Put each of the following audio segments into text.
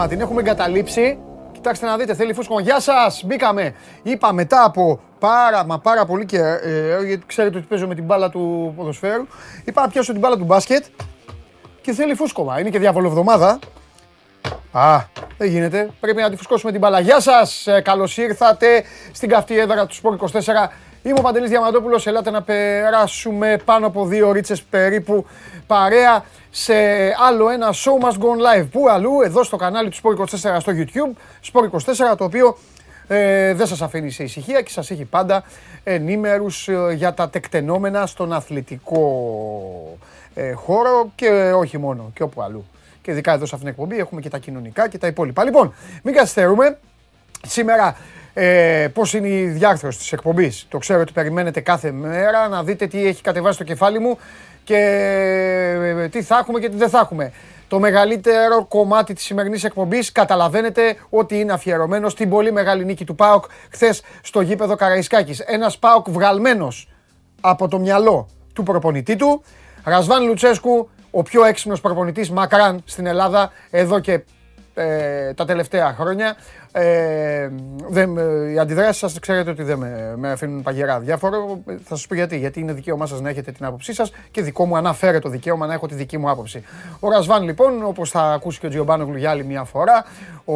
φούσκωμα, την έχουμε εγκαταλείψει. Κοιτάξτε να δείτε, θέλει φούσκωμα. Γεια σας! Μπήκαμε. Είπα μετά από πάρα μα πάρα πολύ και ε, γιατί ξέρετε ότι παίζω με την μπάλα του ποδοσφαίρου. Είπα να πιάσω την μπάλα του μπάσκετ και θέλει φούσκωμα. Είναι και διαβολοβδομάδα. Α, δεν γίνεται. Πρέπει να τη φουσκώσουμε την μπάλα. Γεια σας! Ε, Καλώς ήρθατε στην καυτή έδρα του Σπορ 24. Είμαι ο Παντελής Διαμαντόπουλος, ελάτε να περάσουμε πάνω από δύο ρίτσες περίπου παρέα σε άλλο ένα Show Must Go On Live. Πού αλλού, εδώ στο κανάλι του Sport 24 στο YouTube, Sport 24, το οποίο ε, δεν σας αφήνει σε ησυχία και σας έχει πάντα ενήμερους ε, για τα τεκτενόμενα στον αθλητικό ε, χώρο και όχι μόνο, και όπου αλλού. Και ειδικά εδώ σε αυτήν την εκπομπή έχουμε και τα κοινωνικά και τα υπόλοιπα. Λοιπόν, μην καθυστερούμε. Σήμερα ε, πώς είναι η διάρθρωση της εκπομπής; Το ξέρω ότι περιμένετε κάθε μέρα να δείτε τι έχει κατεβάσει το κεφάλι μου και ε, τι θα έχουμε και τι δεν θα έχουμε. Το μεγαλύτερο κομμάτι της σημερινής εκπομπής καταλαβαίνετε ότι είναι αφιερωμένος στην πολύ μεγάλη νίκη του ΠΑΟΚ χθες στο γήπεδο Καραϊσκάκης. Ένας ΠΑΟΚ βγαλμένος από το μυαλό του προπονητή του. Ρασβάν Λουτσέσκου, ο πιο έξυπνος προπονητής μακράν στην Ελλάδα εδώ και ε, τα τελευταία χρόνια. Ε, δεν, οι αντιδράσεις σας ξέρετε ότι δεν με, με αφήνουν παγερά διάφορο. Θα σας πω γιατί. Γιατί είναι δικαίωμά σας να έχετε την άποψή σας και δικό μου αναφέρε το δικαίωμα να έχω τη δική μου άποψη. Ο Ρασβάν λοιπόν, όπως θα ακούσει και ο Τζιομπάνογλου για άλλη μια φορά, ο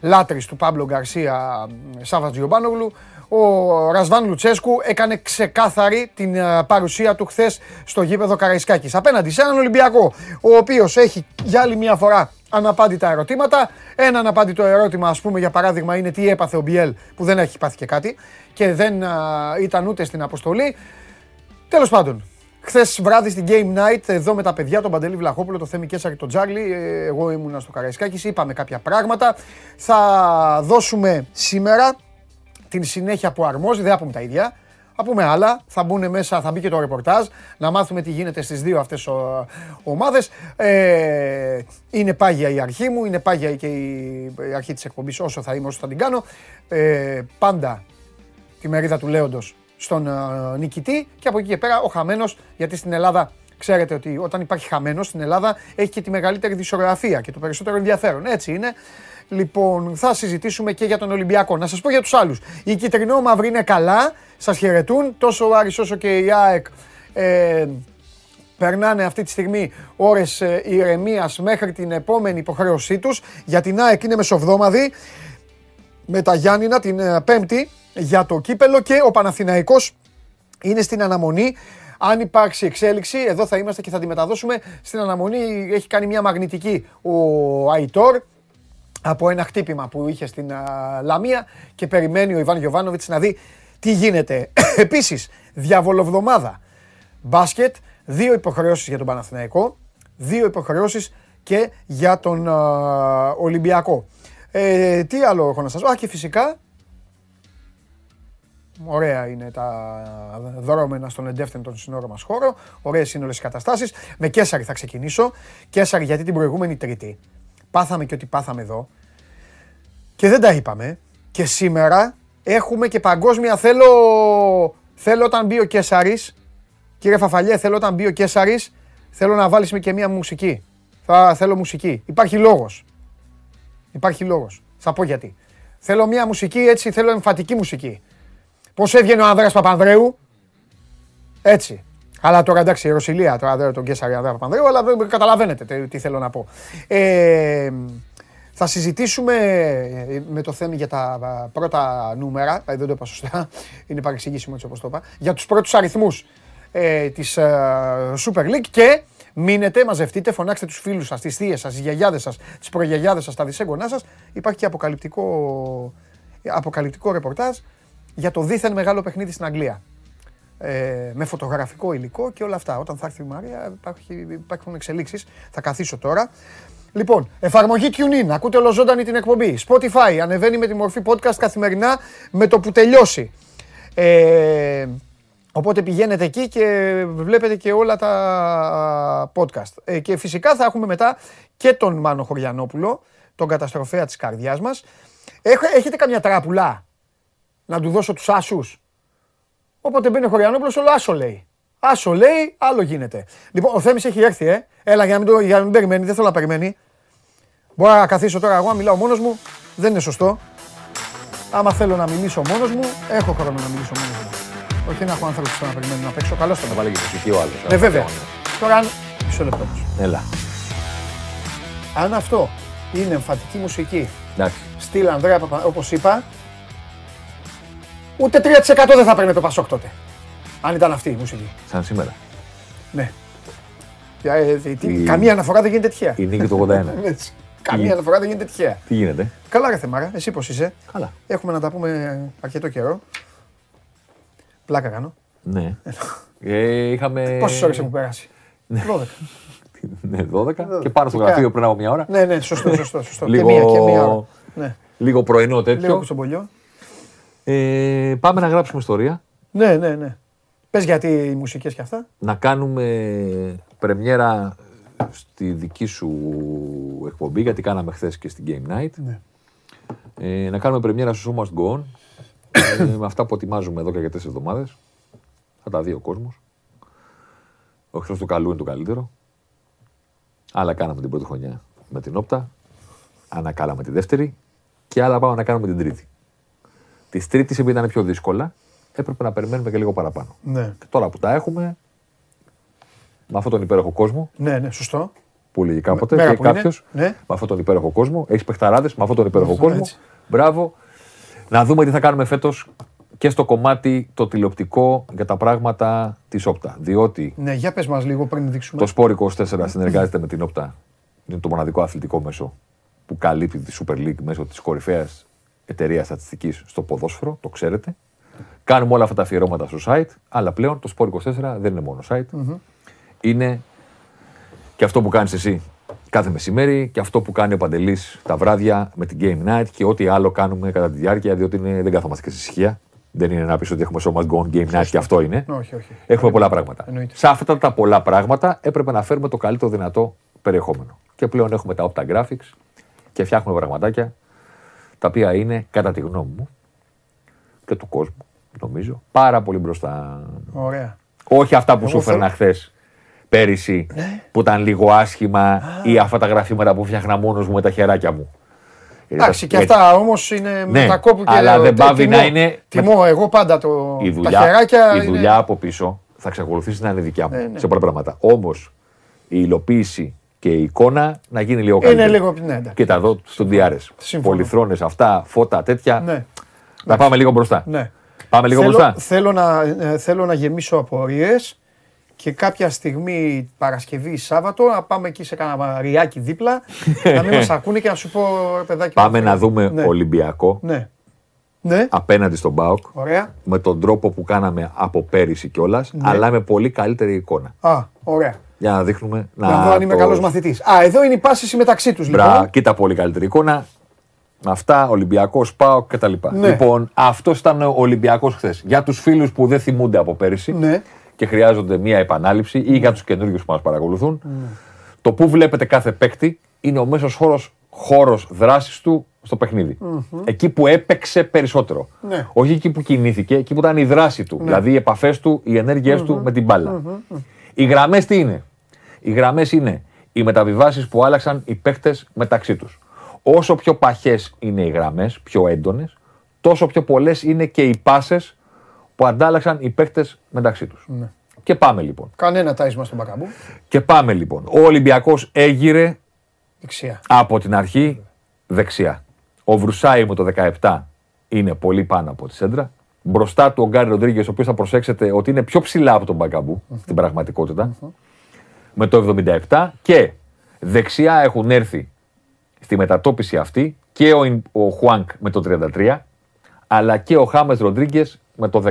λάτρης του Πάμπλο Γκαρσία Σάβα Τζιομπάνογλου, ο Ρασβάν Λουτσέσκου έκανε ξεκάθαρη την ε, παρουσία του χθες στο γήπεδο Καραϊσκάκης. Απέναντι σε έναν Ολυμπιακό, ο οποίος έχει για άλλη μια φορά αναπάντητα ερωτήματα. Ένα αναπάντητο ερώτημα, ας πούμε, για παράδειγμα, είναι τι έπαθε ο Μπιέλ που δεν έχει πάθει και κάτι και δεν ήταν ούτε στην αποστολή. Τέλος πάντων, Χθες βράδυ στην Game Night, εδώ με τα παιδιά, τον Παντελή Βλαχόπουλο, το Θέμη Κέσσαρη, τον Τζάρλι, ε, εγώ ήμουνα στο Καραϊσκάκης, είπαμε κάποια πράγματα. Θα δώσουμε σήμερα την συνέχεια που αρμόζει, δεν θα πούμε τα ίδια. Θα πούμε άλλα, θα μπουν μέσα, θα μπει και το ρεπορτάζ, να μάθουμε τι γίνεται στις δύο αυτές ο, ομάδες. Ε, είναι πάγια η αρχή μου, είναι πάγια και η, αρχή της εκπομπής όσο θα είμαι, όσο θα την κάνω. Ε, πάντα τη μερίδα του Λέοντος στον uh, νικητή και από εκεί και πέρα ο χαμένος, γιατί στην Ελλάδα ξέρετε ότι όταν υπάρχει χαμένος στην Ελλάδα έχει και τη μεγαλύτερη δισογραφία και το περισσότερο ενδιαφέρον. Έτσι είναι. Λοιπόν, θα συζητήσουμε και για τον Ολυμπιακό. Να σας πω για τους άλλους. Οι κυτρινό-μαύροι είναι καλά, σας χαιρετούν. Τόσο ο Άρης όσο και η ΑΕΚ ε, περνάνε αυτή τη στιγμή ώρες ε, ηρεμίας μέχρι την επόμενη υποχρέωσή τους. Για την ΑΕΚ είναι μεσοβδόμαδη με τα Γιάννηνα την ε, Πέμπτη για το κύπελο και ο Παναθηναϊκός είναι στην αναμονή. Αν υπάρξει εξέλιξη, εδώ θα είμαστε και θα τη μεταδώσουμε. Στην αναμονή έχει κάνει μια μαγνητική ο Αϊτόρ από ένα χτύπημα που είχε στην Λαμία και περιμένει ο Ιβάν Γιοβάνοβιτς να δει τι γίνεται. Επίσης, διαβολοβδομάδα. Μπάσκετ, δύο υποχρεώσεις για τον Παναθηναϊκό, δύο υποχρεώσεις και για τον Ολυμπιακό. Ε, τι άλλο έχω να σας πω; Α, και φυσικά, ωραία είναι τα δρόμενα στον εντεύθυν των συνόρων μας χώρο, ωραίες είναι όλες οι καταστάσεις. Με Κέσαρη θα ξεκινήσω. Κέσαρη γιατί την προηγούμενη Τρίτη πάθαμε και ό,τι πάθαμε εδώ και δεν τα είπαμε. Και σήμερα έχουμε και παγκόσμια θέλω, θέλω όταν μπει ο Κέσαρης, κύριε Φαφαλιέ, θέλω όταν μπει ο Κέσαρης, θέλω να βάλεις και μία μουσική. Θα θέλω μουσική. Υπάρχει λόγος. Υπάρχει λόγος. Θα πω γιατί. Θέλω μία μουσική έτσι, θέλω εμφατική μουσική. Πώς έβγαινε ο Ανδρέας Παπανδρέου, έτσι. Αλλά τώρα εντάξει, η Ρωσιλία, τώρα δεν τον Κέσσαρη Ανδρέα Παπανδρέου, αλλά καταλαβαίνετε τι θέλω να πω. Ε, θα συζητήσουμε ε, με το θέμα για τα πρώτα νούμερα, ε, δεν το είπα σωστά, είναι παρεξηγήσιμο έτσι όπως το είπα, για τους πρώτους αριθμούς ε, της ε, Super League και μείνετε, μαζευτείτε, φωνάξτε τους φίλους σας, τις θείες σας, τις γιαγιάδες σας, τις προγιαγιάδες σας, τα δισέγγονά σας. Υπάρχει και αποκαλυπτικό, αποκαλυπτικό ρεπορτάζ για το δίθεν μεγάλο παιχνίδι στην Αγγλία ε, με φωτογραφικό υλικό και όλα αυτά. Όταν θα έρθει η Μαρία υπάρχει, υπάρχουν εξελίξεις. Θα καθίσω τώρα. Λοιπόν, εφαρμογή TuneIn, ακούτε ολοζώντανη την εκπομπή. Spotify, ανεβαίνει με τη μορφή podcast καθημερινά με το που τελειώσει. Ε, οπότε πηγαίνετε εκεί και βλέπετε και όλα τα podcast. Ε, και φυσικά θα έχουμε μετά και τον Μάνο Χωριανόπουλο, τον καταστροφέα της καρδιάς μας. Έχετε καμιά τράπουλα; Να του δώσω τους άσους; Όποτε μπαίνει ο Χωριανόπουλος, όλο άσο λέει. Άσο λέει, άλλο γίνεται. Λοιπόν, ο Θέμης έχει έρθει, ε. Έλα για να μην, το, για να μην περιμένει, δεν θέλω να περιμένει. Μπορώ να καθίσω τώρα εγώ να μιλάω μόνος μου. Δεν είναι σωστό. Άμα θέλω να μιλήσω μόνος μου, έχω χρόνο να μιλήσω μόνος μου. Όχι να έχω άνθρωπου που να περιμένουν να παίξω. Καλώς το Θα βάλει και μουσική ο άλλο. Ναι, βέβαια. Τώρα, αν... μισό λεπτό. όμως. Έλα. Αν αυτό είναι εμφατική μουσική, Εντάξει. στυλ Ανδρέα Παπα, όπως είπα, ούτε 3% δεν θα παίρνει το Πασόκ τότε. Αν ήταν αυτή η μουσική. Σαν σήμερα. Ναι. Ε, ε, τι- τι- Η- Καμία αναφορά δεν γίνεται τυχαία. Η νίκη του 81. Έτσι. Καμία αναφορά δεν γίνεται τυχαία. Τι γίνεται; Καλά ρε Θεμάρα, εσύ πώς είσαι; Καλά. Έχουμε να τα πούμε αρκετό καιρό. Πλάκα κάνω. Ναι. Ε, είχαμε. Πόσες ώρες έχουν περάσει; 12. Ναι, 12 και πάνω στο Τι γραφείο κα- πριν από μια ώρα. Ναι, ναι, σωστό, σωστό. σωστό. Λίγο- Και μία και μία ώρα. Ναι. Λίγο πρωινό Λίγο τέτοιο. κουτσομπολιό. Ε, πάμε να γράψουμε ιστορία. Ναι, ναι, ναι. Πες γιατί οι μουσικές και αυτά. Να κάνουμε πρεμιέρα στη δική σου εκπομπή, γιατί κάναμε χθες και στην Game Night. Ναι. Ε, να κάνουμε πρεμιέρα στο Show Must Go On, ε, με αυτά που ετοιμάζουμε εδώ και για τέσσερις εβδομάδες. Θα τα δει ο κόσμος. Ο εχθρός του καλού είναι το καλύτερο. Άλλα κάναμε την πρώτη χρονιά με την Όπτα. Άλλα κάναμε τη δεύτερη. Και άλλα πάμε να κάνουμε την τρίτη. Της τρίτης, επειδή ήταν πιο δύσκολα, έπρεπε να περιμένουμε και λίγο παραπάνω. Ναι. Και τώρα που τα έχουμε, με αυτόν τον υπέροχο κόσμο, Ναι, ναι, σωστό. που λέγει κάποτε Μέρα και που είναι, κάποιος, ναι. με αυτόν τον υπέροχο κόσμο, έχεις παιχταράδες με αυτόν τον υπέροχο Αυτό, κόσμο. έτσι. Μπράβο. Να δούμε τι θα κάνουμε φέτος και στο κομμάτι το τηλεοπτικό για τα πράγματα της Όπτα. Διότι Ναι, για πες μας λίγο πριν δείξουμε. το Sport 24 συνεργάζεται με την Όπτα. Είναι το μοναδικό αθλητικό μέσο που καλύπτει τη Super League μέσω της κορυφαίας εταιρεία στατιστικής στο ποδόσφαιρο, το ξέρετε. Κάνουμε όλα αυτά τα αφιερώματα στο site, αλλά πλέον το Sport 24 δεν είναι μόνο site. Είναι και αυτό που κάνεις εσύ κάθε μεσημέρι και αυτό που κάνει ο Παντελής τα βράδια με την Game Night και ό,τι άλλο κάνουμε κατά τη διάρκεια, διότι είναι, δεν καθόμαστε και στη ησυχία. Δεν είναι να πεις ότι έχουμε so much gone Game Night και αυτό είναι. Όχι, όχι. Έχουμε πολλά πράγματα. Εννοείται. Σε αυτά τα πολλά πράγματα έπρεπε να φέρουμε το καλύτερο δυνατό περιεχόμενο. Και πλέον έχουμε τα Opta Graphics και φτιάχνουμε πραγματάκια τα οποία είναι, κατά τη γνώμη μου και του κόσμου, νομίζω, πάρα πολύ μπροστά. Ωραία. Όχι αυτά που Εγώ σου έφερνα χθες πέρυσι, που ήταν λίγο άσχημα ή αυτά τα γραφήματα που φτιάχνα μόνος μου με τα χεράκια μου. Γιατί Εντάξει, τα- και γιατί αυτά όμως είναι Ναι, μετακόπου και αλλά δεν τε- πάβει τιμώ- να είναι- Τιμώ εγώ πάντα το, η τα δουλειά, χεράκια. η είναι- δουλειά από πίσω θα εξακολουθήσει να είναι δικιά μου Ε, ναι. σε πολλά πράγματα. Όμως η υλοποίηση και η εικόνα να γίνει λίγο Είναι καλύτερη. λίγο. Ναι, εντάξει. Κοίτα εδώ στον DRS. Συμφωνώ. Πολυθρόνες αυτά, φώτα τέτοια. Ναι. Να πάμε λίγο μπροστά. Ναι. Πάμε λίγο θέλω, μπροστά. Θέλω να, ε, θέλω να γεμίσω απορίε και κάποια στιγμή Παρασκευή ή Σάββατο να πάμε εκεί σε κανένα ριάκι δίπλα να μην μας ακούνε και να σου πω ρε παιδάκι. Πάμε μου, να δούμε ναι. Ολυμπιακό Ναι. Ναι. απέναντι στον Μπάουκ Ωραία. με τον τρόπο που κάναμε από πέρυσι κιόλας, Ναι. αλλά με πολύ καλύτερη εικόνα. Α, ωραία. Για να δείχνουμε. Να δω αν είμαι το- καλός μαθητής. Α, εδώ είναι η πάση μεταξύ τους Μπρα, λοιπόν. κοίτα πολύ καλύτερη εικόνα. Αυτά, Ολυμπιακός, Πάοκ κτλ. Ναι. Λοιπόν, αυτό ήταν ο Ολυμπιακός χθες. Για τους φίλους που δεν θυμούνται από πέρυσι Ναι. και χρειάζονται μία επανάληψη ή για τους καινούριους που μας παρακολουθούν, το που βλέπετε κάθε παίκτη είναι ο μέσος χώρος χώρος δράσης του στο παιχνιδι Εκεί που έπαιξε περισσότερο. Ναι. Όχι εκεί που κινήθηκε, εκεί που ήταν η δράση του. Δηλαδή οι επαφές του, οι ενέργειές του με την μπάλα. Οι γραμμές τι είναι; Οι γραμμές είναι οι μεταβιβάσεις που άλλαξαν οι παίκτες μεταξύ τους. Όσο πιο παχές είναι οι γραμμές, πιο έντονες, τόσο πιο πολλές είναι και οι πάσες που αντάλλαξαν οι παίκτες μεταξύ τους. Και πάμε λοιπόν. Κανένα τάισμα στον Μπακαμπού. Και πάμε λοιπόν. Ο Ολυμπιακός έγειρε Δεξιά. από την αρχή δεξιά. Ο Βρουσάη με το 17 είναι πολύ πάνω από τη σέντρα. Μπροστά του ο Γκάρι Ροντρίγκες, ο οποίος θα προσέξετε ότι είναι πιο ψηλά από τον μπαγκαμπου στην πραγματικότητα. Με το 77 και δεξιά έχουν έρθει στη μετατόπιση αυτή και ο, Ιν- ο Χουάνκ με το 33 αλλά και ο Χάμες Ροντρίγκες με το 10.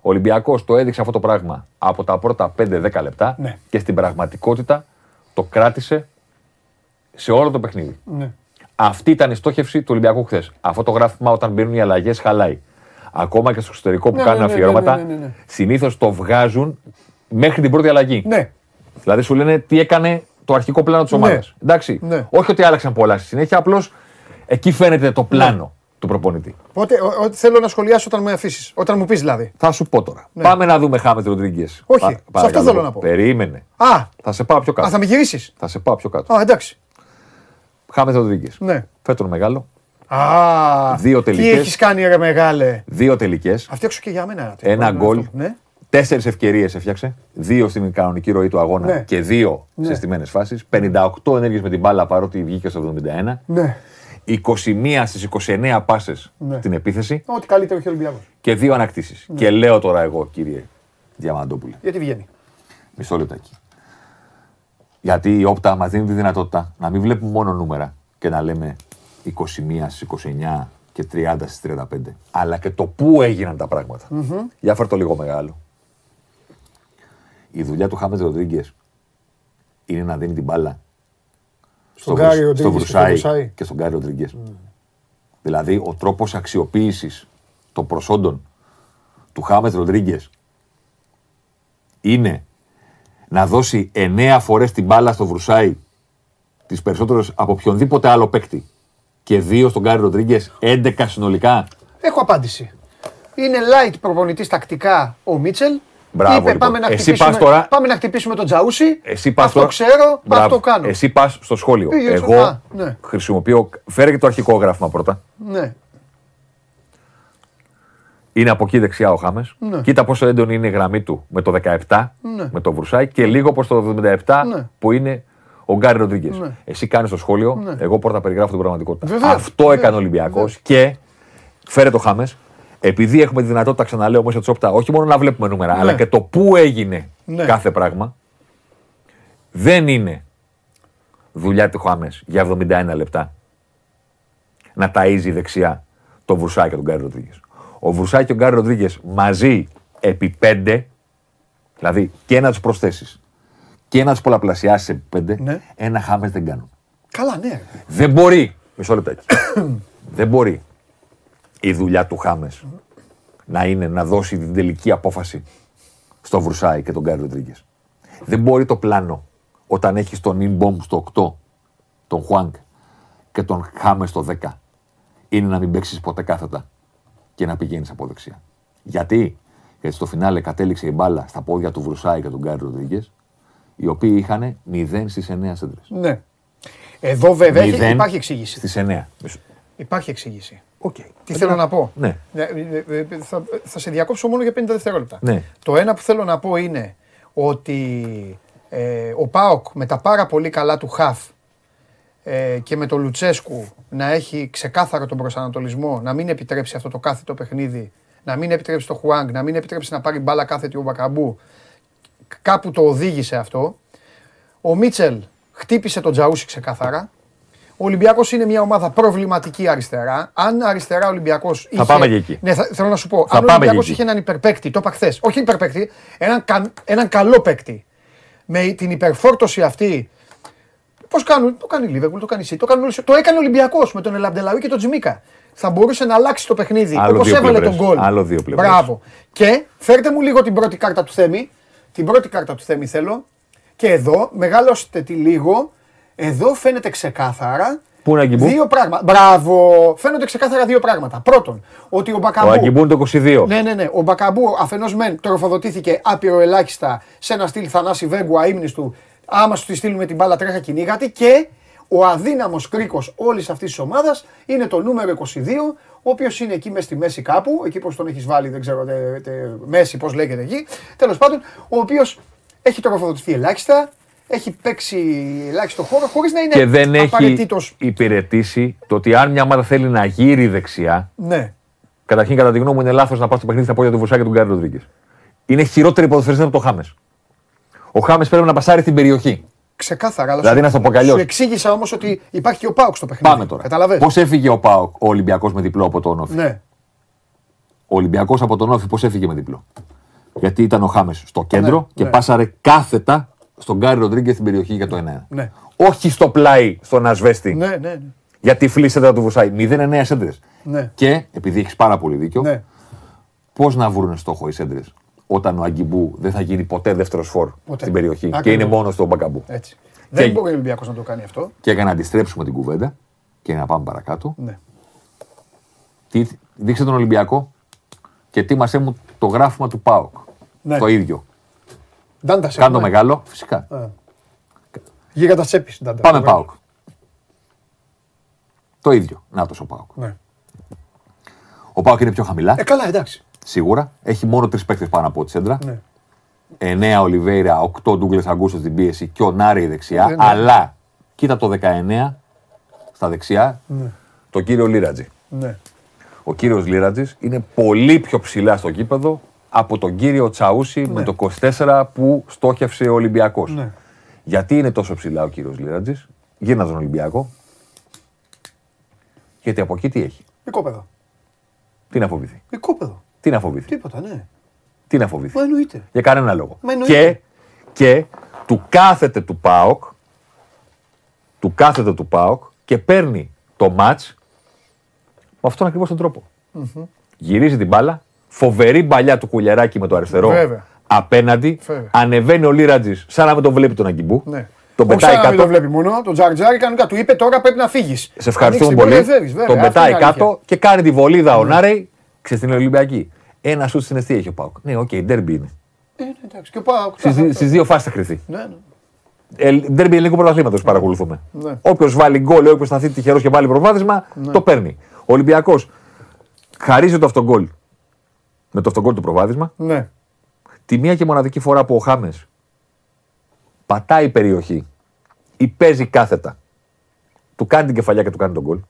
Ο Ολυμπιακός το έδειξε αυτό το πράγμα από τα πρώτα 5-10 λεπτά Ναι. και στην πραγματικότητα το κράτησε σε όλο το παιχνίδι. Ναι. Αυτή ήταν η στόχευση του Ολυμπιακού χθες. Αυτό το γράφημα όταν μπαίνουν οι αλλαγές χαλάει. Ακόμα και στο εξωτερικό που Ναι, κάνουν ναι, ναι, αφιερώματα, ναι, ναι, ναι, ναι. συνήθως το βγάζουν μέχρι την πρώτη αλλαγή. Ναι. Δηλαδή σου λένε τι έκανε το αρχικό πλάνο της Ναι. ομάδας. Εντάξει. Ναι. Όχι ότι άλλαξαν πολλά στη συνέχεια, απλώς εκεί φαίνεται το πλάνο του προπονητή. Οπότε, ο- ό,τι θέλω να σχολιάσω όταν με αφήσεις. Όταν μου πεις δηλαδή. Θα σου πω τώρα. Πάμε να δούμε Χάμετ Ροντρίγκες. Ναι. Όχι, σε αυτό θέλω να πω. Περίμενε. Α, Θα σε πάω πιο α κάτω. θα με γυρίσεις; Θα σε πάω πιο κάτω. Α, εντάξει. Χάμε Ροντρίγκες. Ναι. Φέτον μεγάλο. Α, Δύο Τι τελικές. έχεις κάνει, ρε μεγάλε; Δύο τελικές. Αυτή έξω και για μένα. Ένα Ναι, γκολ. αυτό; Ναι. Τέσσερις ευκαιρίες έφτιαξε. Δύο στην κανονική ροή του αγώνα Ναι. και δύο Ναι. σε στιμένες φάσεις. 58 ενέργειες με την μπάλα παρότι βγήκε στο 71. ναι. 21 στις 29 πάσες Ναι. στην επίθεση Ό,τι καλύτερο έχει ο Ολυμπιακός. και δύο ανακτήσεις. Ναι. Και λέω τώρα εγώ, κύριε Διαμαντόπουλε, Γιατί βγαίνει; μισό λεπτάκι. Γιατί η όπτα μας δίνει τη δυνατότητα να μην βλέπουμε μόνο νούμερα και να λέμε 21 στις 29 και 30 στις 35, αλλά και το πού έγιναν τα πράγματα. Για φέρ το λίγο μεγάλο. Η δουλειά του Χάμετ Ροντρίγκες είναι να δίνει την μπάλα Στον Βρουσ- Γκάρι Ροντρίγκες στο και Βρουσάη στον Βρουσάη. και στον Γκάρι Ροντρίγκες. Δηλαδή, ο τρόπος αξιοποίησης των προσόντων του Χάμετ Ροντρίγκες είναι να δώσει 9 φορές την μπάλα στο Βρουσάη τι περισσότερε από οποιονδήποτε άλλο παίκτη και δύο στον Γκάρι Ροντρίγκες, 11 συνολικά. Έχω απάντηση. Είναι light προπονητής τακτικά ο Μίτσελ. Μπράβο, Είπε, λοιπόν. πάμε, να Εσύ χτυπήσουμε, πας τώρα- πάμε να χτυπήσουμε τον Τζαούσι. Εσύ πας αυτό τώρα- ξέρω, Μπράβο. αυτό κάνω. Εσύ πας στο σχόλιο. Πήγε στο- Εγώ Α, ναι. χρησιμοποιώ. Φέρε και το αρχικό γράφημα πρώτα. Ναι. Είναι από εκεί δεξιά ο Χάμες. Ναι. Κοίτα πόσο έντονη είναι η γραμμή του με το 17, Ναι. με το Βρουσάη και λίγο προς το 77 Ναι. που είναι ο Γκάρι Ροντρίγκες. Ναι. Εσύ κάνεις το σχόλιο, Ναι. εγώ πρώτα περιγράφω την πραγματικότητα. Βεβαίως, Αυτό βεβαίως, έκανε ο Ολυμπιακός βεβαίως. και φέρε το Χάμες. Επειδή έχουμε τη δυνατότητα, ξαναλέω μέσα τσόπτα, όχι μόνο να βλέπουμε νούμερα, Ναι. αλλά και το πού έγινε Ναι. κάθε πράγμα, δεν είναι δουλειά του Χάμες για 71 λεπτά να ταΐζει δεξιά τον Βρουσάκη και τον Γκάρι Ροντρίγκες. Ο Βρουσάκη και ο Γκάρι Ροντρίγκες μαζί επί πέντε, δηλαδή και να τους προσθέσεις και να τους πολλαπλασιάσεις επί πέντε, Ναι. ένα Χάμες δεν κάνουν. Καλά, ναι. Δεν μπορεί. Μισό λεπτάκι. δεν μπορεί η δουλειά του Χάμες να είναι να δώσει την τελική απόφαση στο Βρουσάη και τον Γκάρι Ροντρίγκες. Δεν μπορεί το πλάνο όταν έχεις τον Ινμπόμ στο 8, τον Χουάνγκ και τον Χάμες στο 10, είναι να μην παίξεις ποτέ κάθετα και να πηγαίνεις από δεξιά. Γιατί; Γιατί στο φινάλε κατέληξε η μπάλα στα πόδια του Βρουσάι και του Γκάρι Ροντρίγκες, οι οποίοι είχαν 0 στις 9 σέντρες. ναι. Εδώ βέβαια έχει- υπάρχει εξήγηση. Στις 9. Υπάρχει εξήγηση. Οκ. Τι θέλω να πω; Ναι. Ε, ε, ε, Θα, θα σε διακόψω μόνο για 50 δευτερόλεπτα. Ναι. Το ένα που θέλω να πω είναι ότι ε, ο Πάοκ με τα πάρα πολύ καλά του χαφ ε, και με τον Λουτσέσκου να έχει ξεκάθαρο τον προσανατολισμό, να μην επιτρέψει αυτό το κάθετο παιχνίδι, να μην επιτρέψει το Χουάνγκ, να μην επιτρέψει να πάρει μπάλα κάθετη ο Μπακαμπού, κάπου το οδήγησε αυτό. Ο Μίτσελ χτύπησε τον Τζαούσι ξεκάθαρα. Ο Ολυμπιακός είναι μια ομάδα προβληματική αριστερά. Αν αριστερά ο Ολυμπιακός. Θα πάμε και εκεί. Ναι, θα, θέλω να σου πω. Θα αν ο πάμε Ολυμπιακός και εκεί. είχε έναν υπερπαίκτη, το είπα χθες. Όχι υπερπαίκτη, έναν, κα- έναν καλό παίκτη. Με την υπερφόρτωση αυτή. Πώς κάνουν, το κάνει η Λίβερπουλ, το κάνει η City, το, κάνουν όλοι- το έκανε ο Ολυμπιακός με τον Ελαμπτελαούι και τον Τζιμίκα. Θα μπορούσε να αλλάξει το παιχνίδι Άλλο όπως δύο έβαλε πλευρές. τον γκολ. Άλλο δύο πλευρές. Μπράβο. Και φέρτε μου λίγο την πρώτη κάρτα του Θέμη. Την πρώτη κάρτα του Θέμη θέλω. Και εδώ, μεγάλωστε τη λίγο. Εδώ φαίνεται ξεκάθαρα Πού είναι ο Αγκιμπού; δύο πράγματα. Μπράβο. Φαίνονται ξεκάθαρα δύο πράγματα. Πρώτον, ότι ο Μπακαμπού. Ο Αγκιμπού είναι το 22. Ναι, ναι, ναι. Ο Μπακαμπού αφενός μεν τροφοδοτήθηκε άπειρο ελάχιστα σε ένα στυλ Θανάση Βέγκου αίμνη του. Άμα σου τη στείλουμε την μπάλα τρέχα κυνήγατη. Και ο αδύναμος κρίκος όλης αυτής της ομάδας είναι το νούμερο 22, ο οποίος είναι εκεί μες στη μέση κάπου. Εκεί πώς τον έχεις βάλει, δεν ξέρω, τε, τε, μέση, πώς λέγεται εκεί. Τέλος πάντων, ο οποίος έχει τροφοδοτηθεί ελάχιστα. Έχει παίξει ελάχιστο χώρο χωρίς να είναι Και δεν έχει απαραίτητος- υπηρετήσει το ότι αν μια ομάδα θέλει να γύρει δεξιά, Ναι. καταρχήν κατά τη γνώμη μου είναι λάθος να πας στο παιχνίδι στα πόδια του Βρουσάκη και του Γκάρι Ροντρίγκες. Είναι χειρότερη ποδοσφαιριστή από το Χάμες. Ο Χάμες πρέπει να πασάρει στην περιοχή. Ξεκάθαρα. Αλλά Δηλαδή, σου- να στο πω κι αλλιώς. Σου εξήγησα όμως ότι υπάρχει και ο Πάουκ στο παιχνίδι. Πάμε τώρα. Καταλαβες; Πώς έφυγε ο, Πάοκ, ο Ολυμπιακός με διπλό από τον Όφη; Ναι. Ο Ολυμπιακός από τον Όφη πώς έφυγε με διπλό; Γιατί ήταν ο Χάμες στο κέντρο Ναι, και ναι. πάσαρε κάθετα στον Γκάρι Ροντρίγκες στην περιοχή για το 1. Ναι. Όχι στο πλάι στον Ασβέστη. Ναι, ναι, ναι. Γιατί φλήσεται του Βουσάη. 0-9 σέντρες. Ναι. Και επειδή έχεις πάρα πολύ δίκιο, ναι. πώς να βρουν στόχο οι σέντρες όταν ο Αγκιμπού δεν θα γίνει ποτέ δεύτερος φόρ Ποτέ. στην περιοχή και Ακριβώς. είναι μόνος στον Μπακαμπού. Έτσι. Δεν μπορεί ο Ολυμπιακός να το κάνει αυτό. Και για να αντιστρέψουμε την κουβέντα και να πάμε παρακάτω, Ναι. τι, δείξε τον Ολυμπιακό και ετοίμασέ μου το γράφημα του ΠΑΟΚ. Ναι. Το ίδιο. Ντάντα σε. Κάνω μεγάλο, φυσικά. Γίγαντα τσέπης. Πάμε ΠΑΟΚ. Το ίδιο. Να το ο Πάοκ. Ναι. Ο Πάοκ είναι πιο χαμηλά, Ε, καλά, εντάξει. σίγουρα. Έχει μόνο τρεις παίκτες πάνω από τη σέντρα. Ναι. 9 Ολιβέηρα, 8 Ντούγκλες Αγκούστος στην πίεση και ο Νάρη δεξιά. Ναι, ναι. Αλλά κοίτα το 19 στα δεξιά, Ναι. το κύριο Λίρατζη. Ναι. Ο κύριος Λίρατζης είναι πολύ πιο ψηλά στο γήπεδο από τον κύριο Τσαούση με το 24 που στόχευσε ο Ολυμπιακός. Ναι. Γιατί είναι τόσο ψηλά ο κύριος Λίρατζη, γύρνα τον Ολυμπιακό. Γιατί από εκεί τι έχει; Οικόπεδο. Τι να φοβηθεί; Οικόπεδο. Τι να φοβηθεί; Τίποτα, ναι. Τι να φοβηθεί; Μα εννοείται. Για κανένα λόγο. Μα εννοείται. Και, και του κάθεται του ΠΑΟΚ, του κάθεται του ΠΑΟΚ και παίρνει το μάτς με αυτόν ακριβώς τον τροπο Γυρίζει την μπάλα, φοβερή μπαλιά του κουλιαράκι με το αριστερό Βέβαια. απέναντι, Βέβαια. ανεβαίνει ο Λίρατζης σαν να μην τον βλέπει τον Αγκιμπού, Ναι. τον Όχι πετάει σαν να μην κάτω, το βλέπει μόνο. Τον Τζάρτζάρι κανονικά του είπε τώρα πρέπει να φύγεις. σε ευχαριστούμε πολύ, τον πετάει κάτω και κάνει τη βολίδα ο Νάρεϊ, ξέρεις την Ολυμπιακή. Ένα σουτ στην αιστεία έχει ο ΠΑΟΚ. Ναι, οκ, ντέρμπι είναι. Ε, ναι, εντάξει. Και ο Πάοκ. Στις, δι- στις δύο φάσεις θα κρυθεί. Ναι, ναι. Ε, Ντέρμπι ελληνικού πρωταθλήματος παρακολουθούμε. Ναι. Όποιος βάλει γκολ, όποιος σταθεί τυχερός και βάλει προβάδισμα, το παίρνει. Ο Ολυμπιακός χαρίζει το αυτογκολ με το αυτογκολ του προβάδισμα. ναι. Τη μία και μοναδική φορά που ο Χάμες πατάει περιοχή ή παίζει κάθετα, του κάνει την κεφαλιά και του κάνει τον γκολ.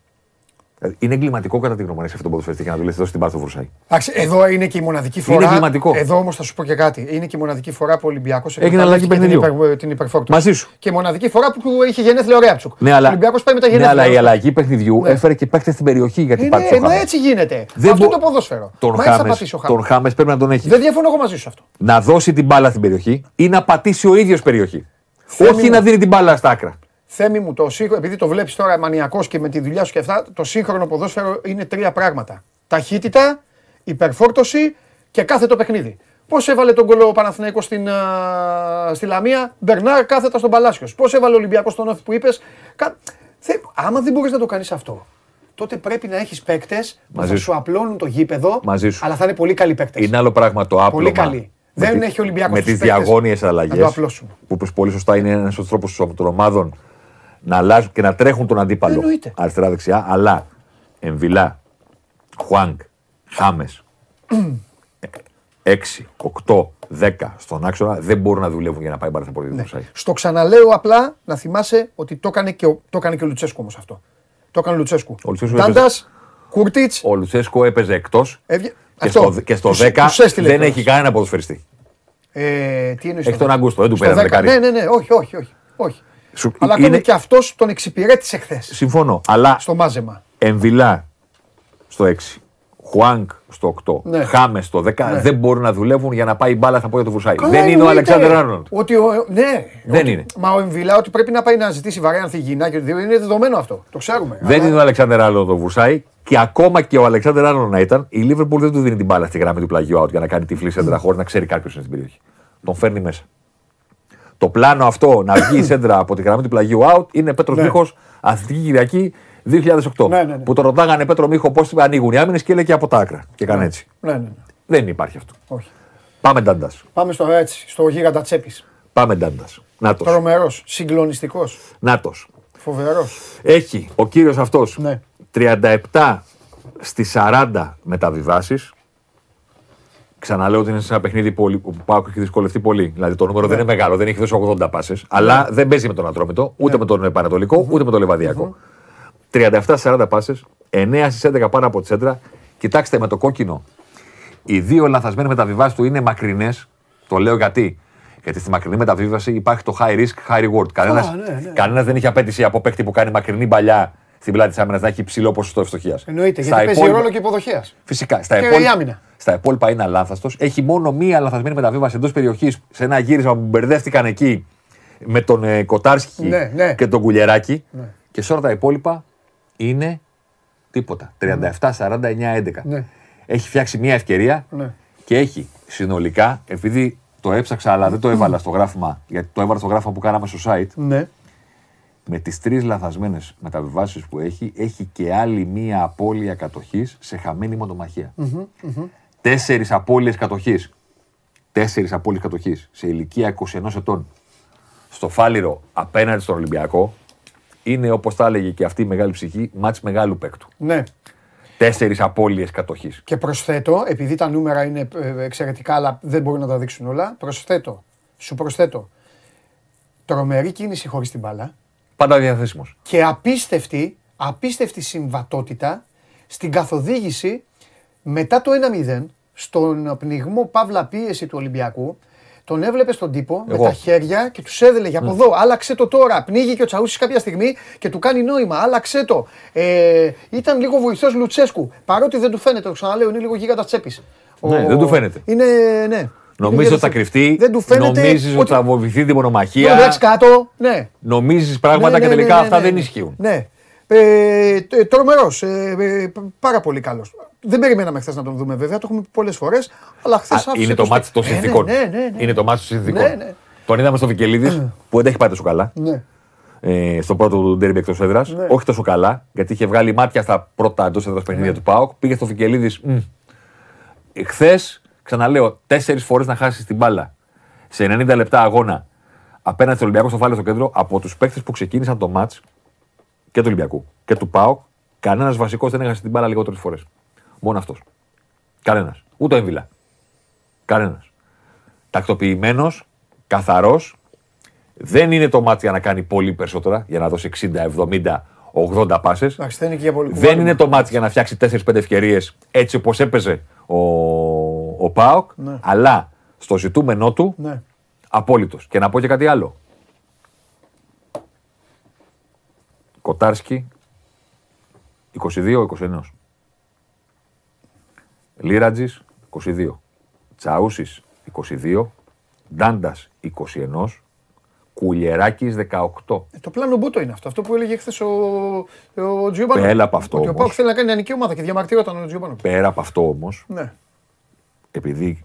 Δηλαδή, είναι εγκληματικό κατά τη γνώμη μου, αυτό το ποδοσφαιριστή και να του λες: Δώσει την μπάλα στο Βρουσάη. Εντάξει, εδώ είναι και η μοναδική φορά. εγκληματικό. Εδώ όμως θα σου πω και κάτι. Είναι και η μοναδική φορά που ο Ολυμπιακός Έγινε αλλαγή την, παιχνιδιού. υπερ, την υπερφόρτωση. Μαζί σου. Και η μοναδική φορά που είχε γενέθλια ο Ρέαψουκ. Ναι, Ο αλλά, Ολυμπιακός πάει με τα ναι, γενέθλια. αλλά η αλλαγή παιχνιδιού Ναι. έφερε και παίχτε στην περιοχή γιατί Ε, πάτησε ναι, ο μα Χάμες. έτσι γίνεται. Δεν Αυτό μπο- είναι το ποδόσφαιρο. Τον Μα έτσι θα Χάμες, πατήσει ο Χάμες. τον Χάμες πρέπει να τον έχεις. Δεν διαφωνώ εγώ μαζί σου αυτό. να δώσει την μπάλα στην περιοχή ή να πατήσει ο ίδιος περιοχή. Θέμη Όχι μου. να δίνει την μπάλα στα άκρα. Θέμη μου, το σύγχρονο, επειδή το βλέπεις τώρα μανιακός και με τη δουλειά σου και αυτά, το σύγχρονο ποδόσφαιρο είναι τρία πράγματα. Ταχύτητα, υπερφόρτωση και κάθε το παιχνίδι. Πώς έβαλε τον κολό ο Παναθηναϊκός στην, α, στη Λαμία, Μπερνάρ κάθετα στον Παλάσιος. Πώς έβαλε ο Ολυμπιακός στον Όφη που είπες; Κα... Θε... Άμα δεν μπορείς να το κάνεις αυτό, τότε πρέπει να έχεις παίκτες που Μαζί θα σου. σου απλώνουν το γήπεδο, Μαζί σου. αλλά θα είναι πολύ καλοί παίκτες. Είναι άλλο πράγμα το άπλωμα. Πολύ καλή. με Δεν τη- έχει ο Ολυμπιακός Με τους τις παίκτες διαγώνιες να αλλαγές. το απλώσουν. Που πες πολύ σωστά είναι ένας τρόπος των ομάδων να αλλάζουν και να τρέχουν τον αντίπαλο Εννοείται. αριστερά-δεξιά. Αλλά Εμβιλά, Χουάνκ, Χάμες, 6, 8, 10 στον άξονα δεν μπορούν να δουλεύουν για να πάει μπάρα στα πόδια του Βρουσάη. Στο ξαναλέω απλά να θυμάσαι ότι το έκανε και ο, το έκανε και ο Λουτσέσκου όμως αυτό. Το έκανε ο Λουτσέσκου. Ο Λουτσέσκου Ντάντας, Κούρτιτς. Ο Λουτσέσκο έπαιζε εκτός Έβγε... και, στο, και στο 10 δεν έχει κανένα ποδοσφαιριστή. Ε, τι εννοείς Έχει στο τον 10? Αγκούστο, δεν του Στο πέρασε 10. δεκάρι. Ναι, ναι, ναι, όχι, όχι, όχι. όχι. Σου- Αλλά είναι- ακόμα και αυτός τον εξυπηρέτησε χθες Συμφωνώ. Αλλά στο μάζεμα. Εμβιλά στο 6. Χουάνκ στο 8. Ναι. Χάμε στο 10. Ναι. Δεν μπορούν να δουλεύουν για να πάει η μπάλα στα πόδια του Βρουσάη. Καλά, δεν είναι ο εννοείται. Αλεξάνδρ Άρνοντ. Ότι ο, ναι, Δεν ότι- είναι. Μα ο Εμβιλά ότι πρέπει να πάει να ζητήσει βαρέα ανθυγιεινά και οτιδήποτε, είναι δεδομένο αυτό. Το ξέρουμε. Δεν Αλλά- είναι ο Αλεξάνδρ Άρνοντ ο Βρουσάη. Και ακόμα και ο Αλεξάνδρ Άρνοντ να ήταν, η Λίβερπουλ δεν του δίνει την μπάλα στη γραμμή του πλαγιού out για να κάνει τυφλή σέντρα χωρίς να ξέρει κάποιος είναι στην περιοχή. Τον φέρνει μέσα. Το πλάνο αυτό να βγει η σέντρα από τη γραμμή του πλαγιού out είναι Πέτρος Ναι. Μίχο, Αθλητική Κυριακή 2008. Ναι, ναι, ναι. Που τον ρωτάγανε Πέτρο Μίχο πώς ανοίγουν οι άμυνες και έλεγε από τα άκρα. Και έκανε έτσι. Ναι, ναι, ναι. Δεν υπάρχει αυτό. Όχι. Πάμε ντάντας. Πάμε στο έτσι, στο γίγαντα τσέπης. Πάμε ντάντας. Νάτος. Τρομερός, συγκλονιστικός, Νάτος. φοβερός. Έχει ο κύριος αυτός Ναι. 37 στις 40 μεταβιβάσεις. Ξαναλέω ότι είναι σε ένα παιχνίδι που ο Πάουκ έχει δυσκολευτεί πολύ. Δηλαδή το νούμερο δεν είναι μεγάλο, δεν έχει δώσει 80 πάσες. Αλλά δεν παίζει με τον Ατρόμητο, ούτε με τον Πανατολικό, ούτε με τον Λεβαδιακό. 37-40 πάσες, 9 στις 11 πάνω από τη σέντρα. Κοιτάξτε με το κόκκινο. Οι δύο λαθασμένε μεταβιβάσεις του είναι μακρινές. Το λέω γιατί. Γιατί στη μακρινή μεταβίβαση υπάρχει το high risk, high reward. Κανένα ναι, ναι. κανένας δεν έχει απέτηση από παίκτη που κάνει μακρινή παλιά στην πλάτη της άμυνας να έχει ψηλό ποσοστό ευστοχίας. Εννοείται, γιατί παίζει ρόλο και υποδοχέας. Φυσικά. Στα, Και υπόλοιπα, η άμυνα. στα υπόλοιπα είναι αλάθαστος. Έχει μόνο μία λαθασμένη μεταβίβαση εντός περιοχής σε ένα γύρισμα που μπερδεύτηκαν εκεί με τον ε, Κοτάρσκι Ναι, ναι. και τον Κουλιεράκη. Ναι. Και σε όλα τα υπόλοιπα είναι τίποτα. 37, 49, 11. Ναι. Έχει φτιάξει μία ευκαιρία Ναι. και έχει συνολικά, επειδή το έψαξα αλλά δεν το έβαλα στο γράφημα, γιατί το έβαλα στο γράφημα που κάναμε στο site, Ναι. Με τις τρεις λαθασμένες μεταβιβάσεις που έχει, έχει και άλλη μία απώλεια κατοχής σε χαμένη μονομαχία. Τέσσερις απώλειες κατοχής. Τέσσερις απώλειες κατοχής σε ηλικία 21 ετών. Στο Φάληρο απέναντι στον Ολυμπιακό είναι όπως τα έλεγε και αυτή η μεγάλη ψυχή, μάτς μεγάλου παίκτου. Ναι. Τέσσερις απώλειες κατοχής. Και προσθέτω, επειδή τα νούμερα είναι ε, εξαιρετικά, αλλά δεν μπορούν να τα δείξουν όλα, προσθέτω, σου προσθέτω τρομερή κίνηση χωρίς την μπάλα Πάντα διαθέσιμος. και απίστευτη, απίστευτη συμβατότητα στην καθοδήγηση μετά το 1-0 στον πνιγμό παύλα πίεση του Ολυμπιακού. Τον έβλεπε στον τύπο με Εγώ. τα χέρια και τους έδελε από εδώ. Άλλαξε το τώρα. Πνίγει και ο Τσαούσης κάποια στιγμή και του κάνει νόημα. Άλλαξε το. Ε, ήταν λίγο βοηθός Λουτσέσκου. Παρότι δεν του φαίνεται, το ξαναλέω, είναι λίγο γίγαντα τσέπης. Ναι, δεν του φαίνεται. Είναι, ναι. Νομίζεις ότι θα κρυφτεί, Δεν του φαίνεται. νομίζεις ότι θα βοηθηθεί την Ναι, μονομαχία, εντάξει, κάτω. Ναι. νομίζεις πράγματα Ναι, και ναι, τελικά ναι, ναι, αυτά ναι, δεν ναι. ισχύουν. Ναι. Ε, Τρομερός. Ε, ε, πάρα πολύ καλός. Δεν περιμέναμε χθες να τον δούμε βέβαια, το έχουμε πει πολλές φορές. Αλλά χθες Α, είναι το μάτι των Ε, ναι, συνθήκων. Ναι, ναι, ναι. Είναι το μάτι των συνθήκων. Ναι, ναι. Τον είδαμε στο Βικελίδης που δεν τα έχει πάει τόσο καλά. Ναι. ε, στο πρώτο του ντέρμπι εκτός έδρας. Ναι. Όχι τόσο καλά, γιατί είχε βγάλει μάτια στα πρώτα εντός έδρας παιχνίδια Ναι. του Πάοκ. Πήγε στο Φικελίδη. Χθες, ξαναλέω, τέσσερις φορές να χάσεις την μπάλα σε 90 λεπτά αγώνα απέναντι στο Ολυμπιακό στο Φάλε στο κέντρο από τους παίκτες που ξεκίνησαν το μάτς και του Ολυμπιακού και του Πάοκ. Κανένας βασικός δεν έχασε την μπάλα λιγότερες φορές. Μόνο αυτός. Κανένας. Ούτε ο Έμβιλα. Κανένας. Τακτοποιημένος, καθαρός, δεν είναι το μάτι για να κάνει πολύ περισσότερα, για να δώσει 60, 70, 80 πάσες. Εντάξει, δεν είναι και για πολύ Δεν κουβάλιμα. είναι το μάτι για να φτιάξει 4-5 ευκαιρίες έτσι όπως έπαιζε ο, ο Πάοκ, Ναι. αλλά στο ζητούμενό του Ναι. απόλυτος. Και να πω και κάτι άλλο. Κοτάρσκι 22-29. Λίρατζης 22. Τσαούσης 22. Ντάντας 21. Κουλιεράκης 18. Ε, Το πλάνο Μπούτο είναι αυτό. Αυτό που έλεγε χθες ο, ο Τζιόμπανο. Πέρα από αυτό Ότι ο όμως. Πάουκ θέλει να κάνει νεανική ομάδα και διαμαρτύρονταν ο Τζιόμπανο. Πέρα από αυτό όμως, Ναι. Επειδή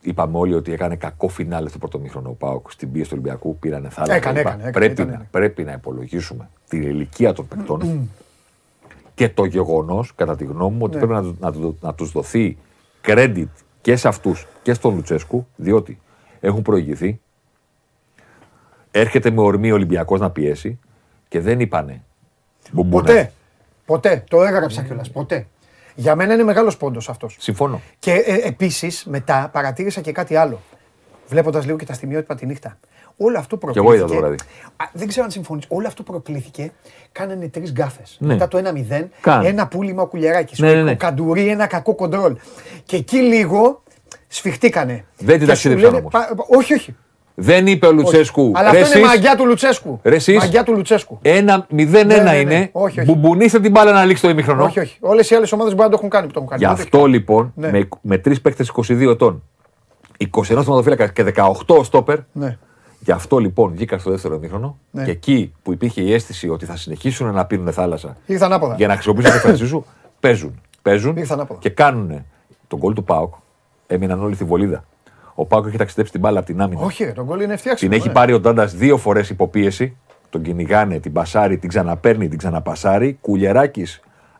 είπαμε όλοι ότι έκανε κακό φινάλε στο πρώτο μήχρονο ο Πάοκ στην πίεση του Ολυμπιακού, πήρανε θάλασσα. Έκανε, κλπ. έκανε, έκανε, πρέπει, ήταν, να, ναι. πρέπει να υπολογίσουμε την ηλικία των παικτών και το γεγονός, κατά τη γνώμη μου, ότι Ναι. πρέπει να, του- να, του- να τους δοθεί credit και σε αυτούς και στον Λουτσέσκου, διότι έχουν προηγηθεί. Έρχεται με ορμή ο Ολυμπιακός να πιέσει και δεν είπανε. Μπουμπούνα. Ποτέ. Ποτέ. Το έγραψα κιόλας. Ποτέ. Για μένα είναι μεγάλος πόντος αυτός. Συμφωνώ. Και ε, επίσης μετά παρατήρησα και κάτι άλλο. Βλέποντας λίγο και τα στιγμιότυπα τη νύχτα. Όλο αυτό εγώ προκλήθηκε. είδα το βράδυ. Α, δεν ξέρω αν συμφωνείς. Όλο αυτό προκλήθηκε. Κάνανε τρεις γκάφες. Ναι. Μετά το 1-0, Κάνε. ένα πούλημα ο Κουλιαράκης. Ναι, ο, ναι, ναι. ο Καντουρί, ένα κακό κοντρόλ. Και εκεί λίγο σφιχτήκανε. Δεν την Και σου ταξίδεψαν λένε, όμως. πα- Όχι, όχι. Δεν είπε ο Λουτσέσκου. Αλλά «Ρε αυτό είναι εσείς, μαγιά του Λουτσέσκου. Ρε εσείς, Μαγιά του Λουτσέσκου. Ένα 0-1 Ναι, ναι, ναι. είναι. Όχι, όχι. Μπουμπονίστε την μπάλα να λήξει το ημιχρονό. Όχι, όχι. Όλες οι άλλες ομάδες μπορεί να το έχουν κάνει που το έχουν κάνει. Γι' Δεν το αυτό έχει λοιπόν Ναι. με, με τρεις παίκτες 22 ετών, 21 θεματοφύλακα και 18 στόπερ, κάνει. Ναι. γι' αυτό λοιπόν βγήκα στο δεύτερο ημίχρονο Ναι. και εκεί που υπήρχε η αίσθηση ότι θα συνεχίσουν να πίνουν θάλασσα Ήρθα ανάποδα. για να χρησιμοποιήσουν τη φράση σου, παίζουν. Παίζουν Ήρθαν άποδα. και κάνουν τον γκολ του Πάοκ. Έμειναν όλοι στη βολίδα. Ο Πάοκ έχει ταξιδέψει την μπάλα από την άμυνα. Όχι, ρε, τον κόλλη είναι φτιάξιμο. Την έχει ναι. πάρει ο Ντάντα δύο φορές υποπίεση. Τον κυνηγάνε, την πασάρει, την ξαναπέρνει, την ξαναπασάρει. Κουλιεράκη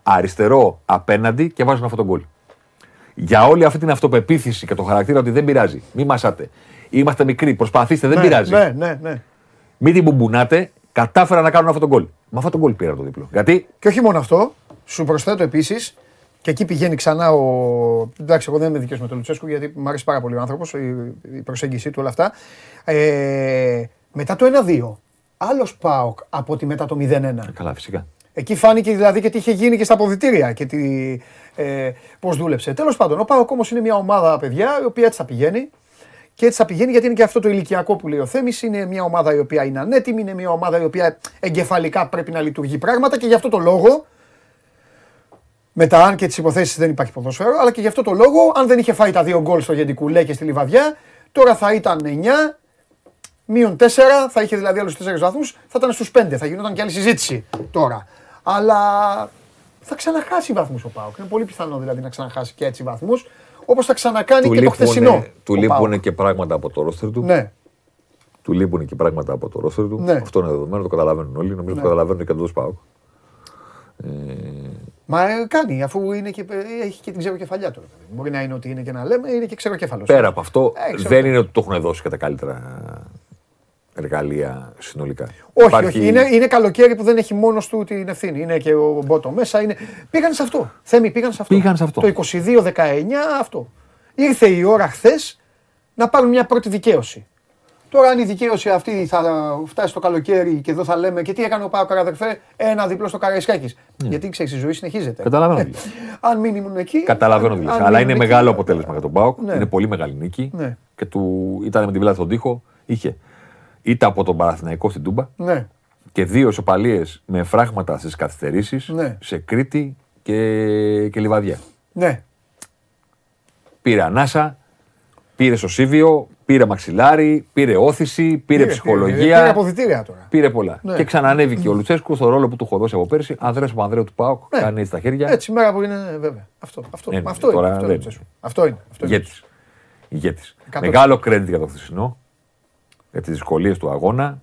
αριστερό απέναντι και βάζουν αυτό τον γκολ. Για όλη αυτή την αυτοπεποίθηση και το χαρακτήρα ότι δεν πειράζει. Μην μασάτε. Είμαστε μικροί, προσπαθήστε, δεν Ναι, πειράζει. Ναι, ναι, ναι. Μην την μπουμπουνάτε, κατάφεραν να κάνουν αυτό τον γκολ. Με αυτό τον γκολ πήραν το διπλό. Γιατί Και όχι μόνο αυτό, σου προσθέτω επίσης, και εκεί πηγαίνει ξανά ο. Εντάξει, εγώ δεν είμαι δικαίω με τον Λουτσέσκου γιατί μου αρέσει πάρα πολύ ο άνθρωπος, η, η προσέγγιση του, όλα αυτά. Ε, μετά το 1-2, άλλος Πάοκ από ότι μετά το 0-1. Καλά, φυσικά. Εκεί φάνηκε δηλαδή και τι είχε γίνει και στα αποδητήρια και τι, ε, πώς δούλεψε. Τέλος πάντων, ο Πάοκ όμως είναι μια ομάδα παιδιά η οποία έτσι θα πηγαίνει. Και έτσι θα πηγαίνει γιατί είναι και αυτό το ηλικιακό που λέει ο Θέμης. Είναι μια ομάδα η οποία είναι ανέτοιμη, είναι μια ομάδα η οποία εγκεφαλικά πρέπει να λειτουργεί πράγματα και γι' αυτό το λόγο. Μετά, αν και τις υποθέσεις δεν υπάρχει ποδόσφαιρο, αλλά και γι' αυτό το λόγο, αν δεν είχε φάει τα δύο γκολ στο Γεντικουλέ και στη Λιβαδιά, τώρα θα ήταν 9, μείον 4, θα είχε δηλαδή άλλους 4 βαθμούς, θα ήταν στους 5. Θα γινόταν και άλλη συζήτηση τώρα. Αλλά θα ξαναχάσει βαθμούς ο Πάοκ. Είναι πολύ πιθανό δηλαδή να ξαναχάσει και έτσι βαθμούς, όπως θα ξανακάνει Του και το χθεσινό. λείπουνε, του ο λείπουνε ΠΑΟΚ. και πράγματα από το ρόστερ του. Ναι, Του λείπουν και πράγματα από το ρόστερ του. Ναι. Αυτό είναι δεδομένο, το καταλαβαίνουν όλοι. Νομίζω το καταλαβαίνουν και εντός Πάοκ. Μα ε, κάνει, αφού είναι και, ε, έχει και την ξεροκεφαλιά του. ρε παιδί μου. Μπορεί να είναι ότι είναι και να λέμε, είναι και ξεροκέφαλο. Πέρα από αυτό, Ε, ξέρω δεν το. είναι ότι το έχουν δώσει και τα καλύτερα εργαλεία συνολικά. Όχι, Υπάρχει- όχι. Είναι, είναι καλοκαίρι που δεν έχει μόνος του την ευθύνη. Είναι και ο Μπότο μέσα. Είναι... Πήγαν σε αυτό. Θέμη, πήγαν σε αυτό. Πήγαν σε αυτό. Το 22-19 αυτό. Ήρθε η ώρα χθες να πάρουν μια πρώτη δικαίωση. Τώρα, αν η δικαίωση αυτή θα φτάσει στο καλοκαίρι και εδώ θα λέμε και τι έκανε ο Πάο Καραδερφέ, ένα διπλό στο Καραϊσκάκης. Γιατί ξέρεις, η ζωή συνεχίζεται. Ναι. Καταλαβαίνω Ε, τι λες. αν μην ήμουν εκεί. Καταλαβαίνω αν- τι λες. αν Αλλά μείνουν είναι εκεί, μεγάλο αποτέλεσμα για τον Πάοκ. Ναι. Είναι πολύ μεγάλη νίκη. Ναι. Και του ήταν με την πλάτη στον τοίχο. Είχε είτε από τον Παναθηναϊκό στην Τούμπα Ναι, και δύο ισοπαλίες με φράγματα στις καθυστερήσεις Ναι. σε Κρήτη και, και Λιβαδιά. ναι. Πήρε ανάσα, πήρε σωσίβιο, πήρε μαξιλάρι, πήρε όθηση, πήρε, ψυχολογία. Πήρε αποδητήρια τώρα. Πήρε πολλά. Ναι. Και ξανανέβηκε ο Λουτσέσκου στο ρόλο που του έχω δώσει από πέρσι. Ανδρέας Παπανδρέου του Πάοκ. Ναι. Κάνει έτσι τα χέρια. Έτσι, μέρα που είναι βέβαια. Αυτό, αυτό, Ναι, ναι, αυτό, τώρα είναι, αυτό, δεν είναι, είναι. αυτό είναι. Αυτό είναι. Ηγέτης. Ηγέτης. Εκατό- Μεγάλο credit για το χθεσινό. Για τις δυσκολίες του αγώνα.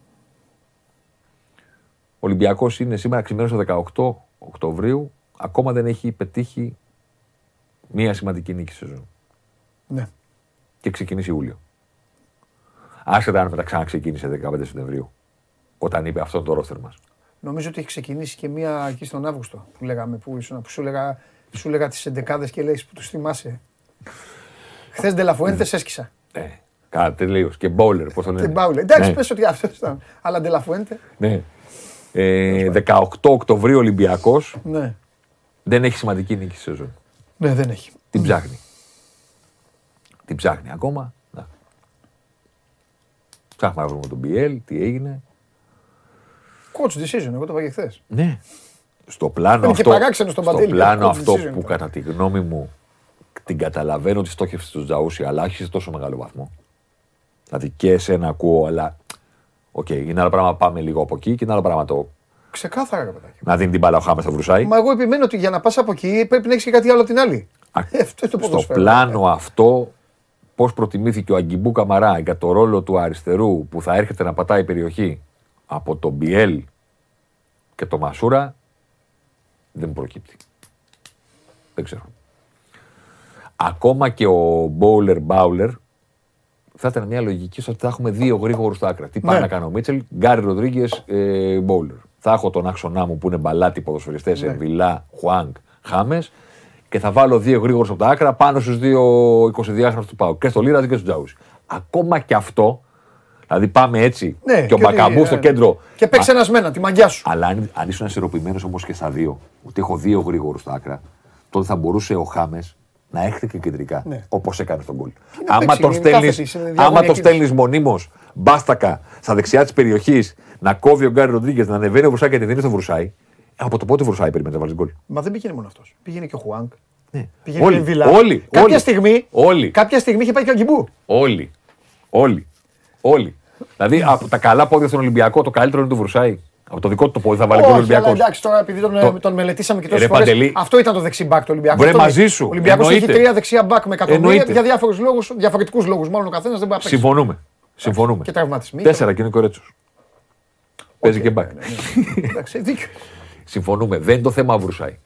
Ο Ολυμπιακός είναι σήμερα ξημέρωσε 18 Οκτωβρίου. Ακόμα δεν έχει πετύχει μία σημαντική νίκη σε σεζόν. Ναι. Και ξεκινήσει Ιούλιο. Άσχετα αν μετά ξαναξεκίνησε 15 Σεπτεμβρίου. Όταν είπε αυτό το ρόστερ μας. Νομίζω ότι έχει ξεκινήσει και μία εκεί στον Αύγουστο που λέγαμε, που, ήσουν, που σου έλεγα, σου έλεγα τις εντεκάδες και λέει που τους θυμάσαι. Χθες Ντελαφουέντες έσκησα. Ε, κάτι τελείως. Και μπόλερ, πώς το λένε. Την Πάουλε. Εντάξει, Ναι. πες ότι αυτός ήταν. Αλλά Ντελαφουέντε. Ναι. Ε, 18 Οκτωβρίου Ολυμπιακός Ναι. δεν έχει σημαντική νίκη στη σεζόν. Ναι, δεν έχει. Την ψάχνει. Την ψάχνει ακόμα. Να. Ψάχνουμε να βρούμε τον BL, τι έγινε. Coach decision, εγώ το είπα και χθες. Ναι. Στο πλάνο Είναι και αυτό, παράξενο στον στο Παντέλη, πλάνο coach αυτό decision που τώρα. κατά τη γνώμη μου την καταλαβαίνω τη στόχευση τους Τζαούσι, αλλά όχι σε τόσο μεγάλο βαθμό. Δηλαδή και εσένα ακούω, αλλά οκ, είναι άλλο πράγμα να πάμε λίγο από εκεί και είναι άλλο πράγμα το Ξεκάθαρα, ρε παιδάκι. να δίνει την μπάλα ο Χάμες στο βρουσάι. Μα εγώ επιμένω ότι για να πας από εκεί πρέπει να έχεις και κάτι άλλο την άλλη. Α, Ε, Αυτό είναι το στο ποδόσφαιρο. πλάνο αυτό, πώς προτιμήθηκε ο Αγκιμπού Καμαρά για το ρόλο του αριστερού που θα έρχεται να πατάει περιοχή από τον Μπιέλ και τον Μασούρα, δεν μου προκύπτει. Δεν ξέρω. Ακόμα και ο Μπόουλερ Μπάουλερ θα ήταν μια λογική στο ότι θα έχουμε δύο γρήγορους στα άκρα. Τι πάει Ναι. να κάνει ο Μίτσελ, Γκάρι Ροντρίγκες, ε, Μπόουλερ. Θα έχω τον άξονά μου που είναι μπαλάτι ποδοσφαιριστές, Ναι. Εμβιλά, Χουάνγκ, Χάμες και θα βάλω δύο γρήγορου από τα άκρα πάνω στους δύο 22χρονου του Πάου. Και στο Λίρας και στο Τζάουσι. Ακόμα και αυτό, δηλαδή πάμε έτσι Ναι, και ο και ότι- Μπακαμπού στο ναι. κέντρο. Και παίξει ένα μένα, τη μαγιά σου. Αλλά αν, αν ήσουν ισορροπημένος όμως και στα δύο, ότι έχω δύο γρήγορους στα άκρα, τότε θα μπορούσε ο Χάμες να έρχεται και κεντρικά. Ναι. Όπως έκανε στον γκολ. να Άμα παίξει, τον είναι στέλνει κάθετη, είναι διαγωνία άμα τον κίνηση. στέλνεις μονίμως μπάστακα στα δεξιά της περιοχής να κόβει ο Γκάρι Ροντρίγκες, να ανεβαίνει ο Βρουσάη και να τη δίνει στο Βρουσάη, από το πότε Βρουσάη περιμένει να βάλεις γκολ; Μα δεν πήγαινε μόνο αυτός. Πήγαινε και ο Χουάνκ. Ναι. Πήγαινε Όλοι, και ο Εμβιλά. όλοι, Κάποια όλοι. στιγμή. Όλοι. Κάποια στιγμή είχε πάει και ο Γκιμπού. Όλοι. Όλοι. Όλοι. Δηλαδή από τα καλά πόδια στον Ολυμπιακό, το καλύτερο είναι του Βρουσάη. Από το δικό του το πόδι θα βάλει γκολ ο Όχι, αλλά Ολυμπιακό. εντάξει, τώρα επειδή τον, Το- τον μελετήσαμε και Ρε, τόσες φορές. Παντελή. Αυτό ήταν το δεξί μπακ του Ολυμπιακού. Βρε, Αυτό μαζί είναι. σου. Ο Ολυμπιακός έχει Εννοείται. τρία δεξιά μπακ με εκατομμύρια Εννοείται. για διάφορους λόγους, διαφορετικούς λόγους. Μάλλον ο καθένας δεν μπορεί να παίξει. Συμφωνούμε. Συμφωνούμε. Και τραυματισμοί. Τέσσερα και είναι κορέτσο. Παίζει και μπακ. Ναι, ναι. Εντάξει, δίκιο. Συμφωνούμε. Δεν είναι το θέμα Βρουσάη.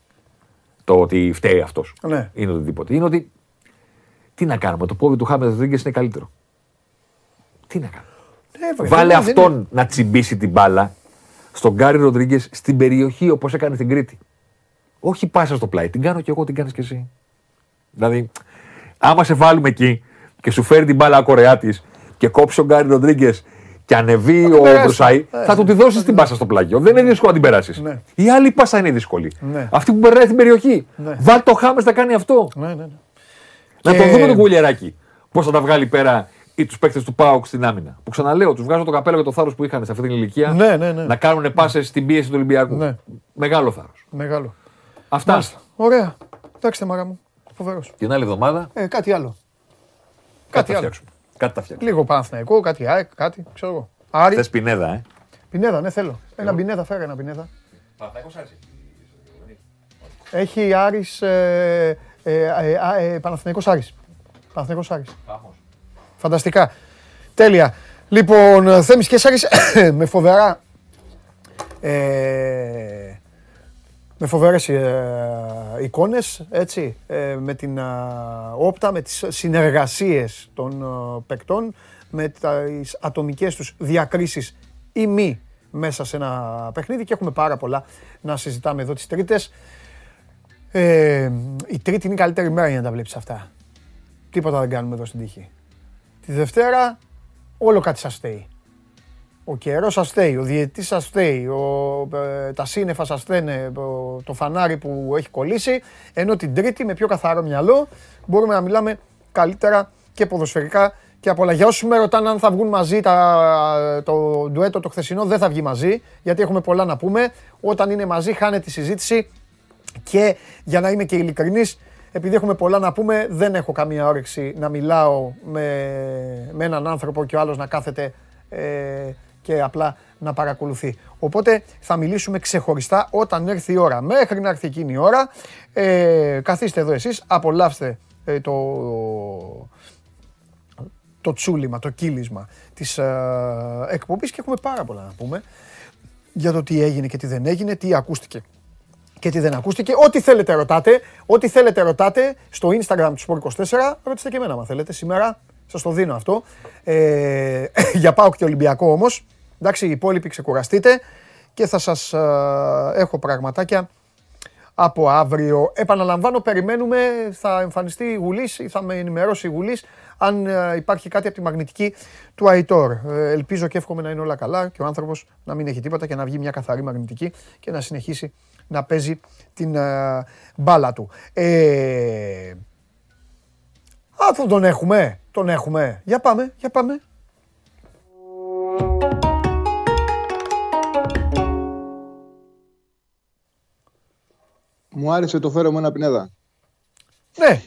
Το ότι φταίει αυτός. Ναι. Είναι οτιδήποτε. Είναι ότι. Τι να κάνουμε. Το πόδι του Χάμε Ροντρίγκες είναι καλύτερο. Τι να κάνουμε. Ναι, βρε, Βάλε δεν είναι- αυτόν να τσιμπήσει την μπάλα στον Γκάρι Ροντρίγκες στην περιοχή όπως έκανε στην Κρήτη. Όχι πάσα στο πλάι. Την κάνω κι εγώ, την κάνεις κι εσύ. Δηλαδή, άμα σε βάλουμε εκεί και σου φέρει την μπάλα ο Κορεάτης και κόψει ο Γκάρι Ροντρίγκες και ανεβεί ο περάσει. Βρουσάη, Ε, θα του τη δώσεις την πάσα στο πλάγιο. Δεν είναι δύσκολο να την περάσεις. Ναι. Η άλλη πάσα είναι δύσκολη. Ναι. Αυτή που περνάει την περιοχή. Ναι. Βάλ το Χάμες να κάνει αυτό. Ναι, ναι, ναι. Να Και- το δούμε τον κουλιαράκι. Πώς θα τα βγάλει πέρα ή τους παίκτες του Πάουκ στην άμυνα. Που ξαναλέω, τους βγάζω το καπέλο και το θάρρος που είχαν σε αυτή την ηλικία Ναι, ναι, ναι. να κάνουν πάσες στην πίεση του Ολυμπιακού. Ναι. Μεγάλο θάρρος. Μεγάλο. Αυτά. Μάλιστα. Ωραία. Εντάξει, μάρα μου. Φοβερός. Την άλλη εβδομάδα Ε, κάτι άλλο. κάτι Κάτι θα άλλο. Φτιάξουμε. Κάτι θα φτιάξουμε. Λίγο Παναθηναϊκό, κάτι ΑΕΚ, κάτι, ξέρω εγώ. Άρη. Θες πινέδα, ε; Πινέδα, ναι, θέλω. Ένα πινέδα, φέρε ένα πινέδα. Έχει Άρης, ε, ε, ε, α, ε, Παναθηναϊκός Άρης. Παναθηναϊκός Άρης. Φανταστικά. Τέλεια. Λοιπόν, Θέμης και Άρης με φοβερά... Ε, με φοβερές ε, εικόνες, έτσι, ε, με την ε, όπτα, με τις συνεργασίες των ε, παικτών, με τις ατομικές τους διακρίσεις ή μη μέσα σε ένα παιχνίδι και έχουμε πάρα πολλά να συζητάμε εδώ τις τρίτες. Ε, η τρίτη είναι η καλύτερη μέρα για να τα βλέπεις αυτά. Τίποτα δεν κάνουμε εδώ στην τύχη. Τη Δευτέρα όλο κάτι σας φταίει. Ο καιρός σας φταίει, ο διαιτητής σας φταίει, ο, ε, τα σύννεφα σας φταίνε, το φανάρι που έχει κολλήσει. Ενώ την Τρίτη με πιο καθαρό μυαλό μπορούμε να μιλάμε καλύτερα και ποδοσφαιρικά και από όλα. Για όσους με ρωτάνε αν θα βγουν μαζί τα, το ντουέτο το χθεσινό, δεν θα βγει μαζί, γιατί έχουμε πολλά να πούμε. Όταν είναι μαζί, χάνεται τη συζήτηση και για να είμαι και ειλικρινής, επειδή έχουμε πολλά να πούμε, δεν έχω καμία όρεξη να μιλάω με, με έναν άνθρωπο και ο άλλος να κάθεται ε, και απλά να παρακολουθεί. Οπότε θα μιλήσουμε ξεχωριστά όταν έρθει η ώρα. Μέχρι να έρθει εκείνη η ώρα, ε, καθίστε εδώ εσείς, απολαύστε ε, το, το τσούλημα, το κύλισμα της ε, εκπομπής και έχουμε πάρα πολλά να πούμε για το τι έγινε και τι δεν έγινε, τι ακούστηκε και τι δεν ακούστηκε. Ό,τι θέλετε ρωτάτε, ό,τι θέλετε ρωτάτε στο Instagram του Sport24, ρωτήστε και εμένα αν θέλετε. Σήμερα σας το δίνω αυτό. Ε, για πάω και Ολυμπιακό όμως. Εντάξει, οι υπόλοιποι ξεκουραστείτε και θα σας ε, έχω πραγματάκια από αύριο. Επαναλαμβάνω, περιμένουμε, θα εμφανιστεί η Γουλής ή θα με ενημερώσει η Γουλής αν ε, υπάρχει κάτι από τη μαγνητική του Αϊτόρ. Ε, ελπίζω και εύχομαι να είναι όλα καλά και ο άνθρωπος να μην έχει τίποτα και να βγει μια καθαρή μαγνητική και να συνεχίσει να παίζει την ε, μπάλα του. Ε, α, τον έχουμε, τον έχουμε. Για πάμε, για πάμε. Μου άρεσε το φέρω με ένα πινέδα. Ναι.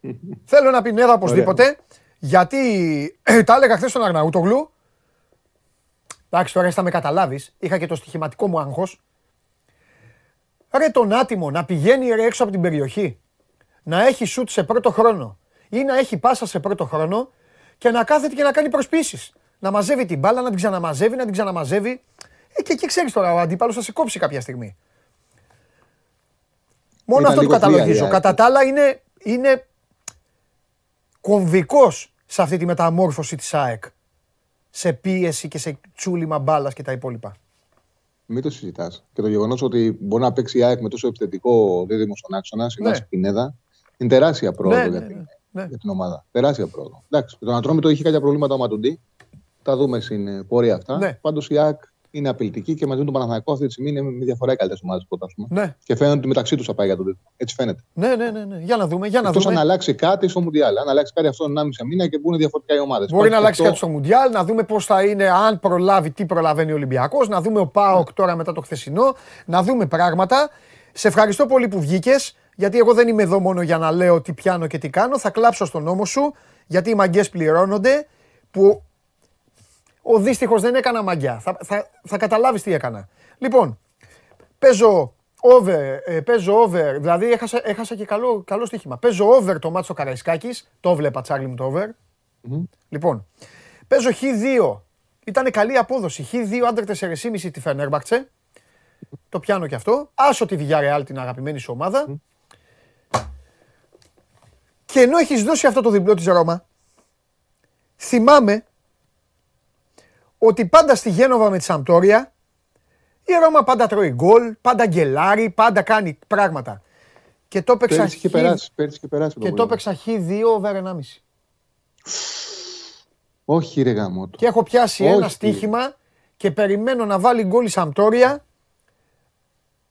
Θέλω ένα πινέδα οπωσδήποτε. Γιατί τα έλεγα χθες στον Αρναούτογλου. Εντάξει, τώρα θα με καταλάβεις. Είχα και το στοιχηματικό μου άγχος. Ρε τον άτιμο να πηγαίνει ρε έξω από την περιοχή. Να έχει σουτ σε πρώτο χρόνο. Ή να έχει πάσα σε πρώτο χρόνο και να κάθεται και να κάνει προσπίσει. Να μαζεύει την μπάλα, να την ξαναμαζεύει, να την ξαναμαζεύει. Ε, και εκεί ξέρεις τώρα ο αντίπαλος θα σε κόψει κάποια στιγμή. Μόνο αυτό το καταλογίζω. Κατά τα άλλα είναι, είναι κομβικός σε αυτή τη μεταμόρφωση της ΑΕΚ. Σε πίεση και σε τσούλημα μπάλας και τα υπόλοιπα. Μην το συζητάς. Και το γεγονός ότι μπορεί να παίξει η ΑΕΚ με τόσο επιθετικό δίδυμο στον άξονα, ναι. Πινέδα, είναι τεράστια πρόοδο ναι, για, ναι, την, ναι. για την ομάδα. Τεράστια πρόοδο. Εντάξει, το Ατρόμητο είχε κάποια προβλήματα ο Ματουντή. Τα δούμε στην πορεία αυτά. Ναι. Πάντως η ΑΕΚ είναι απειλητική και μαζί με τον Παναθανικό αυτή τη στιγμή είναι με διαφορά οι καλύτερες ομάδες που ναι. Και φαίνεται ότι μεταξύ τους θα πάει για τον τίτλο. Έτσι φαίνεται. Ναι, ναι, ναι, ναι. Για να δούμε. Για να Εκτός δούμε. αν αλλάξει κάτι στο Μουντιάλ. Αν αλλάξει κάτι αυτό τον 1,5 μήνα και μπουν διαφορετικά οι ομάδες. Μπορεί να αλλάξει κάτι στο Μουντιάλ, να δούμε πώς θα είναι, αν προλάβει, τι προλαβαίνει ο Ολυμπιακός, να δούμε ο Πάοκ τώρα μετά το χθεσινό, να δούμε πράγματα. Σε ευχαριστώ πολύ που βγήκες, γιατί εγώ δεν είμαι εδώ μόνο για να λέω τι πιάνω και τι κάνω. Θα κλάψω στον νόμο σου, γιατί οι μαγκές πληρώνονται. Που ο δύστιχος δεν έκανα μαγιά. Θα, θα, θα καταλάβεις τι έκανα. Λοιπόν, παίζω over, ε, παίζω over, δηλαδή έχασα, έχασα και καλό, καλό στοίχημα. Παίζω over το μάτσο Καραϊσκάκης. Το βλέπα, τσάρλι μου το over. Mm-hmm. Λοιπόν, παίζω χ2. Ήταν καλή απόδοση. Χ2 άντρε 4,5 τη Φενέρμπαξε. Το πιάνω και αυτό. Άσο τη Villarreal την αγαπημένη σου ομάδα. Mm. Και ενώ έχεις δώσει αυτό το διπλό της Ρώμα, θυμάμαι ότι πάντα στη Γένοβα με τη Σαμπτόρια η Ρώμα πάντα τρώει γκολ, πάντα γκελάρει, πάντα κάνει πράγματα. Και το έπαιξα χ... περάσει, και περάσει. Και το έπαιξα χ2 over 1,5. Όχι ρε γαμότο. Και έχω πιάσει Όχι. ένα στοίχημα και περιμένω να βάλει γκολ η Σαμπτόρια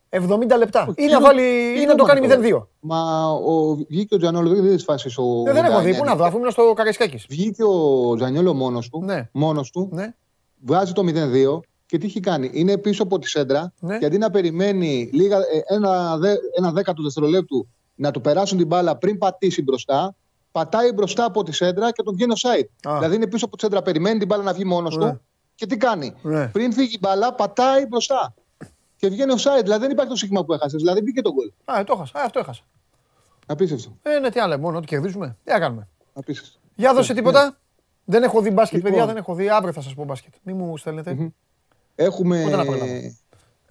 70 λεπτά. Ή να, βάλει, ή να το κάνει 0-2. Μα ο, βγήκε ο Τζανόλο, δεν είδες φάση ο. Ε, δεν έχω δει, πού να δω, αφού ήμουν στο Καραϊσκάκης. Βγήκε ο Τζανιόλο μόνος του. Ναι. Μόνος του ναι βγάζει το 0-2 και τι έχει κάνει. Είναι πίσω από τη σέντρα ναι. και αντί να περιμένει λίγα, ε, ένα, ένα δέκατο δευτερολέπτου να του περάσουν την μπάλα πριν πατήσει μπροστά, πατάει μπροστά από τη σέντρα και τον βγαίνει ο site. Δηλαδή είναι πίσω από τη σέντρα, περιμένει την μπάλα να βγει μόνος ναι. του και τι κάνει. Ναι. Πριν φύγει η μπάλα, πατάει μπροστά. Και βγαίνει ο site. Δηλαδή δεν υπάρχει το σύγχυμα που έχασες. Δηλαδή μπήκε το γκολ. Α, το έχασα. Α, αυτό έχασα. Απίστευτο. Ε, ναι, τι άλλο, μόνο ότι κερδίζουμε. Τι να κάνουμε. Απίστευτο. Για δώσε τίποτα. Δεν έχω δει μπάσκετ, λοιπόν. παιδιά, δεν έχω δει. Αύριο θα σας πω μπάσκετ. Μην μου στέλνετε. Έχουμε.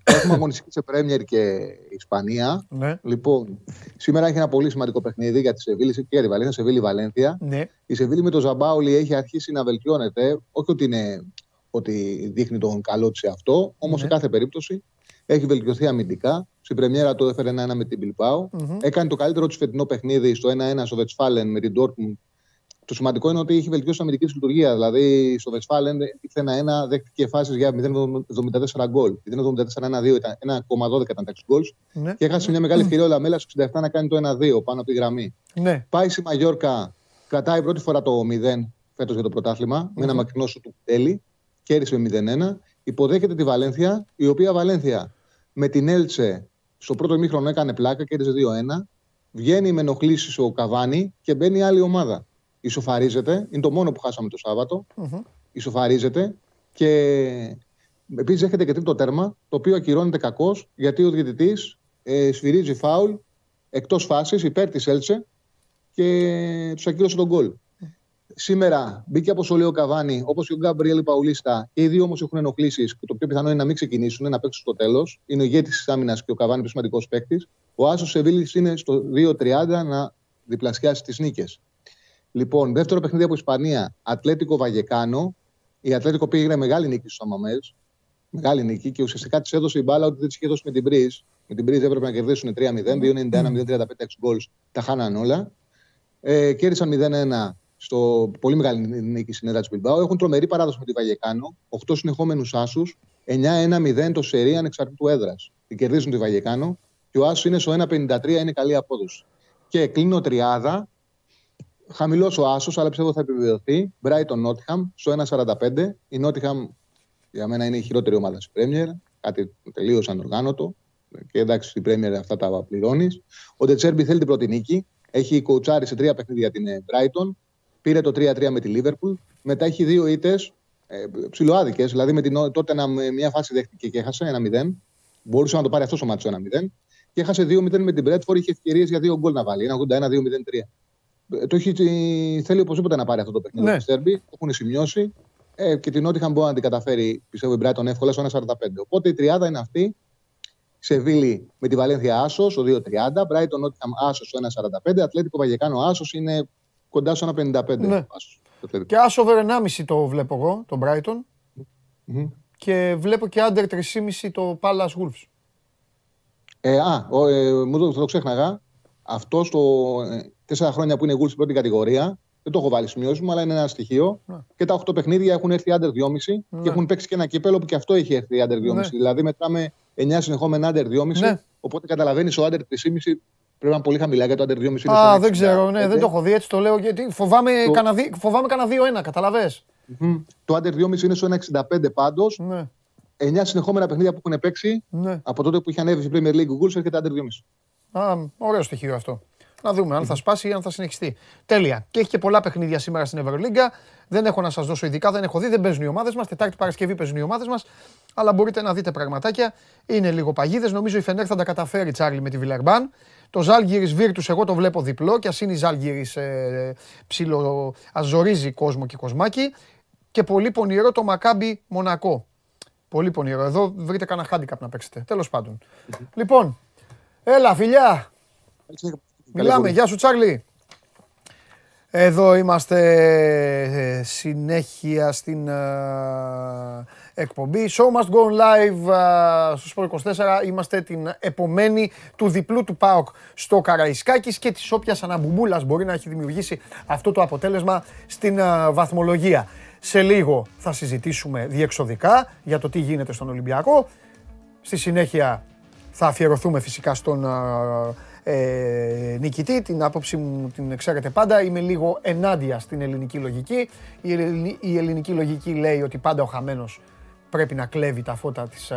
Έχουμε αγωνιστική σε Πρέμιερ και Ισπανία. Ναι. Λοιπόν, σήμερα έχει ένα πολύ σημαντικό παιχνίδι για τη Σεβίλη και για τη Βαλένθια, Σεβίλη Βαλένθια. Ναι. Η Σεβίλη με τον Ζαμπάουλη έχει αρχίσει να βελτιώνεται. Όχι ότι, είναι, ότι δείχνει τον καλό της αυτό, όμως ναι. σε κάθε περίπτωση έχει βελτιωθεί αμυντικά. Στην Πρεμιέρα του έφερε ένα-ένα με την Bilbao. Mm-hmm. Έκανε το καλύτερο της φετινό παιχνίδι στο 1-1 στο Βετσφάλεν με την Dortmund το σημαντικό είναι ότι έχει βελτιώσει την αμυντική της λειτουργία. Δηλαδή, στο Βεσφάλεν ήρθε ένα-ένα, δέχτηκε φάσεις για 0,74 γκολ. 0,74-1-2 ήταν 1,12 ήταν τα γκολς. Ναι. Και έχασε μια μεγάλη ευκαιρία ο Λαμέλας στο 67 να κάνει το 1-2 πάνω από τη γραμμή. Ναι. Πάει στη Μαγιόρκα, κρατάει πρώτη φορά το 0 φέτος για το πρωτάθλημα, mm-hmm. με ένα μακρινό σου του τέλη. Κέρδισε με 0-1. Υποδέχεται τη Βαλένθια, η οποία Βαλένθια με την Έλτσε στο πρώτο ημίχρονο έκανε πλάκα, κέρδισε 2-1. Βγαίνει με ενοχλήσεις ο Καβάνη και μπαίνει άλλη ομάδα ισοφαρίζεται. Είναι το μόνο που χάσαμε το Σάββατο. Mm-hmm. Ισοφαρίζεται και επίσης έχετε και τρίτο τέρμα, το οποίο ακυρώνεται κακώς γιατί ο διαιτητής ε, σφυρίζει φάουλ εκτός φάσης υπέρ της Έλτσε και τους ακύρωσε τον γκολ. Σήμερα μπήκε από ο Καβάνη, όπως και ο Γκάμπριελ Παουλίστα. Και οι δύο όμως έχουν ενοχλήσεις και το πιο πιθανό είναι να μην ξεκινήσουν, να παίξουν στο τέλος. Είναι ο ηγέτης της άμυνας και ο Καβάνη, πιο σημαντικός παίκτης. Ο Άσος Σεβίλης είναι στο 2-30 να διπλασιάσει τις νίκες. Λοιπόν, δεύτερο παιχνίδι από Ισπανία, Ατλέτικο Βαγεκάνο. Η Ατλέτικο πήγε μεγάλη νίκη στου Αμαμέλ. Μεγάλη νίκη και ουσιαστικά της έδωσε η μπάλα ότι δεν της είχε δώσει με την Μπριζ. Με την Μπριζ έπρεπε να κερδίσουν 3-0, 2-91, 0-35 γκολς. Τα χάναν όλα. Ε, κέρδισαν 0-1 στο πολύ μεγάλη νίκη στην έδρα της Μπιλμπάου. Έχουν τρομερή παράδοση με τη Βαγεκάνο. 8 συνεχόμενους άσους. 9-1-0 το σερί ανεξαρτήτου έδρας. Την κερδίζουν τη Βαγεκάνο. Και ο άσο είναι στο 1-53, είναι καλή απόδοση. Και κλείνω τριάδα Χαμηλός ο Άσος, αλλά πιστεύω θα επιβεβαιωθεί. Brighton Νότιχαμ στο 1,45. Η Νότιχαμ για μένα είναι η χειρότερη ομάδα στην Πρέμιερ. Κάτι τελείως ανοργάνωτο. Και εντάξει, στην Πρέμιερ αυτά τα πληρώνεις. Ο Ντετσέρμπι θέλει την πρώτη νίκη. Έχει κοουτσάρει σε τρία παιχνίδια την ε, Brighton. Πήρε το 3-3 με τη Λίβερπουλ. Μετά έχει δύο ήττες ε, ψηλοάδικες. Δηλαδή με την, τότε να, μια φάση δέχτηκε και έχασε ένα 0. Μπορούσε να το πάρει αυτός ο μάτσο ένα 0. Και έχασε 2-0 με την Μπρέτφορ. Είχε ευκαιρίες για δύο γκολ να βάλει. Ένα 81-2-0-3 το έχει, θέλει οπωσδήποτε να πάρει αυτό το παιχνίδι. Ναι. Σέρμπι, το έχουν σημειώσει ε, και την Νότιχαμ μπορεί να την καταφέρει, πιστεύω, η Μπράτον εύκολα στο 1,45. Οπότε η τριάδα είναι αυτή. Σεβίλη με τη Βαλένθια Άσος στο 2,30. Μπράιτον Νότιχαμ Άσος στο 1,45. Ατλέτικο Βαγεκάνο Άσος είναι κοντά στο 1,55. Ναι. και Άσο over 1,5 το βλέπω εγώ, τον Brighton. Mm-hmm. Και βλέπω και under 3,5 το Palace Wolves. Ε, α, ο, ε, μου το, το ξέχναγα. Αυτό στο, ε, τέσσερα χρόνια που είναι γκουλ στην πρώτη κατηγορία. Δεν το έχω βάλει σημειώσει μου, αλλά είναι ένα στοιχείο. Ναι. Και τα 8 παιχνίδια έχουν έρθει under 2,5 ναι. και έχουν παίξει και ένα κύπελο που και αυτό έχει έρθει under 2,5. Ναι. Δηλαδή μετράμε 9 συνεχόμενα under 2,5. Ναι. Οπότε καταλαβαίνεις ο under 3,5 πρέπει να είναι πολύ χαμηλά για το under 2,5. Α, δεν ξέρω, ναι, δεν το έχω δει έτσι το λέω γιατί φοβάμαι, το... κανένα, φοβάμαι κανένα 2-1, καταλαβέ. Mm-hmm. Το under 2,5 είναι στο 1,65 πάντως. Ναι. 9 συνεχόμενα παιχνίδια που έχουν παίξει ναι. από τότε που είχε ανέβει στην Premier League ο Γκουλ έρχεται under 2,5. Α, ωραίο στοιχείο αυτό. Να δούμε αν θα σπάσει ή αν θα συνεχιστεί. Τέλεια. Και έχει και πολλά παιχνίδια σήμερα στην Ευρωλίγκα. Δεν έχω να σας δώσω ειδικά, δεν έχω δει, δεν παίζουν οι ομάδες μας. Τετάρτη Παρασκευή παίζουν οι ομάδες μας. Αλλά μπορείτε να δείτε πραγματάκια. Είναι λίγο παγίδες. Νομίζω η Φενέρ θα τα καταφέρει Τσάρλι με τη Βιλερμπάν. Το Ζάλγκυρη Βίρτους, εγώ το βλέπω διπλό και ας είναι η Ζάλγκυρη ε, ψηλο. αζορίζει κόσμο και κοσμάκι. Και πολύ πονηρό το Μακάμπι Μονακό. Πολύ πονηρό. Εδώ βρείτε κανένα χάντικαπ να παίξετε. Τέλος πάντων. Λοιπόν, έλα φιλιά. Μιλάμε, γεια σου Τσάρλι. Εδώ είμαστε ε, συνέχεια στην uh, εκπομπή. Show must go live uh, στο Sport 24. Είμαστε την επομένη του διπλού του ΠΑΟΚ στο Καραϊσκάκης και της όποιας αναμπουμούλας μπορεί να έχει δημιουργήσει αυτό το αποτέλεσμα στην uh, βαθμολογία. Σε λίγο θα συζητήσουμε διεξοδικά για το τι γίνεται στον Ολυμπιακό. Στη συνέχεια θα αφιερωθούμε φυσικά στον ε, νικητή. Την άποψη μου την ξέρετε πάντα. Είμαι λίγο ενάντια στην ελληνική λογική. Η, η ελληνική λογική λέει ότι πάντα ο χαμένος πρέπει να κλέβει τα φώτα της,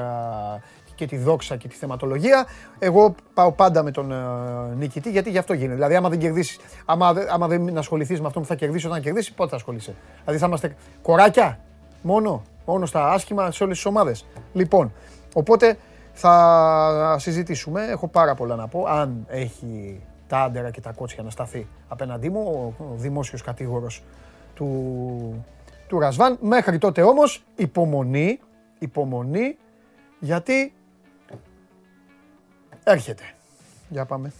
και τη δόξα και τη θεματολογία. Εγώ πάω πάντα με τον uh, νικητή γιατί γι' αυτό γίνεται. Δηλαδή, άμα δεν κερδίσεις, άμα, άμα δεν ασχοληθείς με αυτό που θα κερδίσει όταν κερδίσει, πότε θα ασχολείσαι; Δηλαδή, θα είμαστε κοράκια μόνο, μόνο στα άσχημα σε όλες τις ομάδες. Λοιπόν, οπότε θα συζητήσουμε. Έχω πάρα πολλά να πω. Αν έχει τα άντερα και τα κότσια να σταθεί απέναντί μου, ο δημόσιος κατήγορος του, του Ρασβάν. Μέχρι τότε όμως υπομονή, υπομονή, γιατί Έρχεται. Για πάμε.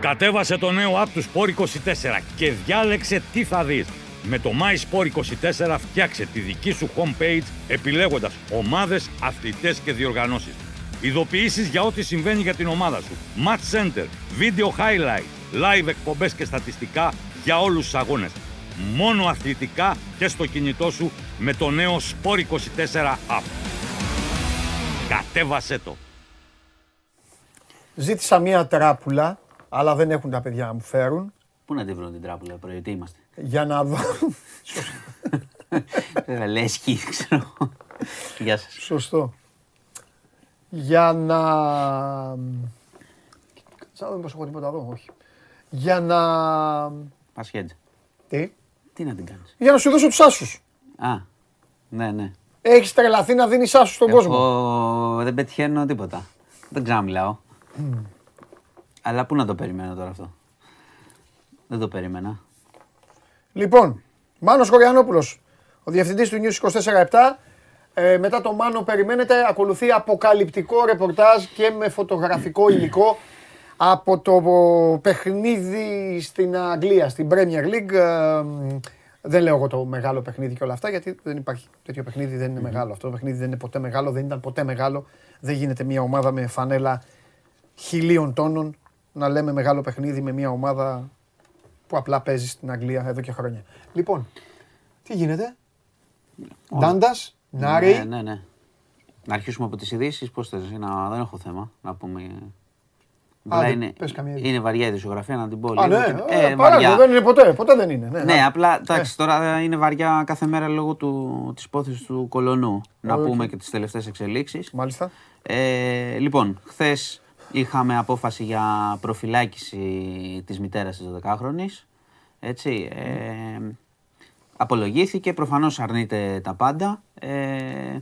Κατέβασε το νέο app του Sport 24 και διάλεξε τι θα δεις. Με το MySport24 φτιάξε τη δική σου homepage επιλέγοντας ομάδες, αθλητές και διοργανώσεις. Ειδοποιήσεις για ό,τι συμβαίνει για την ομάδα σου. Match Center, Video Highlight, Live εκπομπές και στατιστικά για όλους τους αγώνες. Μόνο αθλητικά και στο κινητό σου με το νέο Sport24 app. Κατέβασέ το. Ζήτησα μία τράπουλα, αλλά δεν έχουν τα παιδιά να μου φέρουν. Πού να τη βρουν την τράπουλα, πρωί, τι είμαστε; Για να δω. Λέσχη, ξέρω. Γεια σας. Σωστό. Για να... Σαν να δω έχω τίποτα εδώ, όχι. Για να... Πασχέτζ. Τι; Τι να την κάνεις; Για να σου δώσω τους άσους. Α, ναι, ναι. Έχεις τρελαθεί να δίνεις άσους στον κόσμο. Εγώ δεν πετυχαίνω τίποτα. Δεν ξαναμιλάω. Mm. Αλλά πού να το περιμένω τώρα αυτό; Δεν το περίμενα. Λοιπόν, Μάνος Κοριανόπουλος, ο διευθυντής του News 24-7. Ε, μετά το Μάνο περιμένετε, ακολουθεί αποκαλυπτικό ρεπορτάζ και με φωτογραφικό υλικό από το παιχνίδι στην Αγγλία, στην Premier League. Ε, δεν λέω εγώ το μεγάλο παιχνίδι και όλα αυτά, γιατί δεν υπάρχει τέτοιο παιχνίδι, δεν είναι μεγάλο. Αυτό το παιχνίδι δεν είναι ποτέ μεγάλο, δεν ήταν ποτέ μεγάλο. Δεν γίνεται μια ομάδα με φανέλα χιλίων τόνων να λέμε μεγάλο παιχνίδι με μια ομάδα που απλά παίζεις στην Αγγλία εδώ και χρόνια. Λοιπόν, τι γίνεται; Ντάντας, Νάρη. Ναι, ναι, ναι. Να αρχίσουμε από τις ειδήσεις. Πώς θες, να... δεν έχω θέμα να πούμε. Α, είναι, πες είναι βαριά η δισογραφία να την πω. Α, ναι, ε, βαριά. δεν είναι ποτέ, ποτέ δεν είναι. Ναι, ναι απλά εντάξει, ε. τώρα είναι βαριά κάθε μέρα λόγω του, της υπόθεσης του Κολονού. Να πούμε και τις τελευταίες εξελίξεις. Μάλιστα. Ε, λοιπόν, χθες είχαμε απόφαση για προφυλάκηση της μητέρας της 12χρονης. Έτσι, ε, απολογήθηκε, προφανώς αρνείται τα πάντα. Ε,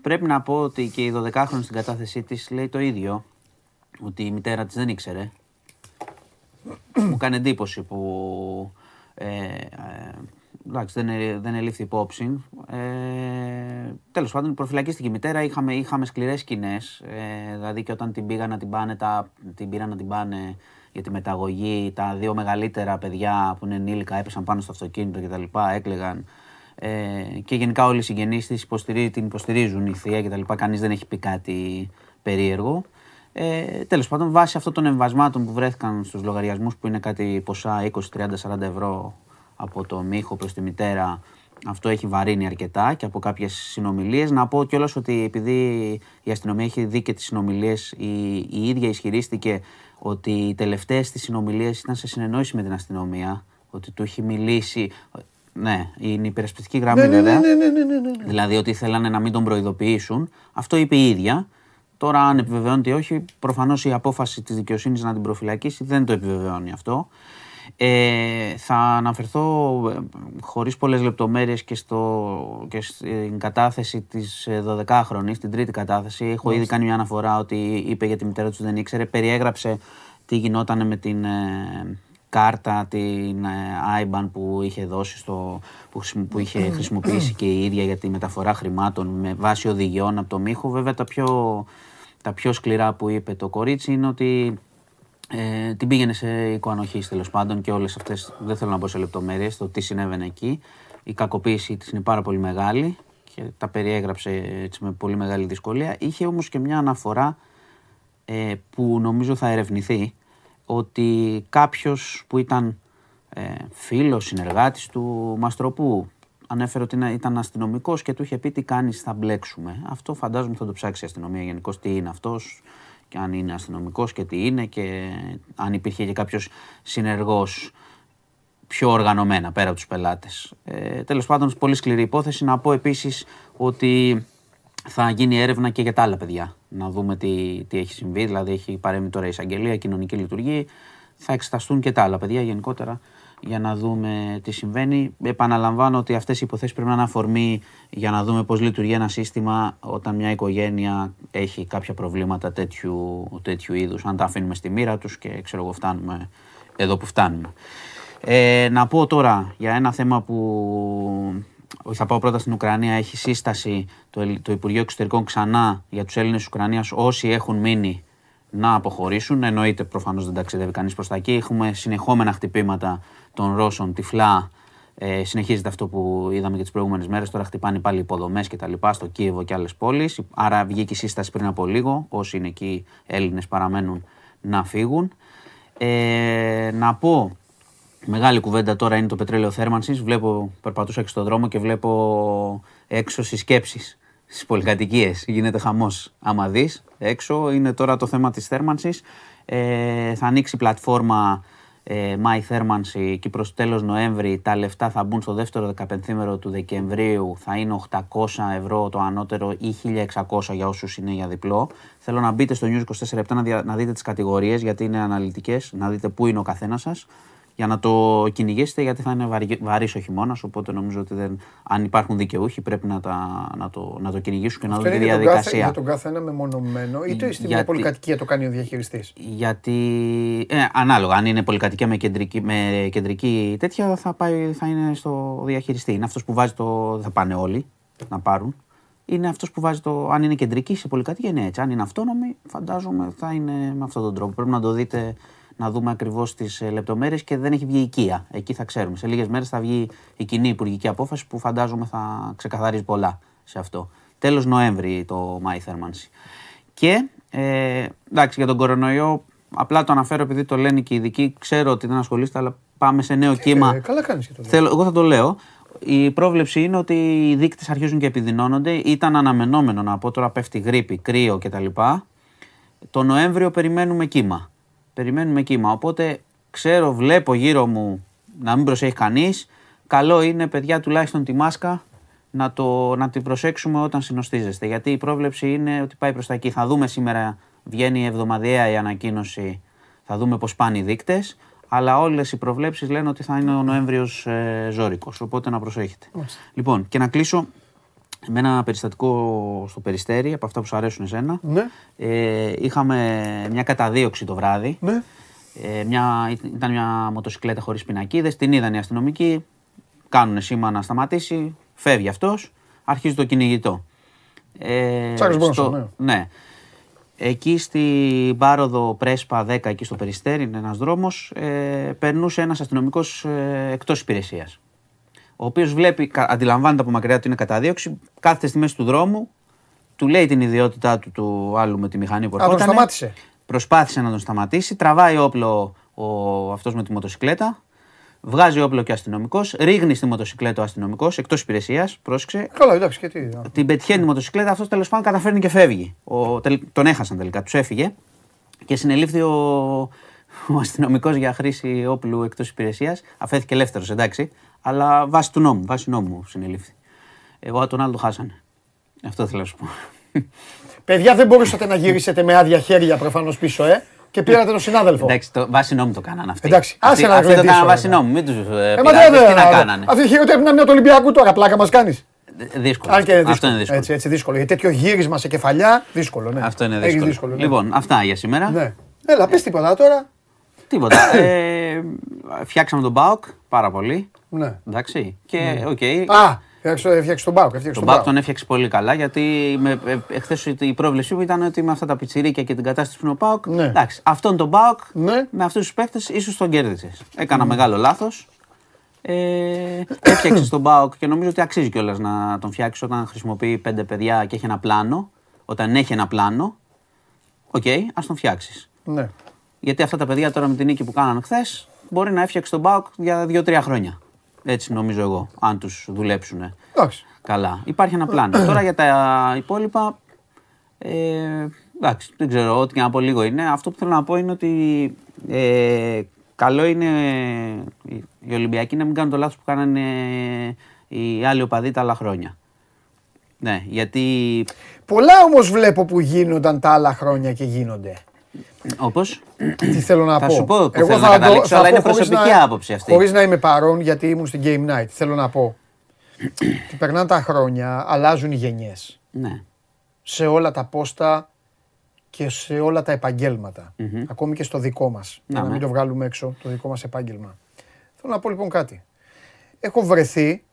πρέπει να πω ότι και η 12χρονη στην κατάθεσή της λέει το ίδιο, ότι η μητέρα της δεν ήξερε. Μου κάνει εντύπωση που ε, ε εντάξει, δεν, δεν ελήφθη υπόψη. Ε, Τέλος πάντων, προφυλακίστηκε η μητέρα. Είχαμε, είχαμε σκληρές σκηνές. Ε, δηλαδή και όταν την πήγαν να την πάνε, τα, την πήραν να την πάνε για τη μεταγωγή, τα δύο μεγαλύτερα παιδιά που είναι ενήλικα έπεσαν πάνω στο αυτοκίνητο κτλ. Έκλεγαν. Ε, και γενικά όλοι οι συγγενείς της την υποστηρίζουν η θεία κτλ. Κανείς δεν έχει πει κάτι περίεργο. Ε, Τέλος πάντων, βάσει αυτών των εμβασμάτων που βρέθηκαν στους λογαριασμούς που είναι κάτι ποσά 20, 30, 40 ευρώ από το μίχο προς τη μητέρα αυτό έχει βαρύνει αρκετά και από κάποιες συνομιλίες. Να πω κιόλας ότι επειδή η αστυνομία έχει δει και τις συνομιλίες, η, η ίδια ισχυρίστηκε ότι οι τελευταίες της συνομιλίες ήταν σε συνεννόηση με την αστυνομία. Ότι του έχει μιλήσει. Ναι, είναι υπερασπιστική γραμμή ναι, ναι, βέβαια. Ναι, ναι, ναι, ναι, ναι, Δηλαδή ότι θέλανε να μην τον προειδοποιήσουν. Αυτό είπε η ίδια. Τώρα, αν επιβεβαιώνεται ή όχι, προφανώς η απόφαση της δικαιοσύνης να την προφυλακίσει δεν το επιβεβαιώνει αυτό. Ε, θα αναφερθώ ε, χωρίς πολλές λεπτομέρειες και, στο, και στην κατάθεση της 12χρονης, ε, την τρίτη κατάθεση. Έχω ήδη κάνει μια αναφορά ότι είπε για τη μητέρα του δεν ήξερε. Περιέγραψε τι γινόταν με την ε, κάρτα, την ε, IBAN που είχε δώσει στο, που, που είχε χρησιμοποιήσει και η ίδια για τη μεταφορά χρημάτων με βάση οδηγιών από το μήχο. Βέβαια τα πιο, τα πιο σκληρά που είπε το κορίτσι είναι ότι ε, την πήγαινε σε οικοανοχής τέλος πάντων και όλες αυτές. Δεν θέλω να πω σε λεπτομέρειες το τι συνέβαινε εκεί. Η κακοποίηση της είναι πάρα πολύ μεγάλη και τα περιέγραψε έτσι με πολύ μεγάλη δυσκολία. Είχε όμως και μια αναφορά ε, που νομίζω θα ερευνηθεί ότι κάποιος που ήταν ε, φίλος, συνεργάτης του Μαστροπού, ανέφερε ότι ήταν αστυνομικός και του είχε πει τι κάνεις, θα μπλέξουμε. Αυτό φαντάζομαι θα το ψάξει η αστυνομία γενικώς τι είναι αυτός, και αν είναι αστυνομικός και τι είναι και αν υπήρχε και κάποιος συνεργός πιο οργανωμένα πέρα από τους πελάτες. Ε, Τέλος πάντων, πολύ σκληρή υπόθεση. Να πω επίσης ότι θα γίνει έρευνα και για τα άλλα παιδιά. Να δούμε τι, τι έχει συμβεί. Δηλαδή, έχει παρέμει τώρα η εισαγγελία, κοινωνική λειτουργία. Θα εξεταστούν και τα άλλα παιδιά γενικότερα για να δούμε τι συμβαίνει. Επαναλαμβάνω ότι αυτές οι υποθέσεις πρέπει να είναι αφορμή για να δούμε πώς λειτουργεί ένα σύστημα όταν μια οικογένεια έχει κάποια προβλήματα τέτοιου, τέτοιου είδους. Αν τα αφήνουμε στη μοίρα τους και ξέρω εγώ φτάνουμε εδώ που φτάνουμε. Ε, να πω τώρα για ένα θέμα που θα πάω πρώτα στην Ουκρανία, έχει σύσταση το, το Υπουργείο Εξωτερικών ξανά για τους Έλληνες Ουκρανίας όσοι έχουν μείνει να αποχωρήσουν. Εννοείται προφανώς δεν ταξιδεύει κανείς προς τα εκεί. Έχουμε συνεχόμενα χτυπήματα των Ρώσων τυφλά. Ε, συνεχίζεται αυτό που είδαμε και τις προηγούμενες μέρες. Τώρα χτυπάνε πάλι υποδομές και τα λοιπά στο Κίεβο και άλλες πόλεις. Άρα βγήκε η σύσταση πριν από λίγο. Όσοι είναι εκεί Έλληνες παραμένουν να φύγουν. Ε, να πω Μεγάλη κουβέντα τώρα είναι το πετρέλαιο θέρμανσης. Βλέπω, περπατούσα και στον δρόμο και βλέπω έξω συσκέψεις στις πολυκατοικίες. Γίνεται χαμός. Άμα δεις, έξω είναι τώρα το θέμα της θέρμανσης. Ε, θα ανοίξει πλατφόρμα ε, My Θέρμανση εκεί προ τέλος Νοέμβρη. Τα λεφτά θα μπουν στο δεύτερο 15 του Δεκεμβρίου. Θα είναι 800 ευρώ το ανώτερο ή 1600 για όσους είναι για διπλό. Θέλω να μπείτε στο News 24 να, να δείτε τις κατηγορίες γιατί είναι αναλυτικές, να δείτε πού είναι ο καθένας σας για να το κυνηγήσετε γιατί θα είναι βαρύ ο χειμώνας. Οπότε νομίζω ότι δεν, αν υπάρχουν δικαιούχοι πρέπει να, τα, να, το, να το κυνηγήσουν και να δουν τη διαδικασία. για τον κάθε ένα μεμονωμένο ή το στην γιατί, πολυκατοικία το κάνει ο διαχειριστής. Γιατί. Ε, ανάλογα. Αν είναι πολυκατοικία με κεντρική, με κεντρική τέτοια θα, πάει, θα είναι στο διαχειριστή. Είναι αυτός που βάζει το. Θα πάνε όλοι να πάρουν. Είναι αυτός που βάζει το. Αν είναι κεντρική σε πολυκατοικία είναι έτσι. Αν είναι αυτόνομη, φαντάζομαι θα είναι με αυτόν τον τρόπο. Πρέπει να το δείτε να δούμε ακριβώς τις ε, λεπτομέρειες και δεν έχει βγει οικία. Εκεί θα ξέρουμε. Σε λίγες μέρες θα βγει η κοινή υπουργική απόφαση που φαντάζομαι θα ξεκαθαρίζει πολλά σε αυτό. Τέλος Νοέμβρη το My Thermancy. Και ε, εντάξει, για τον κορονοϊό, απλά το αναφέρω επειδή το λένε και οι ειδικοί. Ξέρω ότι δεν ασχολείστε, αλλά πάμε σε νέο κύμα. Ε, καλά κάνεις και το Θέλω, Εγώ θα το λέω. Η πρόβλεψη είναι ότι οι δείκτες αρχίζουν και επιδεινώνονται. Ήταν αναμενόμενο να πω τώρα πέφτει γρήπη, κρύο κτλ. Το Νοέμβριο περιμένουμε κύμα περιμένουμε κύμα. Οπότε ξέρω, βλέπω γύρω μου να μην προσέχει κανείς. Καλό είναι, παιδιά, τουλάχιστον τη μάσκα να, το, να την προσέξουμε όταν συνοστίζεστε. Γιατί η πρόβλεψη είναι ότι πάει προς τα εκεί. Θα δούμε σήμερα, βγαίνει εβδομαδιαία η ανακοίνωση, θα δούμε πώς πάνε οι δείκτες. Αλλά όλες οι προβλέψεις λένε ότι θα είναι ο Νοέμβριος ε, ζώρικος. Οπότε να προσέχετε. Λοιπόν, και να κλείσω με ένα περιστατικό στο Περιστέρι, από αυτά που σου αρέσουν εσένα. Ναι. Ε, είχαμε μια καταδίωξη το βράδυ. Ναι. Ε, μια, ήταν μια μοτοσυκλέτα χωρίς πινακίδες, την είδαν οι αστυνομικοί, κάνουν σήμα να σταματήσει, φεύγει αυτός, αρχίζει το κυνηγητό. Ε, στο, ναι. ναι. Εκεί στην πάροδο Πρέσπα 10, εκεί στο Περιστέρι, είναι ένας δρόμος, ε, περνούσε ένας αστυνομικός ε, εκτός υπηρεσίας ο οποίος βλέπει, αντιλαμβάνεται από μακριά ότι είναι καταδίωξη, κάθεται στη μέση του δρόμου, του λέει την ιδιότητά του του άλλου με τη μηχανή που ερχόταν. τον σταμάτησε. Προσπάθησε να τον σταματήσει, τραβάει όπλο ο, αυτός με τη μοτοσυκλέτα, βγάζει όπλο και αστυνομικός, ρίγνει στη μοτοσυκλέτα ο αστυνομικός εκτός υπηρεσίας, πρόσεξε. Καλά, εντάξει, και τι. Την πετυχαίνει η μοτοσυκλέτα, αυτός τέλος πάντων καταφέρνει και φεύγει. Ο, τον έχασαν τελικά, τους έφυγε και συνελήφθη ο, ο αστυνομικός για χρήση όπλου εκτός υπηρεσίας. Αφέθηκε ελεύθερος, εντάξει. Αλλά βάσει του νόμου, βάσει νόμου συνελήφθη. Εγώ τον άλλο το χάσανε. Αυτό θέλω να σου πω. Παιδιά, δεν μπορούσατε να γυρίσετε με άδεια χέρια προφανώς πίσω, ε. Και πήρατε τον συνάδελφο. Εντάξει, το, βάσει νόμου το κάνανε αυτοί. Εντάξει, άσε να αυτοί το κάνανε βάσει νόμου. Μην τους ε, ε, τι να κάνανε. Αυτή η χειρότερη να είναι του Ολυμπιακού τώρα, πλάκα μας κάνεις. Δύσκολο. Αν και δύσκολο. Αυτό είναι δύσκολο. Έτσι, έτσι, δύσκολο. Γιατί τέτοιο γύρισμα σε κεφαλιά, δύσκολο. Ναι. Αυτό είναι δύσκολο. δύσκολο ναι. Λοιπόν, αυτά για σήμερα. Ναι. Έλα, πες τίποτα τώρα. Τίποτα. ε, φτιάξαμε τον Μπάουκ πάρα πολύ. Ναι. Εντάξει. Και, ναι. Okay. Α, έφτιαξε τον Μπάουκ. Τον Μπάουκ τον έφτιαξε πολύ καλά γιατί εχθές η πρόβλεψή μου ήταν ότι με αυτά τα πιτσιρίκια και την κατάσταση που είναι ο Μπάουκ. Ναι. Εντάξει, αυτόν τον Μπάουκ ναι. με αυτούς τους παίχτε ίσως τον κέρδισε. Έκανα ναι. μεγάλο λάθος. Ε, έφτιαξες τον ΠΑΟΚ και νομίζω ότι αξίζει κιόλας να τον φτιάξεις όταν χρησιμοποιεί πέντε παιδιά και έχει ένα πλάνο. Όταν έχει ένα πλάνο, OK, okay, ας τον φτιάξεις. Ναι. Γιατί αυτά τα παιδιά τώρα με την νίκη που κάνανε χθες μπορεί να έφτιαξε τον ΠΑΟΚ για δύο-τρία χρόνια. Έτσι νομίζω εγώ, αν τους δουλέψουν. Καλά. Υπάρχει ένα πλάνο. Τώρα για τα υπόλοιπα. Ε, εντάξει, δεν ξέρω, ό,τι και να πω λίγο είναι. Αυτό που θέλω να πω είναι ότι ε, καλό είναι οι Ολυμπιακοί να μην κάνουν το λάθος που κάνανε οι άλλοι οπαδοί τα άλλα χρόνια. Ναι, γιατί... Πολλά όμως βλέπω που γίνονταν τα άλλα χρόνια και γίνονται. Όπως; Τι θέλω να θα πω. σου πω που Εγώ θέλω θα να καταλήξω, αλλά είναι προσωπική να, άποψη αυτή. Χωρίς να είμαι παρόν, γιατί ήμουν στην Game Night. Θέλω να πω. ότι περνάνε τα χρόνια, αλλάζουν οι γενιές. Ναι. Σε όλα τα πόστα και σε όλα τα επαγγελματα Ακόμη και στο δικό μας. Για να μην ναι. το βγάλουμε έξω, το δικό μας επάγγελμα. Θέλω να πω λοιπόν κάτι. Έχω βρεθεί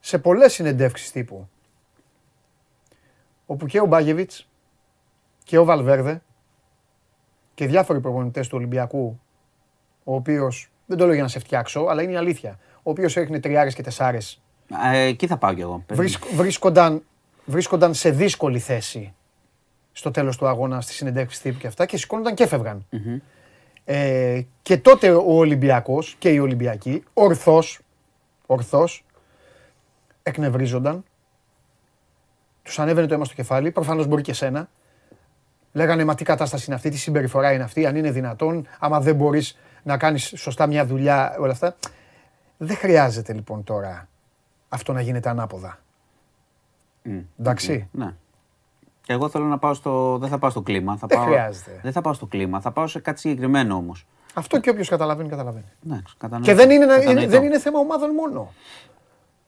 σε πολλές συνεντεύξεις τύπου. Όπου και ο Μπάγεβιτς και ο Βαλβέρδε και διάφοροι προπονητές του Ολυμπιακού, ο οποίος δεν το λέω για να σε φτιάξω, αλλά είναι η αλήθεια. Ο οποίος έριχνε τριάρες και τεσσάρες. Ε, εκεί θα πάω κι εγώ. βρίσκονταν, βρίσκονταν σε δύσκολη θέση στο τέλος του αγώνα στη συνεντεύξη τύπου και αυτά και σηκώνονταν και έφευγαν. Ε, και τότε ο Ολυμπιακός και οι Ολυμπιακοί ορθώς, ορθώς εκνευρίζονταν, τους ανέβαινε το αίμα στο κεφάλι, προφανώς μπορεί και σένα, λέγανε μα τι κατάσταση είναι αυτή, τι συμπεριφορά είναι αυτή, αν είναι δυνατόν, άμα δεν μπορείς να κάνεις σωστά μια δουλειά, όλα αυτά. Δεν χρειάζεται λοιπόν τώρα αυτό να γίνεται ανάποδα. Εντάξει. Ναι. Εγώ θέλω να πάω στο. Δεν θα πάω στο κλίμα. Θα δεν πάω... χρειάζεται. Δεν θα πάω στο κλίμα. Θα πάω σε κάτι συγκεκριμένο όμως. Αυτό και όποιος καταλαβαίνει, καταλαβαίνει. Ναι, και δεν είναι, είναι, δεν είναι θέμα ομάδων μόνο.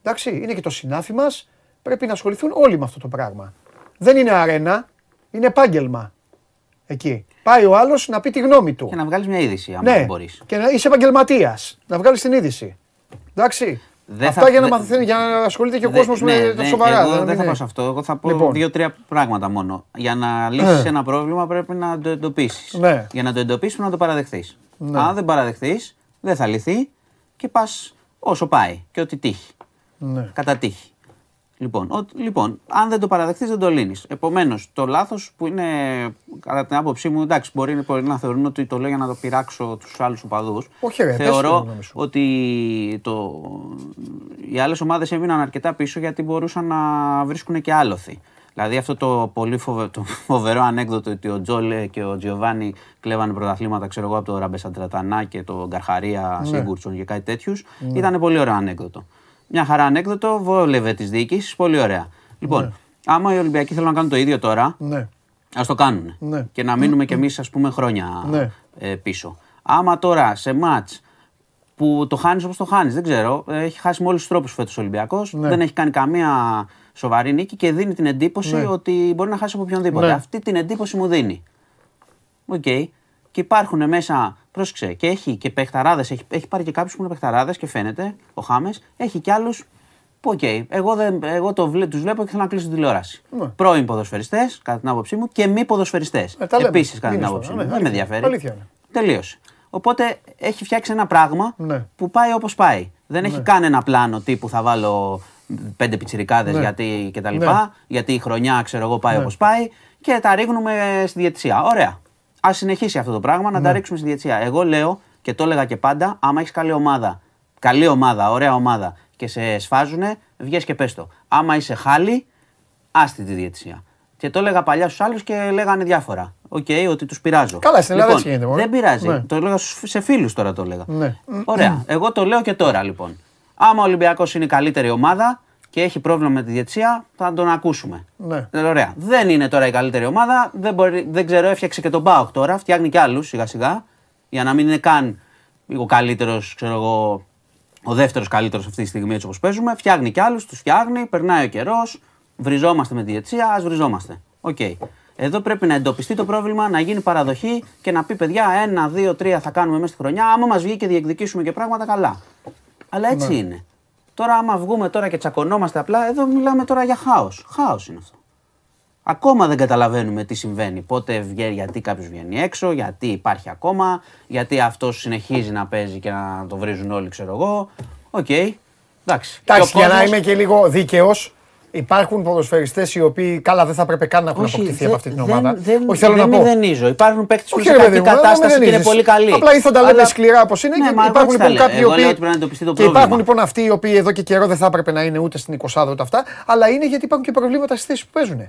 Εντάξει, είναι και το συνάφι μας. Πρέπει να ασχοληθούν όλοι με αυτό το πράγμα. Δεν είναι αρένα, είναι επάγγελμα. Εκεί. Πάει ο άλλος να πει τη γνώμη του. Και να βγάλεις μια είδηση, αν ναι. μπορείς. Και να είσαι επαγγελματίας. Να βγάλεις την είδηση. Εντάξει. Δεν Αυτά θα, για να μαθαίνει, για να ασχολείται και ο κόσμος με ναι, τα σοβαρά. Εγώ δεν θα πάω σε αυτό. Εγώ θα πω λοιπόν. δύο-τρία πράγματα μόνο. Για να λύσεις ένα πρόβλημα πρέπει να το εντοπίσεις. Ναι. Για να το εντοπίσεις πρέπει να το παραδεχθείς. Ναι. Αν δεν παραδεχθείς, δεν θα λυθεί και πας όσο πάει και ό,τι τύχει. Ναι. Κατά τύχη. Λοιπόν, ο, λοιπόν, αν δεν το παραδεχτεί, δεν το λύνεις. Επομένως, το λάθος που είναι, κατά την άποψή μου, εντάξει, μπορεί, μπορεί να θεωρούν ότι το λέω για να το πειράξω τους άλλους οπαδούς. Όχι, ρε, Θεωρώ ότι το, οι άλλες ομάδες έμειναν αρκετά πίσω γιατί μπορούσαν να βρίσκουν και άλοθη. Δηλαδή αυτό το πολύ φοβε, το φοβερό ανέκδοτο ότι ο Τζόλε και ο Τζιοβάνι κλέβανε πρωταθλήματα ξέρω εγώ, από το Ραμπεσαντρατανά και τον Καρχαρία ναι. Σίγκουρτσον και κάτι τέτοιους. Ναι. Ήταν πολύ ωραίο ανέκδοτο. Μια χαρά ανέκδοτο, βόλευε της διοίκησης, πολύ ωραία. Λοιπόν, ναι. άμα οι Ολυμπιακοί θέλουν να κάνουν το ίδιο τώρα, ναι. ας το κάνουν. Ναι. Και να μείνουμε κι εμείς, ας πούμε, χρόνια ναι. ε, πίσω. Άμα τώρα σε ματ που το χάνεις όπως το χάνεις, δεν ξέρω, έχει χάσει με όλους τους τρόπους φέτος ο Ολυμπιακός, ναι. δεν έχει κάνει καμία σοβαρή νίκη και δίνει την εντύπωση Ναι. ότι μπορεί να χάσει από οποιονδήποτε. Ναι. Αυτή την εντύπωση μου δίνει. Οκ. Και υπάρχουν μέσα, πρόσεξε, και έχει και παιχταράδες. Έχει, έχει πάρει και κάποιους που είναι παιχταράδες και φαίνεται, ο Χάμες. Έχει και άλλους που, οκ, εγώ, δεν, εγώ το, βλέ- τους βλέπω και θέλω να κλείσω την τηλεόραση. Ναι. Πρώην ποδοσφαιριστές, κατά την άποψή μου, και μη ποδοσφαιριστές. Ε, τα λέμε. Επίσης, κατά την Είναι άποψή στο- μου. ναι, δεν με αλήθεια. ενδιαφέρει. Αλήθεια είναι. Τελείωσε. Οπότε έχει φτιάξει ένα πράγμα Ναι. που πάει όπως πάει. Δεν έχει κάνει ένα πλάνο τύπου θα βάλω πέντε πιτσιρικάδες Ναι. γιατί και τα Ναι. λοιπά, γιατί η χρονιά ξέρω εγώ πάει Ναι. όπως πάει και τα ρίχνουμε στη διαιτησία. Ωραία. Α συνεχίσει αυτό το πράγμα να Ναι. τα ρίξουμε στη διαιτησία. Εγώ λέω και το έλεγα και πάντα, άμα έχεις καλή ομάδα, καλή ομάδα, ωραία ομάδα και σε σφάζουνε, βγες και πες το. Άμα είσαι χάλι, άστη τη διαιτησία. Και το έλεγα παλιά στους άλλους και λέγανε διάφορα. Οκ, ότι τους πειράζω. Καλά, στην Ελλάδα λοιπόν, έτσι γίνεται, μωρέ. Δεν πειράζει. Ναι. Το έλεγα στους- σε φίλους τώρα το έλεγα. Ναι. Ωραία. Εγώ το λέω και τώρα λοιπόν. Άμα ο Ολυμπιακός είναι η καλύτερη ομάδα και έχει πρόβλημα με τη διαιτησία, θα τον ακούσουμε. Ναι. Ε, Ωραία. Δεν είναι τώρα η καλύτερη ομάδα. Δεν, μπορεί, δεν ξέρω, έφτιαξε και τον ΠΑΟΚ τώρα. Φτιάχνει κι άλλους σιγά σιγά. Για να μην είναι καν ο καλύτερος, ξέρω εγώ, ο δεύτερος καλύτερος αυτή τη στιγμή έτσι όπως παίζουμε. Φτιάχνει κι άλλους, τους φτιάχνει, περνάει ο καιρός. Βριζόμαστε με τη διαιτησία, ας βριζόμαστε. Οκ. Εδώ πρέπει να εντοπιστεί το πρόβλημα, να γίνει παραδοχή και να πει παιδιά, ένα, δύο, τρία θα κάνουμε μέσα στη χρονιά. Άμα μας βγει και διεκδικήσουμε και πράγματα, καλά. Αλλά έτσι Ναι. είναι. Τώρα, άμα βγούμε τώρα και τσακωνόμαστε απλά, εδώ μιλάμε τώρα για χάος. Χάος είναι αυτό. Ακόμα δεν καταλαβαίνουμε τι συμβαίνει. Πότε βγαίνει, γιατί κάποιος βγαίνει έξω, γιατί υπάρχει ακόμα, γιατί αυτός συνεχίζει να παίζει και να το βρίζουν όλοι, ξέρω εγώ. Οκ. Εντάξει. Εντάξει, Και ο για να κόσμος- είμαι και λίγο δίκαιος, υπάρχουν ποδοσφαιριστές οι οποίοι καλά δεν θα έπρεπε καν να έχουν Όχι, αποκτηθεί δεν- από αυτή την δεν- ομάδα. Δεν, Όχι, θέλω δεν να πω. μηδενίζω. Υπάρχουν παίκτες που Όχι, είναι ρε σε παιδί κακή μου, δεν κατάσταση και είναι μηδενίζεις. πολύ καλοί. Απλά ήθελα να τα λέμε Αλλά- σκληρά όπως είναι. Ναι, και μα εγώ υπάρχουν έτσι τα λοιπόν λέω. κάποιοι οι Εγώ οποίοι. λέω ότι πρέπει να εντοπιστεί το και πρόβλημα. υπάρχουν λοιπόν αυτοί οι οποίοι εδώ και καιρό δεν θα έπρεπε να είναι ούτε στην 20 ούτε αυτά, αλλά είναι γιατί υπάρχουν και προβλήματα στις θέσεις που παίζουν.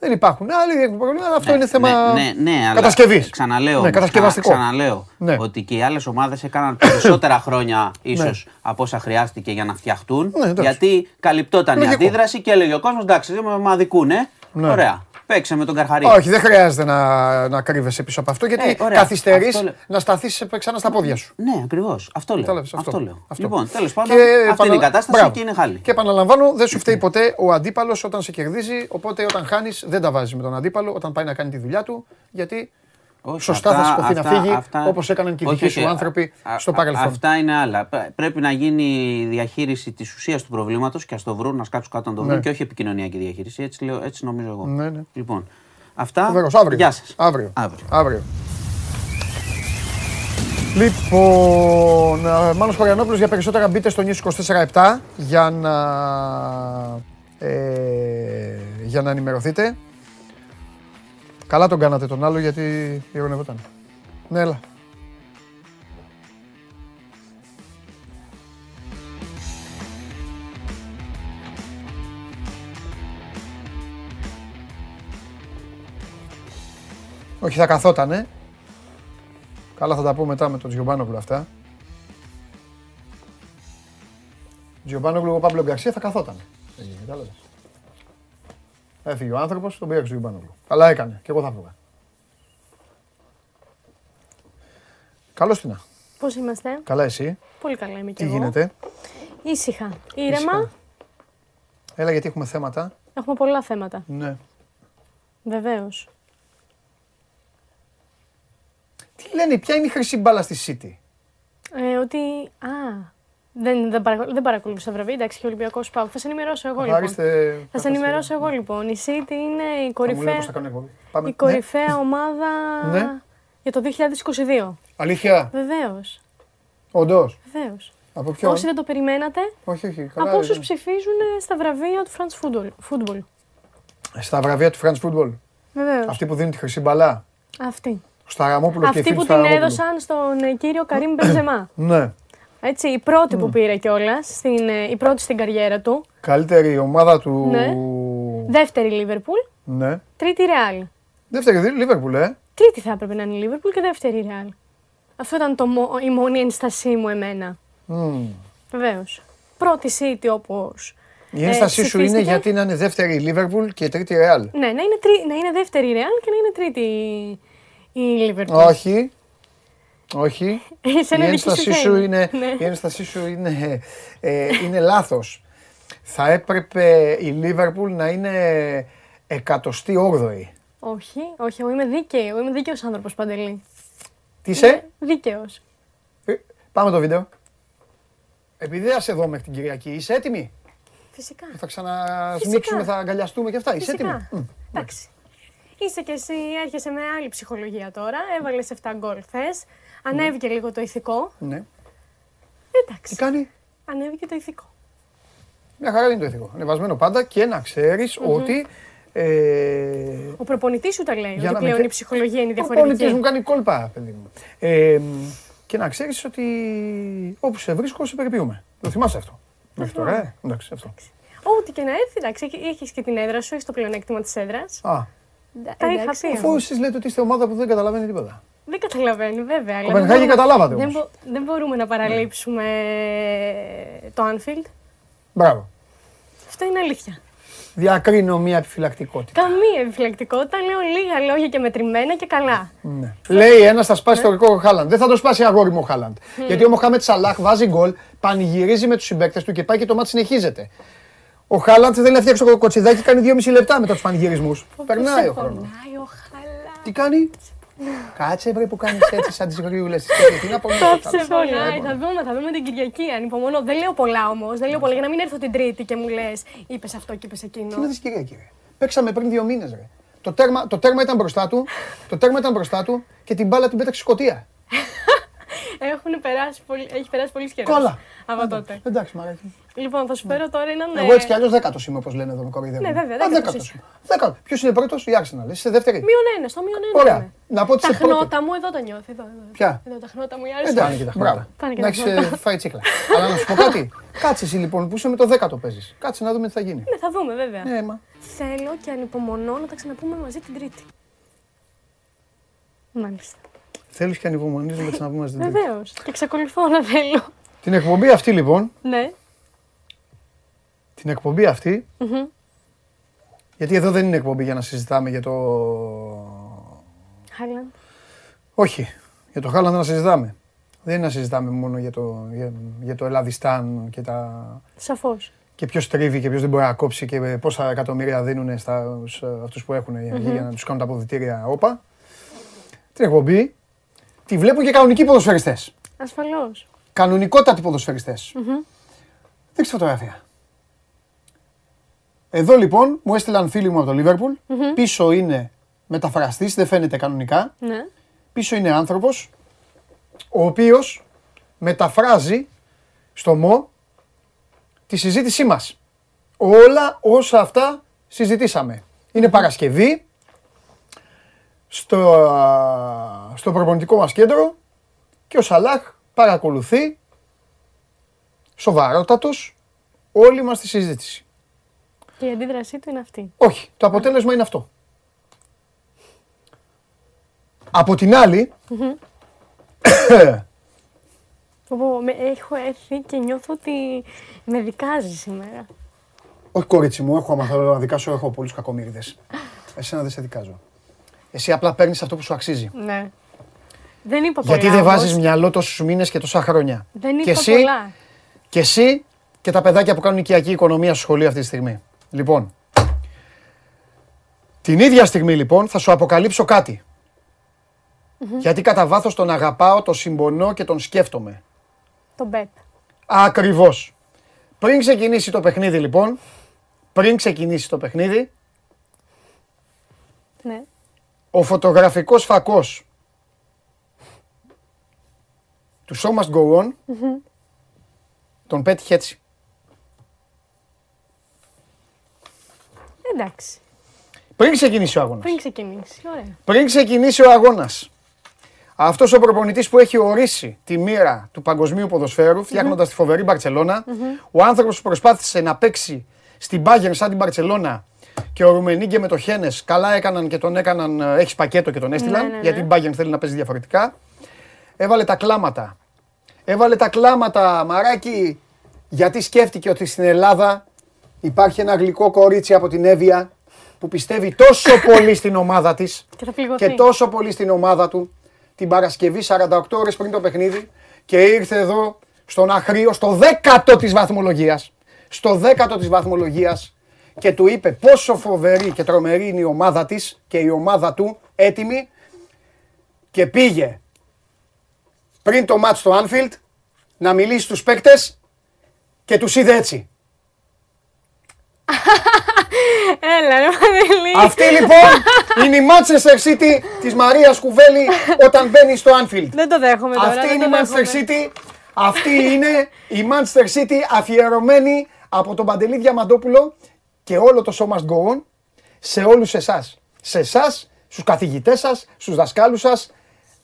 Δεν υπάρχουν. Άλλοι έχουν προβλήματα. Αυτό είναι θέμα ναι, ναι, ναι, αλλά κατασκευής. Ξαναλέω, Ναι, κατασκευαστικό. ξαναλέω Ναι. ότι και οι άλλες ομάδες έκαναν περισσότερα χρόνια ίσως από όσα χρειάστηκε για να φτιαχτούν. Ναι, εντάξει. γιατί καλυπτόταν η Λογικό. αντίδραση και έλεγε ο κόσμος: Εντάξει, δεν με αδικούνε. Ναι. Ωραία. Παίξε με τον Καρχαρία. Όχι, δεν χρειάζεται να, να κρύβεσαι πίσω από αυτό γιατί Ε, ωραία. καθυστερείς Αυτό λέω. να σταθείς ξανά στα πόδια σου. Ναι, ακριβώς. Αυτό λέω. Κατάλαβες, αυτό. λέω. αυτό. Λοιπόν, τέλος πάντων, Και αυτή επανα- είναι η κατάσταση Μπράβο. και είναι χάλη. Και επαναλαμβάνω, δεν σου φταίει ποτέ ο αντίπαλος όταν σε κερδίζει. Οπότε όταν χάνεις, δεν τα βάζεις με τον αντίπαλο όταν πάει να κάνει τη δουλειά του. Γιατί σωστά θα σηκωθεί να φύγει όπως έκαναν και οι δικοί σου άνθρωποι στο παρελθόν. Αυτά είναι άλλα. Πρέπει να γίνει διαχείριση της ουσίας του προβλήματος και ας το βρουν, να σκάτσουν κάτω να το βρουν ναι. και όχι επικοινωνιακή διαχείριση. Έτσι, λέω, έτσι νομίζω εγώ. Ναι, ναι. Λοιπόν, αυτά. Γεια σας. Αύριο. Αύριο. Λοιπόν, ε, Μάνος Χωριανόπουλος για περισσότερα μπείτε στο News 24-7 για να, ε, για να ενημερωθείτε. Καλά τον κάνατε τον άλλο γιατί ηρωνευόταν. Ναι, έλα. Όχι, θα καθότανε. Καλά θα τα πω μετά με τον Τζιομπάνογλου αυτά. Τζιομπάνογλου ο Παύλο Γκαρσία θα καθόταν. Έφυγε ο άνθρωπος, τον πήρε στον Τζιομπάνογλου. Καλά έκανε και εγώ θα φύγα. Καλώς την. Πώς είμαστε; Καλά εσύ; Πολύ καλά είμαι και Τι γίνεται; Ήσυχα. Ήρεμα. Έλα γιατί έχουμε θέματα; Έχουμε πολλά θέματα. Ναι. Βεβαίως. Τι λένε, ποια είναι η χρυσή μπάλα στη City; Ε, ότι. Α, δεν, δεν, παρακολου, δεν παρακολούθησα βραβεία, εντάξει, και ο Ολυμπιακός Πάου. Θα σε ενημερώσω εγώ λοιπόν. Θα σε ενημερώσω εγώ λοιπόν. Η City είναι η κορυφαία, η ναι. κορυφαία ομάδα ναι. για το 2022. Αλήθεια; Βεβαίως. Όντως; Βεβαίως. Από ποιον; Όσοι δεν το περιμένατε. Όχι, όχι. Καλά, από όσους ψηφίζουν στα βραβεία του France Football. Στα βραβεία του France Football. Βεβαίως. Αυτοί που δίνουν τη χρυσή μπαλά. Αυτή. Σταραμόπουλο Αυτοί και που την έδωσαν στον ε, κύριο Καρύμ Μπενζεμά. ναι. Έτσι, η πρώτη που πήρε κιόλας, ε, η πρώτη στην καριέρα του. Καλύτερη ομάδα του. Ναι. Δεύτερη Λίβερπουλ. Ναι. Τρίτη Ρεάλ. Δεύτερη Λίβερπουλ, ε. Τρίτη θα έπρεπε να είναι η Λίβερπουλ και δεύτερη Ρεάλ. Αυτό ήταν το, η μόνη ένστασή μου εμένα. Mm. Βεβαίως. Πρώτη City όπως. Η ένστασή ε, σου είναι γιατί να είναι δεύτερη η Λίβερπουλ και τρίτη Ρεάλ. Ναι, να είναι, τρί, να είναι δεύτερη η Ρεάλ και να είναι τρίτη η Λίβερπουλ. Όχι. Όχι. η ένστασή σου είναι, ναι. η ένστασή σου είναι, ε, είναι λάθος. Θα έπρεπε η Λίβερπουλ να είναι εκατοστή όγδοη. Όχι, όχι, εγώ είμαι δίκαιο. Είμαι δίκαιος άνθρωπος, Παντελή. Τι είσαι; Δίκαιος. Ε, πάμε το βίντεο. Επειδή θα σε δω μέχρι την Κυριακή, είσαι έτοιμη; Φυσικά. Θα ξανασμίξουμε, θα αγκαλιαστούμε και αυτά. Είσαι έτοιμη; Εντάξει. Είσαι και εσύ, έρχεσαι με άλλη ψυχολογία τώρα. Έβαλες 7 γκολ χθες. Ανέβηκε ναι. λίγο το ηθικό. Ναι. Εντάξει. Τι κάνει; Ανέβηκε το ηθικό. Μια χαρά είναι το ηθικό. Ανεβασμένο πάντα και να ξέρεις ότι. Ε... Ο προπονητής σου τα λέει. ότι πλέον η ψυχολογία είναι διαφορετική. Ο προπονητής μου κάνει κόλπα, παιδί μου. Ε, και να ξέρεις ότι όπου σε βρίσκω, σε περιποιούμε. Το θυμάσαι αυτό. Μέχρι τώρα, ε. Εντάξει, αυτό. Ό,τι και να έρθει, εντάξει, έχεις και την έδρα σου, έχεις το πλεονέκτημα της έδρας. Α. Τα είχα πει. Αφού εσείς λέτε ότι είστε ομάδα που δεν καταλαβαίνει τίποτα. Δεν καταλαβαίνει, βέβαια. Ο Πενχάγη καταλάβατε όμως. Δεν, δεν μπορούμε να παραλείψουμε το Anfield. Μπράβο. Αυτό είναι αλήθεια. Διακρίνω μία επιφυλακτικότητα. Καμία επιφυλακτικότητα. Λέω λίγα λόγια και μετρημένα και καλά. Ναι. Λέει ένας θα σπάσει το ρεκόρ ο Χάλαντ. Δεν θα το σπάσει αγόρι μου ο Χάλαντ. Γιατί ο Μοχάμετ Σαλάχ βάζει γκολ, πανηγυρίζει με τους συμπαίκτες του και πάει και το μάτι συνεχίζεται. Ο Χάλαντ θέλει να φτιάξει το κοτσιδάκι, κάνει 2,5 λεπτά μετά τους πανηγυρισμούς. Περνάει ο χρόνος. Τι κάνει; Κάτσε βρε που κάνεις έτσι σαν τις γριούλες της Τι να πω. Κάτσε πονάει. Θα δούμε, θα δούμε την Κυριακή. Ανυπομονώ. Δεν λέω πολλά όμως. Δεν λέω πολλά για να μην έρθω την Τρίτη και μου λες είπες αυτό και είπες εκείνο. Τι να δει Κυριακή. Παίξαμε πριν δύο μήνες. Το τέρμα, το τέρμα ήταν μπροστά του, το τέρμα ήταν μπροστά του και την μπάλα την πέταξε σκοτία. Έχουν περάσει πολύ, έχει περάσει πολύ καιρός. Κόλλα. Από τότε. Εντάξει, μ' αρέσει. Λοιπόν, θα σου φέρω τώρα έναν. Εγώ έτσι κι αλλιώς δέκατο είμαι, όπως λένε εδώ με κοροϊδεύουν. Ναι, βέβαια. Δέκατος. Δέκατος. Ποιος είναι πρώτος, η Arsenal. Είσαι δεύτερη. Μείον ένα, στο μείον ένα. Ωραία. Να πω ότι τα χνότα μου εδώ τα νιώθει. Εδώ, εδώ. Ποια; Εδώ τα χνότα μου η Arsenal. Εντάξει, τα χνότα. Να έχεις ε, φάει τσίκλα. Αλλά να σου πω κάτι. Κάτσε εσύ λοιπόν που είσαι με το δέκατο παίζεις. Κάτσε να δούμε τι θα γίνει. Ναι, θα δούμε βέβαια. Ναι, μα. Θέλω και ανυπομονώ να τα ξαναπούμε μαζί την Τρίτη. Μάλιστα. Θέλεις και ανυπομονή να τα ξαναπούμε μαζί την Τρίτη. Βεβαίως. Και εξακολουθώ να θέλω. Την εκπομπή αυτή λοιπόν. Ναι. Την εκπομπή αυτή. Γιατί εδώ δεν είναι εκπομπή για να συζητάμε για το. Χάλαντ. Όχι. Για το Χάλαντ να συζητάμε. Δεν είναι να συζητάμε μόνο για το, για, για το Ελλαδιστάν και τα. Σαφώς. Και ποιος τρίβει και ποιος δεν μπορεί να κόψει και πόσα εκατομμύρια δίνουν στα αυτούς που έχουν για να τους κάνουν τα αποδητήρια όπα. την εκπομπή τη βλέπουν και κανονικοί ποδοσφαιριστές. Ασφαλώς. Κανονικότατοι ποδοσφαιριστές. Mm-hmm. Δείξτε φωτογραφία. Εδώ λοιπόν μου έστειλαν φίλοι μου από το λιβερπουλ Πίσω είναι μεταφραστής, δεν φαίνεται κανονικά. Ναι. Πίσω είναι άνθρωπος ο οποίος μεταφράζει στο ΜΟ τη συζήτησή μας. Όλα όσα αυτά συζητήσαμε. Είναι Παρασκευή, στο, στο προπονητικό μας κέντρο και ο Σαλάχ παρακολουθεί σοβαρότατος όλη μας τη συζήτηση. Και η αντίδρασή του είναι αυτή. Όχι, το αποτέλεσμα είναι αυτό. Από την άλλη... έχω έρθει και νιώθω ότι με δικάζει σήμερα. Όχι κορίτσι μου, έχω άμα θέλω να δικάσω, έχω πολλούς κακομύριδες. Εσένα δεν σε δικάζω. Εσύ απλά παίρνεις αυτό που σου αξίζει. Ναι. Δεν είπα πολλά. Γιατί δεν βάζεις μυαλό τόσους μήνες και τόσα χρόνια. Δεν είπα και εσύ, πολλά. Και εσύ και τα παιδάκια που κάνουν οικιακή οικονομία στο σχολείο αυτή τη στιγμή. Λοιπόν, την ίδια στιγμή λοιπόν θα σου αποκαλύψω κάτι. Γιατί κατά βάθος τον αγαπάω, τον συμπονώ και τον σκέφτομαι. Τον Πεπ. Ακριβώς. Πριν ξεκινήσει το παιχνίδι λοιπόν, πριν ξεκινήσει το παιχνίδι, ναι ο φωτογραφικός φακός του Show Must Go On τον πέτυχε έτσι. Εντάξει. Πριν ξεκινήσει ο αγώνας. Πριν ξεκινήσει, ωραία. Πριν ξεκινήσει ο αγώνας. Αυτός ο προπονητής που έχει ορίσει τη μοίρα του παγκοσμίου ποδοσφαίρου, φτιάχνοντας τη φοβερή Μπαρτσελώνα, ο άνθρωπος που προσπάθησε να παίξει στην Bayern σαν την Μπαρτσελώνα και ο Ρουμενίγκε με το Χένες καλά έκαναν και τον έκαναν. Ε, Έχεις πακέτο και τον έστειλαν. Ναι, ναι, γιατί η ναι. Bayern θέλει να παίζει διαφορετικά. Έβαλε τα κλάματα. Έβαλε τα κλάματα, μαράκι, γιατί σκέφτηκε ότι στην Ελλάδα υπάρχει ένα γλυκό κορίτσι από την Εύβοια που πιστεύει τόσο πολύ στην ομάδα της και, τόσο πολύ στην ομάδα του την Παρασκευή 48 ώρες πριν το παιχνίδι και ήρθε εδώ στον Αχρίο, στο δέκατο της βαθμολογίας, στο δέκατο της βαθμολογίας και του είπε πόσο φοβερή και τρομερή είναι η ομάδα της και η ομάδα του έτοιμη και πήγε πριν το μάτς στο Anfield να μιλήσει στους παίκτες και τους είδε έτσι. Έλα ρε Αυτή λοιπόν είναι η Manchester City της Μαρίας Κουβέλη όταν μπαίνει στο Anfield. Δεν το δέχομαι τώρα. Αυτή είναι η Manchester City, αυτή είναι η Manchester City αφιερωμένη από τον Παντελή Διαμαντόπουλο και όλο το show must go on σε όλους εσάς. Σε εσάς, στους καθηγητές σας, στους δασκάλους σας,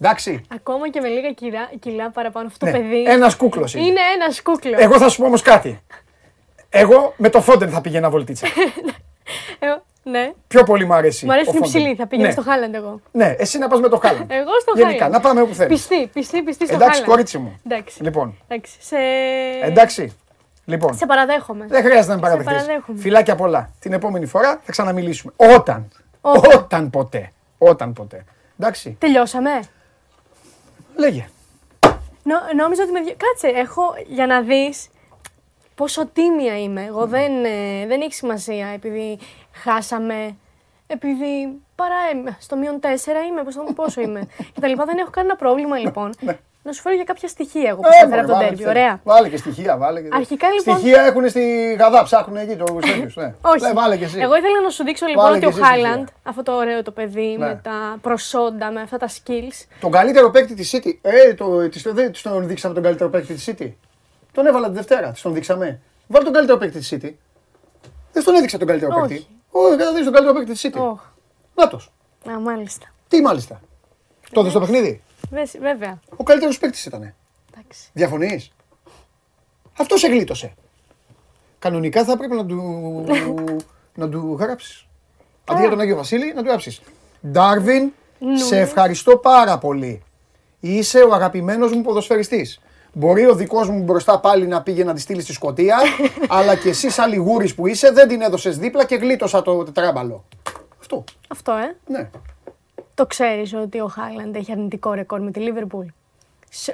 Εντάξει. Ακόμα και με λίγα κιλά, κιλά παραπάνω αυτό το ναι. παιδί. Ένας κούκλος είναι. Είναι ένας κούκλος. Εγώ θα σου πω όμως κάτι. Εγώ με το Φόντεν θα πήγαινα βολτίτσα. ε, ναι. Πιο πολύ μου αρέσει. Μου αρέσει την υψηλή, θα πήγαινα ναι. στο Χάλαντ εγώ. Ναι, εσύ να πας με το Χάλαντ. εγώ στο Χάλαντ. Γενικά, να πάμε όπου θέλεις. Πιστή, πιστή, πιστή στο Εντάξει, κορίτσι μου. Εντάξει. Λοιπόν. Εντάξει. Σε... Εντάξει. Λοιπόν, σε παραδέχομαι. Δεν χρειάζεται να με παραδεχτείς. Φιλάκια πολλά. Την επόμενη φορά θα ξαναμιλήσουμε. Όταν. Όταν, Όταν ποτέ. Όταν ποτέ. Εντάξει. Τελειώσαμε; Λέγε. Νο, νόμιζα ότι με... Κάτσε, έχω για να δεις πόσο τίμια είμαι. Εγώ δεν, ε, δεν έχει σημασία επειδή χάσαμε, επειδή παρά στο μείον τέσσερα είμαι, πόσο είμαι. και τα λοιπά δεν έχω κανένα πρόβλημα λοιπόν. Ναι. Να σου φέρω για κάποια στοιχεία εγώ που ε, έφερα από τον τέρμι. Ωραία. Βάλε και στοιχεία. Βάλε και... Αρχικά λοιπόν. Στοιχεία έχουν στη Γαδά, ψάχνουν εκεί το τέτοιο. Ναι. Όχι. Ναι, βάλε και εσύ. Εγώ ήθελα να σου δείξω λοιπόν ότι ο Χάιλαντ, αυτό το ωραίο το παιδί ναι. με τα προσόντα, με αυτά τα skills. Τον καλύτερο παίκτη της City. Ε, το, της, δεν της τον δείξαμε τον καλύτερο παίκτη της City; Τον έβαλα τη Δευτέρα, της τον δείξαμε. Βάλε τον καλύτερο παίκτη της City. Δεν τον έδειξα τον καλύτερο παίκτη. Όχι, δεν τον καλύτερο παίκτη της City. Νάτος. Α, μάλιστα. Τι μάλιστα. Το δει στο παιχνίδι; Βέβαια. Ο καλύτερος παίκτης ήταν. Διαφωνείς; Αυτός σε γλίτωσε. Κανονικά θα έπρεπε να του, να του γράψεις. Αντί για τον Άγιο Βασίλη, να του γράψεις. Ντάρβιν, σε ευχαριστώ πάρα πολύ. Είσαι ο αγαπημένος μου ποδοσφαιριστής. Μπορεί ο δικός μου μπροστά πάλι να πήγε να τη στείλει στη Σκωτία, αλλά και εσύ, σαν λιγούρης που είσαι, δεν την έδωσες δίπλα και γλίτωσα το τετράμπαλο. Αυτό. Αυτό, ε; Ναι. Το ξέρεις ότι ο Χάιλαντ έχει αρνητικό ρεκόρ με τη Λίβερπουλ;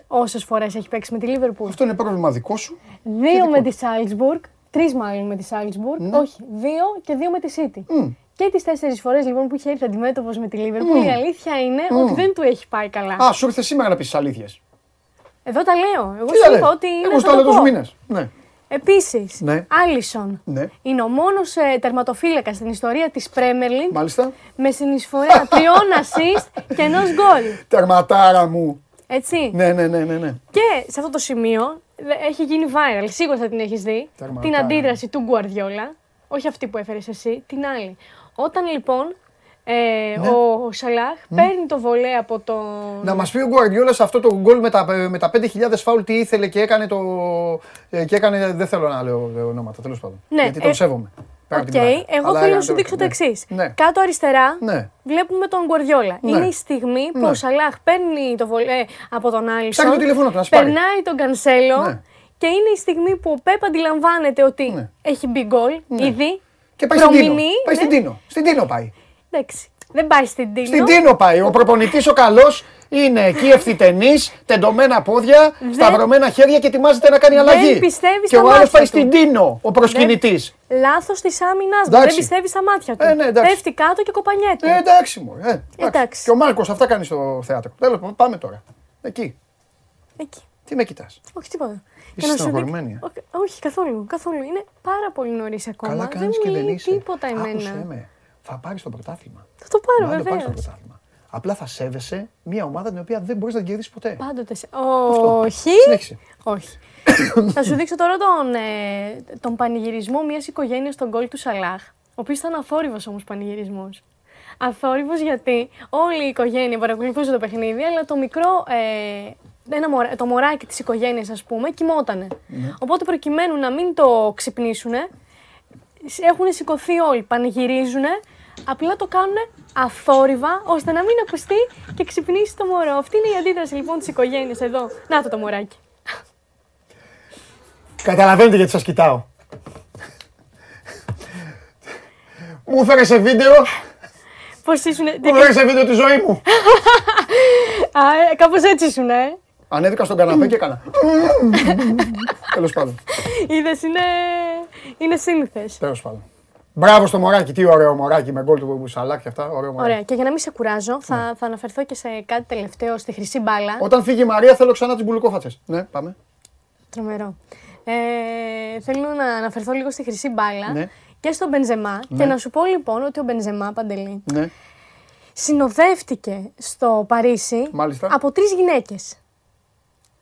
Όσες φορές έχει παίξει με τη Λίβερπουλ; Αυτό είναι πρόβλημα δικό σου. Δύο με τη Σάλτσμπουργκ, τρεις μάλλον με τη Σάλτσμπουργκ. Όχι, δύο και δύο με τη City. Και τις τέσσερις φορές λοιπόν που είχε έρθει αντιμέτωπος με τη Λίβερπουλ, η αλήθεια είναι ότι δεν του έχει πάει καλά. Α, σου ήρθε σήμερα να πεις αλήθειες. Εδώ τα λέω. Εγώ σου είπα ότι είναι. Εγώ τα λέω μήνες. Ναι. Επίσης, ναι. Άλισον ναι. είναι ο μόνος ε, τερματοφύλακας στην ιστορία της Premier League Μάλιστα. με συνεισφορά τριών assist και ενός γκολ. Τερματάρα μου. Έτσι. Ναι, ναι, ναι, ναι, ναι. Και σε αυτό το σημείο έχει γίνει viral, σίγουρα θα την έχεις δει. Την αντίδραση του Γκουαρδιόλα. Όχι αυτή που έφερες εσύ, την άλλη. Όταν λοιπόν ε, ναι. Ο Σαλάχ παίρνει το βολέ από το. Να μας πει ο Γκουαρδιόλας αυτό το γκολ με τα, με τα 5.000 φάουλ τι ήθελε και έκανε το. Ε, και έκανε, δεν θέλω να λέω ονόματα, τέλος πάντων. Ναι, γιατί τον ε, σέβομαι. OK, okay. εγώ θέλω να σου δείξω το ναι. εξής. Ναι. Κάτω αριστερά ναι. βλέπουμε τον Γκουαρδιόλα. Ναι. Είναι η στιγμή που ο Σαλάχ παίρνει το βολέ από τον Άλισον. το τηλέφωνο του, Περνάει τον Κανσέλο. Και είναι η στιγμή που ο Πέπ αντιλαμβάνεται ότι έχει μπει γκολ ήδη. Και πάει στην Τίνο. Πάει στην Τίνο. Στην Τίνο πάει. Εντάξει. Δεν πάει στην Τίνο. Στην Τίνο πάει. Ο προπονητής ο καλός είναι εκεί ευθυτενής, τεντωμένα πόδια, δεν... σταυρωμένα χέρια και ετοιμάζεται να κάνει αλλαγή. Δεν πιστεύεις Και ο άλλος πάει στην Τίνο, ο προσκυνητής. Λάθος της άμυνας Δεν πιστεύεις στα μάτια του. Ε, ναι, Πέφτει κάτω και κοπανιέται. Ε, εντάξει μου. Ε, εντάξει. Και ο Μάρκος αυτά κάνει στο θέατρο. Τέλος πάντων, πάμε τώρα. Εκεί. Εκεί. Τι με κοιτάς; Όχι τίποτα. Είσαι στενοχωρημένη. Όχι, καθόλου, καθόλου. Είναι πάρα πολύ νωρίς ακόμα. Καλά κάνεις και δεν είσαι. Τίποτα εμένα θα πάρεις το πρωτάθλημα. Θα το πάρω, βέβαια. Θα το πρωτάθλημα. Απλά θα σέβεσαι μια ομάδα την οποία δεν μπορείς να την κερδίσεις ποτέ. Πάντοτε. Όχι. Όχι. θα σου δείξω τώρα τον, ε, τον πανηγυρισμό μιας οικογένειας στον κόλ του Σαλάχ. Ο οποίος ήταν αθόρυβος όμως πανηγυρισμός. Αθόρυβος γιατί όλη η οικογένεια παρακολουθούσε το παιχνίδι, αλλά το μικρό. Ε, ένα μωρά, το μωράκι της οικογένειας, ας πούμε, κοιμότανε. Ναι. Οπότε προκειμένου να μην το ξυπνήσουν, έχουν σηκωθεί όλοι, πανηγυρίζουν, απλά το κάνουν αθόρυβα ώστε να μην ακουστεί και ξυπνήσει το μωρό. Αυτή είναι η αντίδραση λοιπόν της οικογένειας εδώ. Να το το μωράκι. Καταλαβαίνετε γιατί σας κοιτάω. Μου φέρε σε βίντεο. Πώς ήσουν. Μου φέρε σε βίντεο τη ζωή μου. Α, ε, κάπως έτσι ήσουν, ε. Ανέβηκα στον καναπέ και έκανα. Τέλος πάντων. Είδες, είναι, είναι σύνηθες. Τέλος πάντων. Μπράβο στο μωράκι, τι ωραίο μωράκι με γκολ του Μπουσαλάκ και αυτά. Ωραίο μωράκι. Ωραία, και για να μην σε κουράζω, θα, ναι. θα αναφερθώ και σε κάτι τελευταίο στη χρυσή μπάλα. Όταν φύγει η Μαρία, θέλω ξανά τις μπουλικόφατσες. Ναι, πάμε. Τρομερό. Ε, θέλω να αναφερθώ λίγο στη χρυσή μπάλα ναι. και στον Μπενζεμά. Ναι. Και να σου πω λοιπόν ότι ο Μπενζεμά Παντελή ναι. συνοδεύτηκε στο Παρίσι Μάλιστα. από τρεις γυναίκες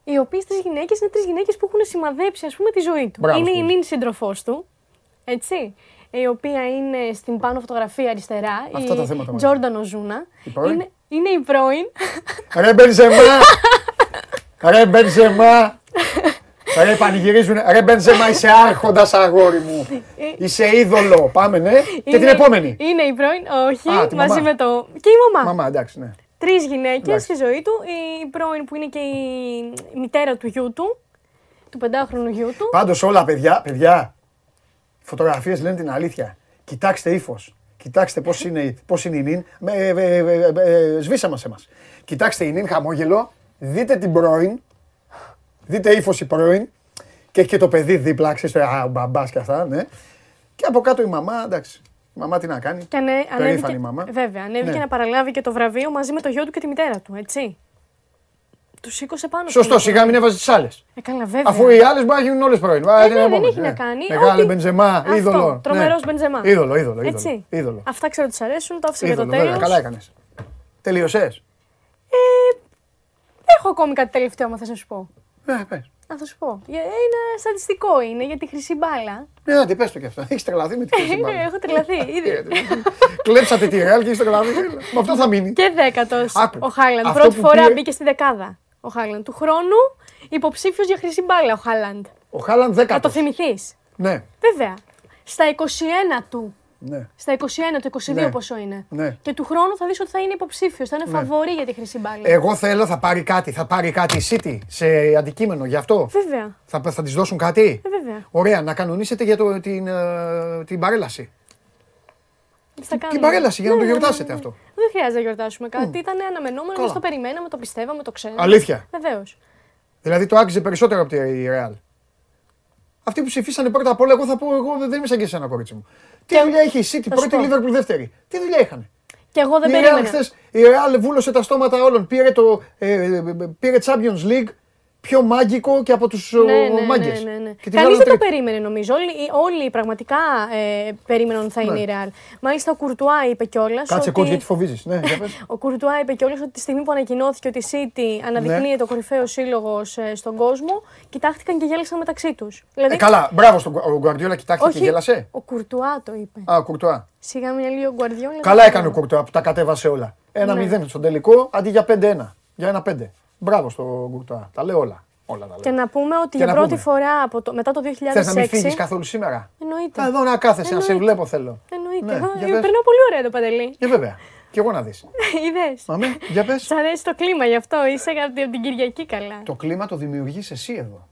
οι οποίες τρεις γυναίκες είναι τρεις γυναίκες που έχουν σημαδέψει ας πούμε, τη ζωή του. Μπράβο, είναι η νυν σύντροφός του, έτσι, η οποία είναι στην πάνω φωτογραφία αριστερά, Αυτά η Τζόρνταν Οζούνα. Είναι, είναι η πρώην. Ρε Μπενζεμά! Ρε Μπενζεμά! Ρε πανηγυρίζουν. Ρε Μπενζεμά, είσαι άρχοντας αγόρι μου. Ε, είσαι είδωλο. Πάμε, ναι. και την επόμενη. Είναι η πρώην, όχι, μαζί με το. Και η μαμά. Μαμά, εντάξει, ναι τρεις γυναίκες στη ζωή του. Η πρώην που είναι και η μητέρα του γιού του, του πεντάχρονου γιού του. Πάντως όλα, παιδιά, παιδιά, φωτογραφίες λένε την αλήθεια. Κοιτάξτε ύφος. Κοιτάξτε πώς είναι, πώς είναι η νυν. Ε, ε, ε, σβήσα μας εμά. Κοιτάξτε η νυν χαμόγελο. Δείτε την πρώην. Δείτε ύφος η πρώην. Και έχει και το παιδί δίπλα, ξέρεις το μπαμπάς και αυτά, ναι. Και από κάτω η μαμά, εντάξει. Η μαμά τι να κάνει. Και ανε, ανέβηκε, η μαμά. Βέβαια, ανέβηκε ναι. να παραλάβει και το βραβείο μαζί με το γιο του και τη μητέρα του, έτσι. Τους σήκωσε πάνω. Σωστό, σιγά μην έβαζες τις άλλες. Ε, καλά, βέβαια. Αφού οι άλλες μπορεί να γίνουν όλες πρώην. Ε, ναι, δεν έχει να κάνει. Μεγάλο Μπενζεμά, είδωλο. Τρομερός ναι. Μπενζεμά. Είδωλο, είδωλο. Έτσι. είδωλο. Αυτά ξέρω ότι του αρέσουν, το άφησα για το τέλος. Καλά έκανες. Τελείωσες; Ε, έχω ακόμη κάτι τελευταίο, μα θες να σου πω. Ναι, πες. Να θα σου πω. Ε, είναι στατιστικό είναι για τη χρυσή μπάλα. Ναι, να την πες το κι αυτό. Έχεις τρελαθεί με τη χρυσή μπάλα. Ναι, έχω τρελαθεί. Κλέψατε τη Ρεάλ και είστε τρελαθεί. Με αυτό θα μείνει. Και δέκατος ο Χάλαντ. Πρώτη φορά μπήκε στη δεκάδα. Ο Χάλαντ. Του χρόνου υποψήφιος για χρυσή μπάλα ο Χάλαντ. Ο Χάλαντ δέκατος. Θα το θυμηθείς; Ναι. Βέβαια. Στα 21 του ναι. Στα 21, το 22 ναι. πόσο είναι. Ναι. Και του χρόνου θα δεις ότι θα είναι υποψήφιος, θα είναι ναι. φαβορή για τη χρυσή μπάλα. Εγώ θέλω, θα πάρει κάτι, θα πάρει κάτι η City σε αντικείμενο γι' αυτό. Βέβαια. Θα, θα της δώσουν κάτι; Ε, βέβαια. Ωραία, να κανονίσετε για το, την, uh, την παρέλαση. Την παρέλαση για να το ναι, ναι, γιορτάσετε αυτό. Δεν χρειάζεται να γιορτάσουμε κάτι. Mm. Ήταν αναμενόμενο, εμείς το περιμέναμε, το πιστεύαμε, το ξέραμε. Αλήθεια; Βεβαίως. Δηλαδή το άξιζε περισσότερο από τη Real. αυτοί που ψηφίσανε πρώτα απ' όλα, εγώ θα πω, εγώ δεν είμαι σαν και εσένα, κορίτσι μου. Τι δουλειά έχει η City, πρώτη Liverpool δεύτερη; Τι δουλειά είχαν. Και εγώ δεν περίμενα. η Real βούλωσε τα στόματα όλων. Πήρε, το, ε, ε, ε, πήρε Champions League, πιο μάγκικο και από τους ναι, ναι, ναι, μάγκες. Ναι, ναι, ναι. Κανείς δεν το περίμενε νομίζω. Όλοι, όλοι πραγματικά ε, περίμεναν ότι θα είναι ναι. η Ρεάλ. Μάλιστα ο Κουρτουά είπε κιόλας. Κάτσε ότι... γιατί φοβίζεις. Ναι, ο Κουρτουά είπε κιόλας ότι τη στιγμή που ανακοινώθηκε ότι η City αναδεικνύεται ναι. ο κορυφαίος σύλλογος ε, στον κόσμο, κοιτάχτηκαν και γέλασαν μεταξύ τους. Δηλαδή... Ε, καλά, μπράβο στον Γκουαρδιόλα, κοιτάχτηκε και γέλασε; Ο Κουρτουά το είπε. Α, ο Κουρτουά. Σιγά μια λίγο Γκουαρδιόλα. Καλά έκανε ο Κουρτουά που τα κατέβασε όλα. Ένα 0 στον τελικό αντί για 5-1. Για ένα 5. Μπράβο στον Κουρτουά. Τα λέω όλα. Όλα τα και να πούμε ότι για πρώτη φορά από το, μετά το 2006. Θες να μην φύγεις καθόλου σήμερα; Εννοείται. Εδώ να κάθεσαι, να σε βλέπω θέλω. Εννοείται. Ναι, εγώ, περνάω πολύ ωραία το παντελή. Και βέβαια. Και εγώ να δεις. Είδες. Μαμέ, για πες. Σ' αρέσει το κλίμα γι' αυτό. Είσαι από την Κυριακή καλά. Το κλίμα το δημιουργείς εσύ εδώ.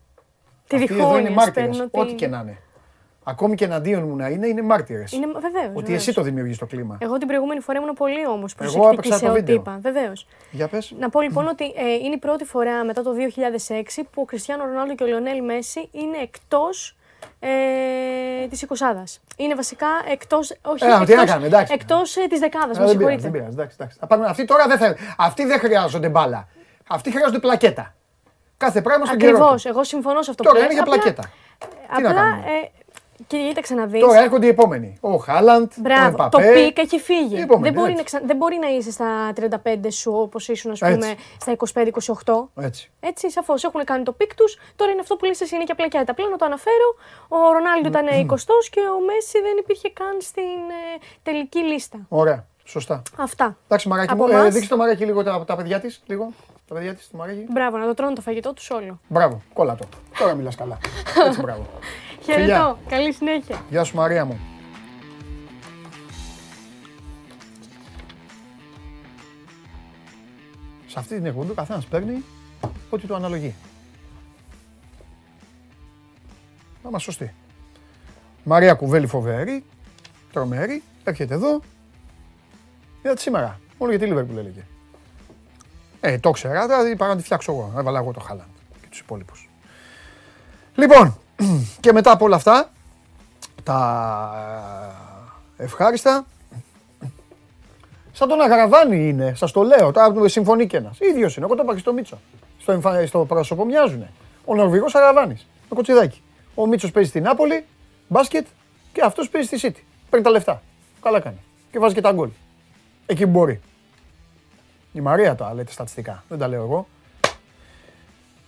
Τη διχόνοια. Ό,τι και να είναι ακόμη και εναντίον μου να είναι, είναι μάρτυρες. Είναι βεβαίως. Ότι εσύ το δημιουργείς το κλίμα. Εγώ την προηγούμενη φορά ήμουν πολύ όμω προσεκτική σε ό,τι είπα. Βεβαίως. Για πες. Να πω λοιπόν ότι ε, είναι η πρώτη φορά μετά το 2006 που ο Κριστιανό Ρονάλντο και ο Λεωνέλ Μέση είναι εκτός ε, της εικοσάδας. Είναι βασικά εκτός. Όχι, ε, εκτός, να κάνουμε, εντάξει. Εκτός ε, της δεκάδας. Με συγχωρείτε. Δεν πειράζει, εντάξει, εντάξει. Αυτοί τώρα δεν θέλουν. Αυτοί δεν χρειάζονται μπάλα. Αυτοί χρειάζονται πλακέτα. Κάθε πράγμα στον Ακριβώς. Εγώ συμφωνώ σε αυτό τώρα που Τώρα είναι για πλακέτα. Απλά, και κοίταξε να δεις. Τώρα έρχονται οι επόμενοι. Ο Χάλαντ. Μπράβο. Ο το peak έχει φύγει. δεν, μπορεί να ξα... δεν μπορεί να είσαι στα 35 σου όπως ήσουν, ας πούμε, στα 25-28. Έτσι. Έτσι, σαφώς έχουν κάνει το peak τους. Τώρα είναι αυτό που λες εσύ είναι και πλακέτα. Απλά να το αναφέρω. Ο Ρονάλντο ήταν 20 και ο Μέσι δεν υπήρχε καν στην ε, τελική λίστα. Ωραία. Σωστά. Αυτά. Εντάξει, μαράκι μου. Ε, δείξτε το μαράκι λίγο τα, τα παιδιά της. Λίγο. Τα παιδιά της, το μαράκι. Μπράβο, να το τρώνε το φαγητό τους όλο. Μπράβο, κόλλα το. Τώρα μιλάς καλά. Έτσι, μπράβο. Χαιρετώ. Καλή συνέχεια. Γεια σου Μαρία μου. Σε αυτή την εκπομπή ο καθένας παίρνει ό,τι του αναλογεί. Να είμαστε σωστοί. Μαρία Κουβέλη φοβερή, τρομερή, έρχεται εδώ. Είδατε σήμερα, μόνο γιατί Λίβερπουλ έλεγε. Ε, το ξέρα, δηλαδή παρά να τη φτιάξω εγώ. Έβαλα εγώ το Χάλαντ και τους υπόλοιπους. Λοιπόν, και μετά από όλα αυτά, τα ευχάριστα, σαν τον Αγραβάνη είναι, σας το λέω, τώρα συμφωνεί και ένας. Ίδιος είναι, εγώ το είπα και στο Μίτσο. Στο, εμφα... στο πρόσωπο μοιάζουνε. Ο Νορβηγός Αγραβάνης, το κοτσιδάκι. Ο Μίτσος παίζει στην Νάπολη, μπάσκετ και αυτός παίζει στη City. Παίρνει τα λεφτά. Καλά κάνει. Και βάζει και τα γκολ. Εκεί μπορεί. Η Μαρία τα λέτε στατιστικά. Δεν τα λέω εγώ.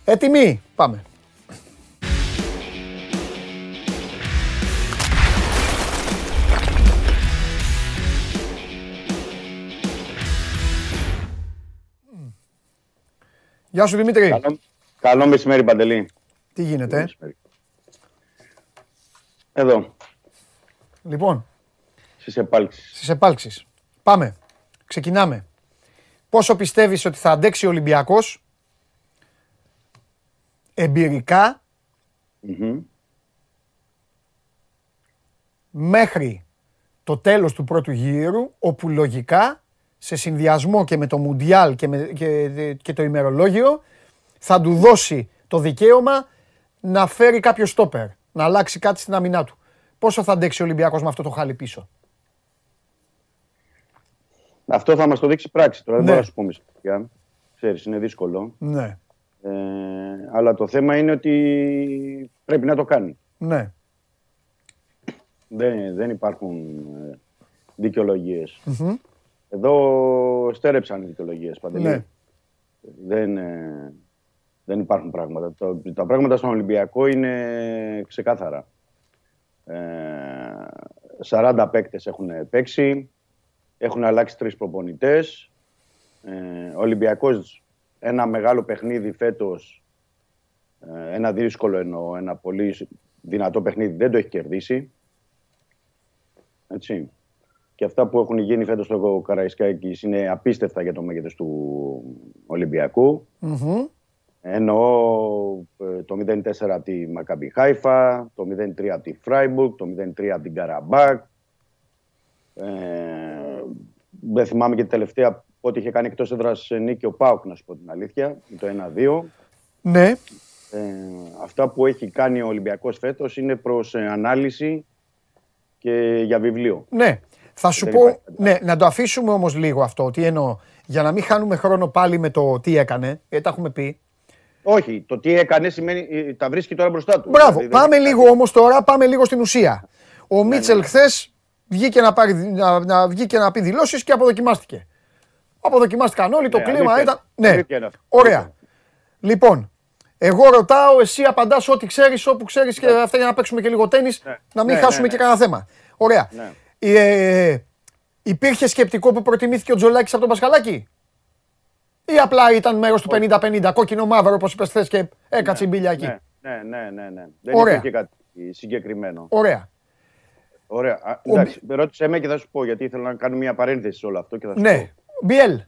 Έτοιμοι. Πάμε. Γεια σου Δημήτρη. Καλό, καλό μεσημέρι Παντελή. Τι γίνεται. Εδώ. Λοιπόν. Στις επάλξεις. Στις επάλξεις. Πάμε. Ξεκινάμε. Πόσο πιστεύεις ότι θα αντέξει ο Ολυμπιακός; Εμπειρικά μέχρι το τέλος του πρώτου γύρου, όπου λογικά σε συνδυασμό και με το Μουντιάλ και, με, και, και το ημερολόγιο θα του δώσει το δικαίωμα να φέρει κάποιο στόπερ, να αλλάξει κάτι στην αμυνά του. Πόσο θα αντέξει ο Ολυμπιακός με αυτό το χάλι πίσω; Αυτό θα μας το δείξει πράξη τώρα, δεν ναι. μπορώ να σου πούμε για. Ξέρεις, είναι δύσκολο. Ναι. Ε, αλλά το θέμα είναι ότι πρέπει να το κάνει. Ναι. Δεν, δεν υπάρχουν ε, δικαιολογίες. Εδώ στέρεψαν οι δικαιολογίες παντελή. Ναι. Δεν, ε, δεν υπάρχουν πράγματα. Το, τα πράγματα στον Ολυμπιακό είναι ξεκάθαρα. Ε, 40 παίκτες έχουν παίξει, έχουν αλλάξει τρεις προπονητές. Ε, ο Ολυμπιακός ένα μεγάλο παιχνίδι φέτος, ε, ένα δύσκολο εννοώ, ένα πολύ δυνατό παιχνίδι δεν το έχει κερδίσει. Έτσι. Και αυτά που έχουν γίνει φέτος στο Καραϊσκάκης είναι απίστευτα για το μέγεθος του Ολυμπιακού. Mm-hmm. Εννοώ ε, το 0-4 τη Μακαμπι Χάιφα, το 0-3 τη Φράιμπουργκ, το 0-3 την Καραμπάκ. Ε, δεν θυμάμαι και τη τελευταία πότε είχε κάνει εκτός έδρας νίκη ο Πάουκ, να σου πω την αλήθεια, το 1-2. Ναι. Ε, αυτά που έχει κάνει ο Ολυμπιακός φέτος είναι προς ε, ανάλυση και για βιβλίο. Ναι, θα σου πω, ναι, να το αφήσουμε όμως λίγο αυτό, τι εννοώ, για να μην χάνουμε χρόνο πάλι με το τι έκανε, γιατί τα έχουμε πει. Όχι, το τι έκανε σημαίνει, ε, τα βρίσκει τώρα μπροστά του. Μπράβο, δηλαδή, πάμε λίγο όμως τώρα, πάμε λίγο στην ουσία. Ο ναι, Μίτσελ ναι. χθες βγήκε να, πάρει, να, να, βγήκε να πει δηλώσεις και αποδοκιμάστηκε. Αποδοκιμάστηκαν όλοι, το ναι, κλίμα ήταν. Ναι, ωραία. Λοιπόν, εγώ ρωτάω, εσύ απαντάς ό,τι ξέρεις, όπου ξέρεις και αυτά για να παίξουμε και λίγο τέννη, να μην χάσουμε και κανένα θέμα. Ωραία. Ε, υπήρχε σκεπτικό που προτιμήθηκε ο Τζολάκης από τον Πασχαλάκη; Ή απλά ήταν μέρος του 50-50, κόκκινο μαύρο, όπως είπες χθε και έκατσε η μπίλια εκεί; Ναι, ναι, ναι. ναι. Δεν Ωραία. υπήρχε κάτι συγκεκριμένο. Ωραία. Ωραία. εντάξει, ο... ρώτησε με και θα σου πω γιατί ήθελα να κάνω μια παρένθεση σε όλο αυτό. Και θα σου ναι. Μπιέλ,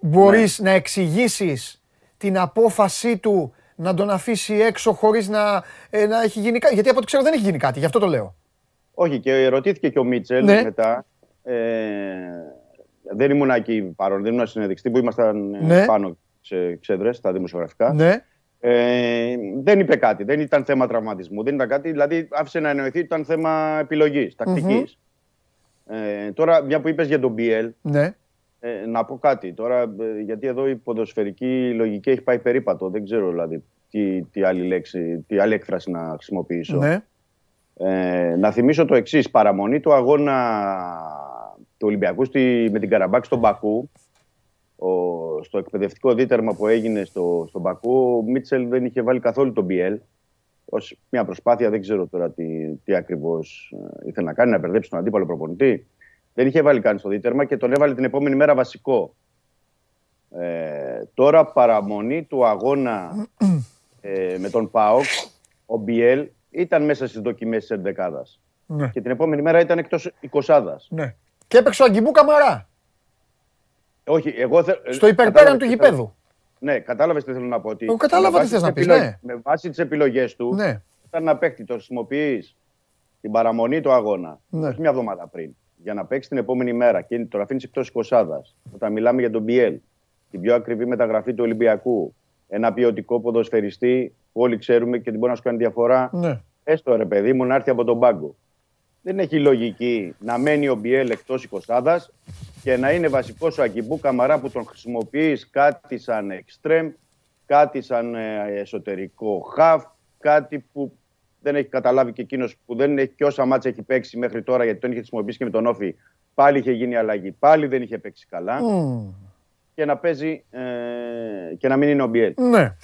μπορείς ναι. να εξηγήσεις την απόφασή του να τον αφήσει έξω χωρίς να, ε, να έχει γίνει κάτι. Γιατί από ό,τι ξέρω δεν έχει γίνει κάτι, γι' αυτό το λέω. Όχι, και ρωτήθηκε και ο Μίτσελ ναι. μετά. Ε, δεν ήμουν εκεί παρόν, δεν ήμουν συνεδεξτή που ήμασταν ε, ναι. πάνω σε ξέδρες, στα δημοσιογραφικά. Ναι. Ε, δεν είπε κάτι. Δεν ήταν θέμα τραυματισμού. Δεν ήταν κάτι. Δηλαδή, άφησε να εννοηθεί ότι ήταν θέμα επιλογής, Ε, τώρα, μια που είπες για τον BL, ναι. ε, να πω κάτι. Τώρα, ε, γιατί εδώ η ποδοσφαιρική λογική έχει πάει περίπατο. Δεν ξέρω δηλαδή τι, τι άλλη λέξη, τι άλλη έκφραση να χρησιμοποιήσω. Ναι. Ε, να θυμίσω το εξής. Παραμονή του αγώνα του Ολυμπιακού στη, με την Καραμπάκ στον Μπακού ο, στο εκπαιδευτικό δίτερμα που έγινε στο, στον Πακού, ο Μίτσελ δεν είχε βάλει καθόλου τον BL. Ω μια προσπάθεια, δεν ξέρω τώρα τι, τι ακριβώς ε, ήθελε να κάνει, να μπερδέψει τον αντίπαλο προπονητή. Δεν είχε βάλει καν στο δίτερμα και τον έβαλε την επόμενη μέρα βασικό. Ε, τώρα παραμονή του αγώνα ε, με τον ΠΑΟΚ, ο Μπιέλ ήταν μέσα στις δοκιμές της Ενδεκάδας. Ναι. Και την επόμενη μέρα ήταν εκτός 20. Ναι. Και έπαιξε ο Αγκιμπού Καμαρά. Όχι, εγώ θε... Στο υπερπέραν του γηπέδου. Ναι, κατάλαβες τι θέλω να πω. Ότι εγώ κατάλαβα τι θες να πεις. Ναι. Με βάση τις επιλογές του, ναι. όταν να παίχτη το χρησιμοποιείς την παραμονή του αγώνα, ναι. μια εβδομάδα πριν, για να παίξει την επόμενη μέρα και το αφήνεις εκτός εικοσάδας, όταν μιλάμε για τον BL, την πιο ακριβή μεταγραφή του Ολυμπιακού, ένα ποιοτικό ποδοσφαιριστή που όλοι ξέρουμε και την μπορεί να σου κάνει διαφορά. Ναι. Έστω ρε παιδί μου να έρθει από τον πάγκο. Δεν έχει λογική να μένει ο Μπιέλ εκτός εικοσάδας και να είναι βασικός ο Αγκιμπού Καμαρά που τον χρησιμοποιείς κάτι σαν εξτρέμ, κάτι σαν ε, εσωτερικό χαφ, κάτι που δεν έχει καταλάβει και εκείνος που δεν έχει και όσα μάτσα έχει παίξει μέχρι τώρα γιατί τον είχε χρησιμοποιήσει και με τον Όφη. Πάλι είχε γίνει αλλαγή, πάλι δεν είχε παίξει καλά. Και να παίζει ε, και να μην είναι ο Μπιέλ. Ναι.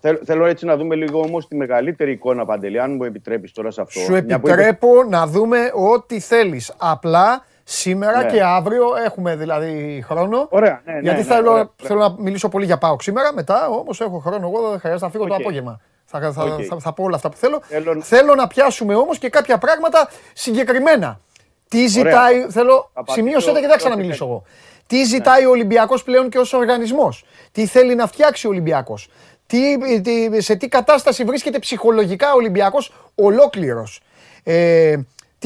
Ε, θέλω έτσι να δούμε λίγο όμως τη μεγαλύτερη εικόνα, Παντελή, αν μου επιτρέπεις τώρα σε αυτό. Σου επιτρέπω να δούμε ό,τι θέλεις. Απλά Σήμερα ναι. και αύριο έχουμε δηλαδή χρόνο. Ωραία, ναι, ναι, γιατί ναι, θέλω, ωραία, θέλω να μιλήσω πολύ για πάω σήμερα. Μετά όμως έχω χρόνο. Εγώ δεν χρειάζεται να φύγω okay. το απόγευμα. Θα, θα, okay. θα, θα, πω όλα αυτά που θέλω. Θέλω, θέλω να πιάσουμε όμως και κάποια πράγματα συγκεκριμένα. Τι ζητάει. Ωραία. Θέλω. Σημείωσε και δεν ξαναμιλήσω εγώ. Τι ζητάει ο Ολυμπιακός πλέον και ως οργανισμός; Τι θέλει να φτιάξει ο Ολυμπιακός; Τι, τι, σε τι κατάσταση βρίσκεται ψυχολογικά ο Ολυμπιακός ολόκληρος; Ε,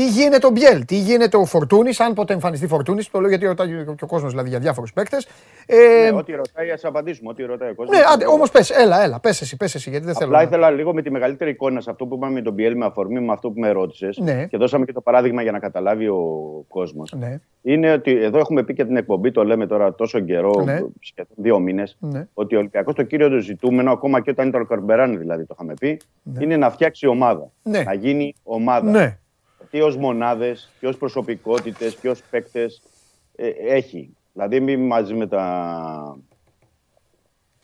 τι γίνεται ο Μπιέλ, τι γίνεται ο Φορτούνης, αν ποτέ εμφανιστεί Φορτούνης. Το λέω γιατί ρωτάει και ο κόσμος δηλαδή για διάφορους παίκτες. Ε, ναι, ό,τι ρωτάει, ας απαντήσουμε. Ό,τι ρωτάει ο κόσμος. Ναι, όμως πες, έλα, έλα, πες εσύ, πες εσύ, γιατί δεν θέλω. Απλά ήθελα λίγο με τη μεγαλύτερη εικόνα σε αυτό που είπαμε με τον Μπιέλ, με αφορμή με αυτό που με ρώτησες. Ναι. Και δώσαμε και το παράδειγμα για να καταλάβει ο κόσμος. Ναι. Είναι ότι εδώ έχουμε πει και την εκπομπή, το λέμε τώρα τόσο καιρό, ναι. σχεδόν δύο μήνες, ναι. ότι ο Ολυμπιακός το κύριο του ζητούμενο, ακόμα και όταν ήταν ο Καρμπεράνη δηλαδή το είχαμε πει, ναι. είναι να φτιάξει ομάδα. Ναι. Να γίνει ομάδα. Ναι τι ως μονάδες, τι ως προσωπικότητες, τι ως παίκτες ε, έχει. Δηλαδή, μην μαζί με τα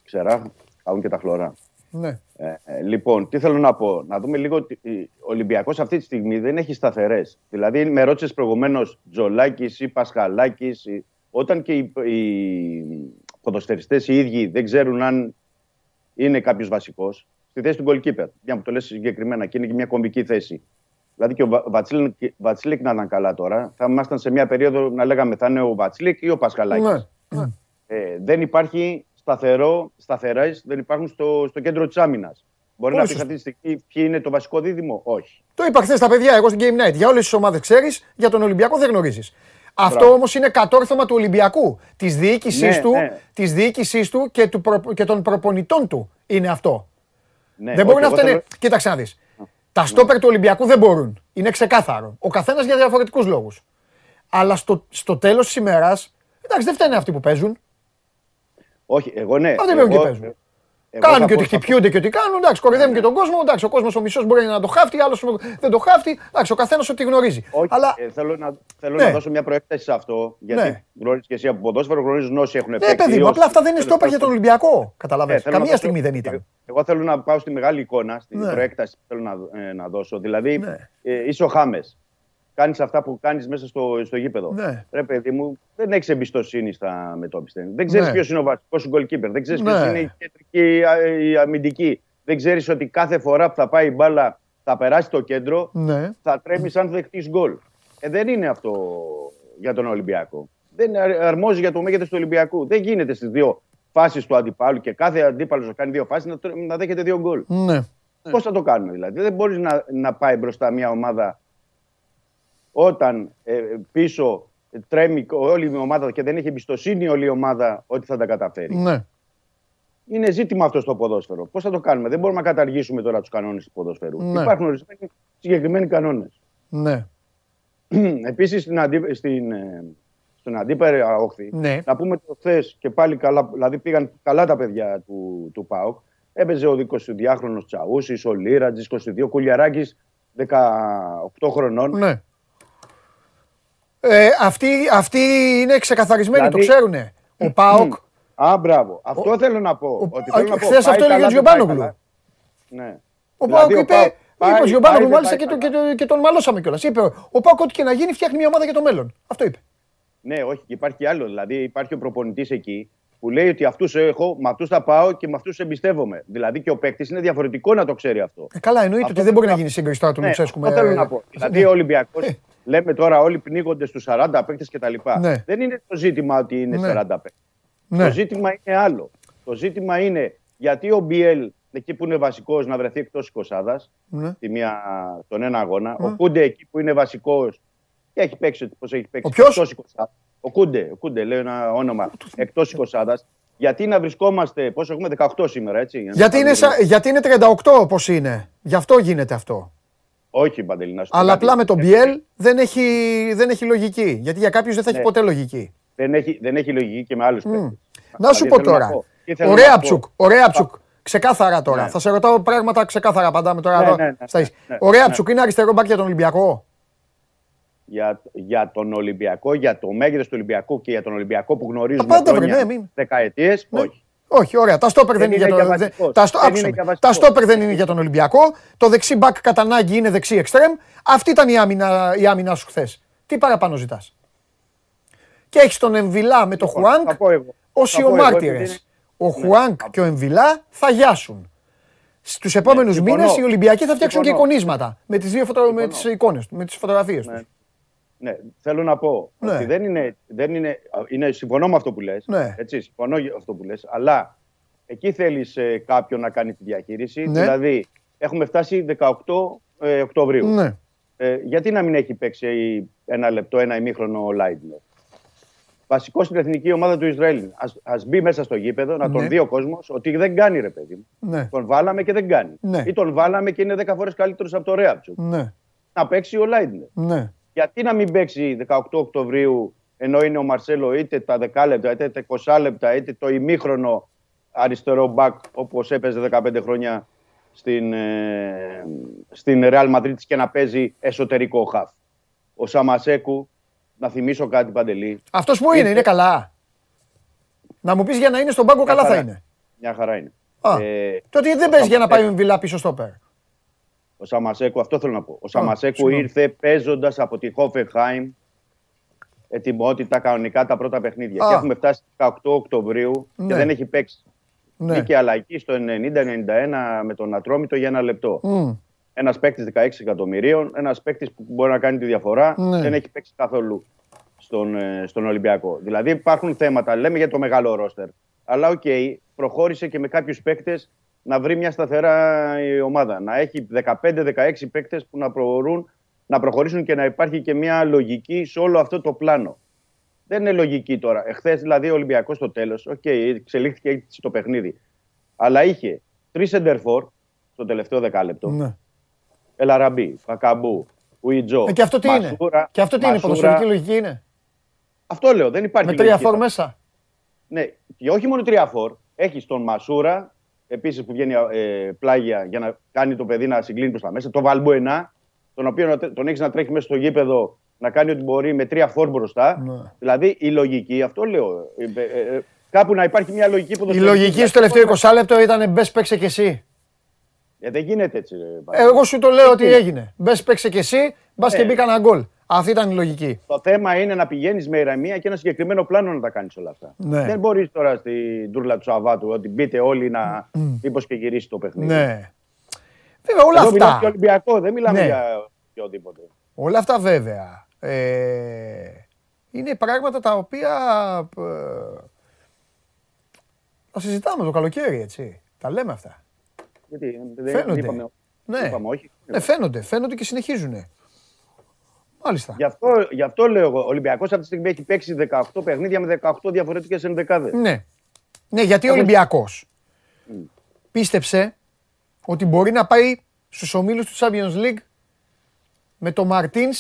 ξερά, κάνουν και τα χλωρά. Ναι. Ε, ε, λοιπόν, τι θέλω να πω. Να δούμε λίγο ότι ο Ολυμπιακός αυτή τη στιγμή δεν έχει σταθερές. Δηλαδή, με ρώτησες προηγουμένως Τζολάκης ή Πασχαλάκης, όταν και οι, οι ποδοσφαιριστές οι ίδιοι δεν ξέρουν αν είναι κάποιος βασικός, στη θέση του goalkeeper. Για που το λες συγκεκριμένα και είναι και μια κομβική θέση. Δηλαδή και ο Βατσλίκ να ήταν καλά τώρα, θα ήμασταν σε μια περίοδο να λέγαμε θα είναι ο Βατσλίκ ή ο Πασχαλάκης. Ναι, ναι. Ε, δεν υπάρχει σταθερό, σταθερά, δεν υπάρχουν στο, στο κέντρο της άμυνας. Μπορεί Όχι. να πεις αυτή τη στιγμή ποιο είναι το βασικό δίδυμο, Όχι. Το είπα χθες στα παιδιά, εγώ στην Game Night. Για όλες τις ομάδες ξέρεις, για τον Ολυμπιακό δεν γνωρίζεις. Αυτό όμως είναι κατόρθωμα του Ολυμπιακού. Της διοίκησής ναι, του, ναι. Της διοίκησής του και, του προ, και των προπονητών του είναι αυτό. Ναι, δεν μπορεί να φταίνει. Κοίταξε να δεις. Τα στόπερ του Ολυμπιακού δεν μπορούν. Είναι ξεκάθαρο. Ο καθένας για διαφορετικούς λόγους. Αλλά στο, στο τέλος της ημέρας, εντάξει, δεν φταίνε αυτοί που παίζουν. Όχι, εγώ ναι. Αυτοί εγώ, και παίζουν. Κάνουν και ότι χτυπιούνται και ότι κάνουν. Εντάξει, κορυδεύουν και τον κόσμο. Εντάξει, ο κόσμος ο μισό μπορεί να το χάφτει, άλλος δεν το χάφτει. Εντάξει, ο καθένας ό,τι γνωρίζει. Όχι, Αλλά... ε, θέλω, να, θέλω ναι. να δώσω μια προέκταση σε αυτό. Γιατί ναι. γνωρίζεις και εσύ από ποδόσφαιρο, γνωρίζουν όσοι έχουν παίξει. Ναι, παιδί μου, απλά αυτά δεν είναι στόπερ για τον Ολυμπιακό. Καταλαβαίνετε. Ναι, Καμία στιγμή δεν ήταν. Εγώ θέλω να πάω στη μεγάλη εικόνα, στην ναι. προέκταση που θέλω να, ε, να δώσω. Δηλαδή, ναι. ε, είσαι ο Χάμες κάνεις αυτά που κάνεις μέσα στο, στο γήπεδο. Ναι. Ρε παιδί μου, δεν έχεις εμπιστοσύνη στα μετόπιστε. Δεν ξέρεις ναι. ποιος είναι ο βασικός σου goalkeeper. Δεν ξέρεις ναι. ποιο είναι η κεντρική η αμυντική. Δεν ξέρεις ότι κάθε φορά που θα πάει η μπάλα θα περάσει το κέντρο, ναι. θα τρέμει αν δεχτεί γκολ. Ε, δεν είναι αυτό για τον Ολυμπιακό. Δεν αρμόζει για το μέγεθος του Ολυμπιακού. Δεν γίνεται στις δύο φάσεις του αντιπάλου και κάθε αντίπαλος να κάνει δύο φάσεις να, να δέχεται δύο γκολ. Ναι. Πώς θα το κάνουμε δηλαδή; Δεν μπορείς να, να πάει μπροστά μια ομάδα όταν ε, πίσω τρέμει όλη η ομάδα και δεν έχει εμπιστοσύνη όλη η ομάδα ότι θα τα καταφέρει. Ναι. Είναι ζήτημα αυτό στο ποδόσφαιρο. Πώς θα το κάνουμε, Δεν μπορούμε να καταργήσουμε τώρα τους κανόνες του ποδόσφαιρου. Ναι. Υπάρχουν ορισμένοι συγκεκριμένοι κανόνες. Ναι. Επίσης στην, αντί, στην, ε, στον αντίπερα όχθη, ναι. να πούμε ότι χθε και πάλι καλά, δηλαδή πήγαν καλά τα παιδιά του, του ΠΑΟΚ. Έπαιζε ο 22χρονο Τσαούσης, ο Λίρατζης, 22, Κουλιαράκης 18 χρονών. Ναι. Ε, αυτοί, αυτοί είναι ξεκαθαρισμένοι, δηλαδή, το ξέρουν. Ο Πάοκ. Α, μπράβο. Αυτό ο, θέλω να πω. Ο, ότι θέλω να πω χθες αυτό έλεγε ο Γιωμπάνογλου. Ναι. Ο δηλαδή, Πάοκ είπε, είπε ο Γιωμπάνογλου μάλιστα και, και, και, τον μαλώσαμε κιόλας. Είπε ο Πάοκ ό,τι και να γίνει φτιάχνει μια ομάδα για το μέλλον. Αυτό είπε. Ναι, όχι, υπάρχει άλλο. Δηλαδή υπάρχει ο προπονητής εκεί που λέει ότι αυτούς έχω, με αυτούς θα πάω και με αυτούς εμπιστεύομαι. Δηλαδή και ο παίκτης είναι διαφορετικό να το ξέρει αυτό. Ε, καλά, εννοείται αυτό ότι δεν μπορεί να γίνει σύγκριση τώρα του ναι, Λουτσέσκου με. θέλω να πω. Δηλαδή ο Ολυμπιακό ε λέμε τώρα όλοι πνίγονται στους 40 παίκτες κτλ. Ναι. Δεν είναι το ζήτημα ότι είναι ναι. 40 παίκτες. Ναι. Το ζήτημα είναι άλλο. Το ζήτημα είναι γιατί ο Μπιέλ εκεί που είναι βασικός να βρεθεί εκτός 20 ναι. τον ένα αγώνα. Ναι. Ο Κούντε εκεί που είναι βασικός και έχει παίξει πώς έχει παίξει. Ο εκτός 20. Ο Κούντε, ο Κούντε λέει ένα όνομα εκτός 20 γιατί να βρισκόμαστε, πόσο έχουμε, 18 σήμερα, έτσι. Γιατί είναι, γιατί είναι 38 πώς είναι; Γι' αυτό γίνεται αυτό. Όχι, Παντελή, Αλλά απλά με τον Μπιέλ δεν έχει, δεν έχει λογική. Γιατί για κάποιους δεν θα έχει ναι. ποτέ λογική. Δεν έχει, δεν έχει λογική και με άλλους mm. Να σου πω τώρα. Ωραία ψουκ, ωραία ψουκ. Ξεκάθαρα τώρα. Ναι. Θα σε ρωτάω πράγματα ξεκάθαρα απαντάμε τώρα. Ναι, ναι, ναι, ναι ωραία ψουκ είναι αριστερό μπακ για τον Ολυμπιακό; Για, για τον Ολυμπιακό, για το μέγεθος του Ολυμπιακού και για τον Ολυμπιακό που γνωρίζουμε χρόνια, ναι, δεκαετίες, όχι. Όχι, ωραία. Τα στόπερ δεν, είναι για τον τα, στο... τα στόπερ δεν είναι για τον Ολυμπιακό. Το δεξί μπακ κατά ανάγκη είναι δεξί εξτρέμ. Αυτή ήταν η άμυνα, η άμυνα σου χθες. Τι παραπάνω ζητάς; Και έχεις τον Εμβιλά με τον Χουάνκ ω μάρτυρε. Ο ναι, Χουάνκ και ο Εμβιλά θα γιάσουν. Στους επόμενους ναι, μήνες οι Ολυμπιακοί θα φτιάξουν και εικονίσματα με τις δύο φωτο... με τις εικόνες, με τις φωτογραφίες ναι. τους. Ναι, θέλω να πω ναι. ότι δεν είναι, δεν είναι, είναι, συμφωνώ με αυτό που λες, ναι. έτσι, συμφωνώ με αυτό που λες, αλλά εκεί θέλεις ε, κάποιον να κάνει τη διαχείριση, ναι. δηλαδή έχουμε φτάσει 18 ε, Οκτωβρίου. Ναι. Ε, γιατί να μην έχει παίξει ένα λεπτό, ένα ημίχρονο ο Λάιντνερ. Βασικός στην εθνική ομάδα του Ισραήλ. Α μπει μέσα στο γήπεδο, να τον ναι. δει ο κόσμος ότι δεν κάνει ρε παιδί μου. Ναι. Τον βάλαμε και δεν κάνει. Ναι. Ή τον βάλαμε και είναι 10 φορές καλύτερος από το Ρέαψου. Ναι. Να παίξει ο Λάιντνερ. Ναι γιατί να μην παίξει 18 Οκτωβρίου ενώ είναι ο Μαρσέλο είτε τα 10 λεπτά, είτε τα 20 λεπτά, είτε το ημίχρονο αριστερό μπακ όπως έπαιζε 15 χρόνια στην, ε, στην Real Madrid και να παίζει εσωτερικό χαφ. Ο Σαμασέκου, να θυμίσω κάτι παντελή. Αυτός που είναι, είναι καλά. Να μου πεις για να είναι στον πάγκο καλά θα είναι. Μια χαρά είναι. Α, ε, τότε δεν παίζει για να πάει με βιλά πίσω στο πέρα. Ο Σαμασέκου, αυτό θέλω να πω. Ο Σαμασέκου ήρθε παίζοντας από τη Χόφεχάιμ ετοιμότητα κανονικά τα πρώτα παιχνίδια. Και έχουμε φτάσει 18 Οκτωβρίου και ναι. δεν έχει παίξει. Ναι. Μπήκε αλλαγή στο 90-91 με τον Ατρόμητο για ένα λεπτό. Mm. Ένας παίκτης 16 εκατομμυρίων, ένας παίκτης που μπορεί να κάνει τη διαφορά, ναι. δεν έχει παίξει καθόλου στον, ε, στον Ολυμπιακό. Δηλαδή υπάρχουν θέματα, λέμε για το μεγάλο ρόστερ. Αλλά OK, okay, προχώρησε και με κάποιους παίκτες να βρει μια σταθερά η ομάδα. Να έχει 15-16 παίκτες που να προχωρούν, να προχωρήσουν και να υπάρχει και μια λογική σε όλο αυτό το πλάνο. Δεν είναι λογική τώρα. Εχθές δηλαδή ο Ολυμπιακός στο τέλος, OK, okay, εξελίχθηκε έτσι το παιχνίδι. Αλλά είχε τρεις σέντερ φορ, στο τελευταίο δεκάλεπτο. Ναι. Ελ Αραμπί, Μπακαμπού, Ουί Τζο. Ε, και αυτό τι είναι; Και αυτό τι είναι, ποδοσφαιρική λογική είναι; Αυτό λέω, δεν υπάρχει. Με τρία φορ μέσα; Ναι, και όχι μόνο τρία φορ. Έχεις τον Μασούρα, επίσης που βγαίνει ε, πλάγια για να κάνει το παιδί να συγκλίνει προς τα μέσα. Το Βαλμπουενά, τον οποίο τον έχεις να τρέχει μέσα στο γήπεδο να κάνει ό,τι μπορεί με τρία φόρ μπροστά. Ναι. Δηλαδή η λογική, αυτό λέω. Ε, ε, ε κάπου να υπάρχει μια λογική που Η λογική στο τελευταίο 20 λεπτό ήταν μπες παίξε και εσύ. Ε, δεν γίνεται έτσι. Ε, εγώ σου το λέω ότι έγινε. Μπες παίξε και εσύ, μπας και μπήκα ένα γκολ. Αυτή ήταν η λογική. Το θέμα είναι να πηγαίνεις με ηρεμία και ένα συγκεκριμένο πλάνο να τα κάνεις όλα αυτά. Ναι. Δεν μπορείς τώρα στην τούρλα του Σαββάτου ότι μπείτε όλοι να μήπως και γυρίσει το παιχνίδι. Ναι. Βέβαια όλα Εδώ αυτά. Μιλάμε για Ολυμπιακό, δεν μιλάμε ναι. για οτιδήποτε. Όλα αυτά βέβαια. Ε, είναι πράγματα τα οποία ε, τα συζητάμε το καλοκαίρι, έτσι. Τα λέμε αυτά. Γιατί δεν φαίνονται. Είπαμε, ναι. είπαμε όχι. Ναι, φαίνονται, φαίνονται και συνεχίζουν. Μάλιστα. Γι' αυτό, γι αυτό λέω εγώ. Ο Ολυμπιακός αυτή τη στιγμή έχει παίξει 18 παιχνίδια με 18 διαφορετικές ενδεκάδες. Ναι. Ναι, γιατί ο Ολυμπιακός mm. πίστεψε ότι μπορεί να πάει στους ομίλους του Champions League με το Μαρτίν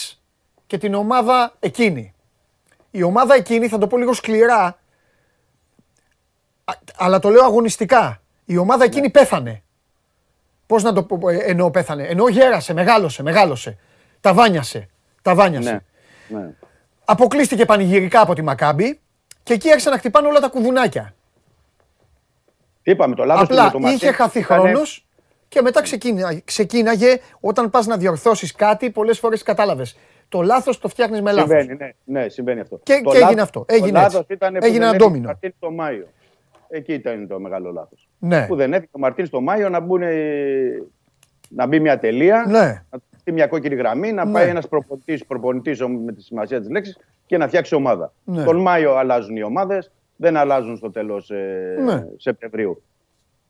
και την ομάδα εκείνη. Η ομάδα εκείνη, θα το πω λίγο σκληρά, αλλά το λέω αγωνιστικά. Η ομάδα εκείνη ναι. πέθανε. Πώς να το πω, ε, εννοώ πέθανε. Εννοώ γέρασε, μεγάλωσε, μεγάλωσε. Ταβάνιασε. Ταβάνιασε. Ναι, ναι. Αποκλείστηκε πανηγυρικά από τη Μακάμπη και εκεί άρχισαν να χτυπάνε όλα τα κουδουνάκια. Είπαμε το λάθο Απλά το είχε χαθεί χρόνος και μετά ξεκίναγε όταν πας να διορθώσεις κάτι, πολλές φορές κατάλαβες. Το λάθος το φτιάχνεις με λάθος. Συμβαίνει, ναι, ναι, συμβαίνει αυτό. Και, και έγινε αυτό. Έγινε, το έτσι. Ήταν έγινε ένα ντόμινο. Το Μάιο. Εκεί ήταν το μεγάλο λάθος. Ναι. Που δεν έφυγε ο Μαρτίν το Μάιο να, μπουν, να μπει μια τελεία, ναι. να στείλει μια κόκκινη γραμμή, να ναι. πάει ένας προπονητής με τη σημασία της λέξης και να φτιάξει ομάδα. Ναι. Τον Μάιο αλλάζουν οι ομάδες, δεν αλλάζουν στο τέλος ε, ναι. Σεπτεμβρίου.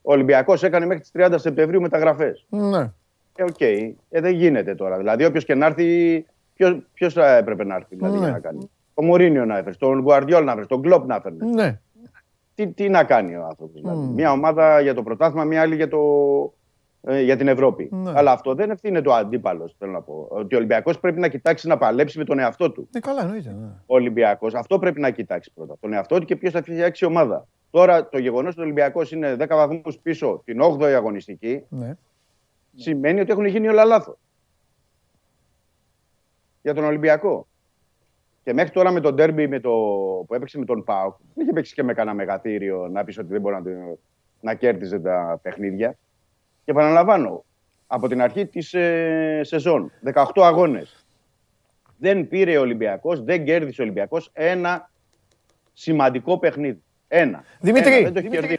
Ο Ολυμπιακός έκανε μέχρι τις 30 Σεπτεμβρίου μεταγραφές. Ναι. Ε, OK. Okay. Ε, δεν γίνεται τώρα. Δηλαδή, όποιος και να έρθει, ποιος θα έπρεπε να έρθει δηλαδή, ναι. να κάνει. Ο Μουρίνιο να έφερε, τον Γουαρδιόλα να έφερε, τον Κλοπ να έφερε. Ναι τι, τι να κάνει ο άνθρωπος. Δηλαδή. Μια ομάδα για το πρωτάθλημα, μια άλλη για, το, ε, για την Ευρώπη. Ναι. Αλλά αυτό δεν ευθύνεται το αντίπαλος. Θέλω να πω. Ότι ο Ολυμπιακός πρέπει να κοιτάξει να παλέψει με τον εαυτό του. Ναι, καλά, εννοείται. Ναι. Ο Ολυμπιακός αυτό πρέπει να κοιτάξει πρώτα. Τον εαυτό του και ποιος θα φτιάξει ομάδα. Τώρα το γεγονός ότι ο Ολυμπιακός είναι 10 βαθμούς πίσω την 8η αγωνιστική ναι. σημαίνει ότι έχουν γίνει όλα λάθος. Για τον Ολυμπιακό. Και μέχρι τώρα με τον ντέρμπι με το, που έπαιξε με τον Πάοκ, δεν είχε παίξει και με κανένα μεγαθύριο να πεις ότι δεν μπορεί να, να κέρδιζε τα παιχνίδια. Και επαναλαμβάνω, από την αρχή της ε, σεζόν, 18 αγώνες, δεν πήρε ο Ολυμπιακός, δεν κέρδισε ο Ολυμπιακός ένα σημαντικό παιχνίδι. Ένα. Δημήτρη, ένα, δεν το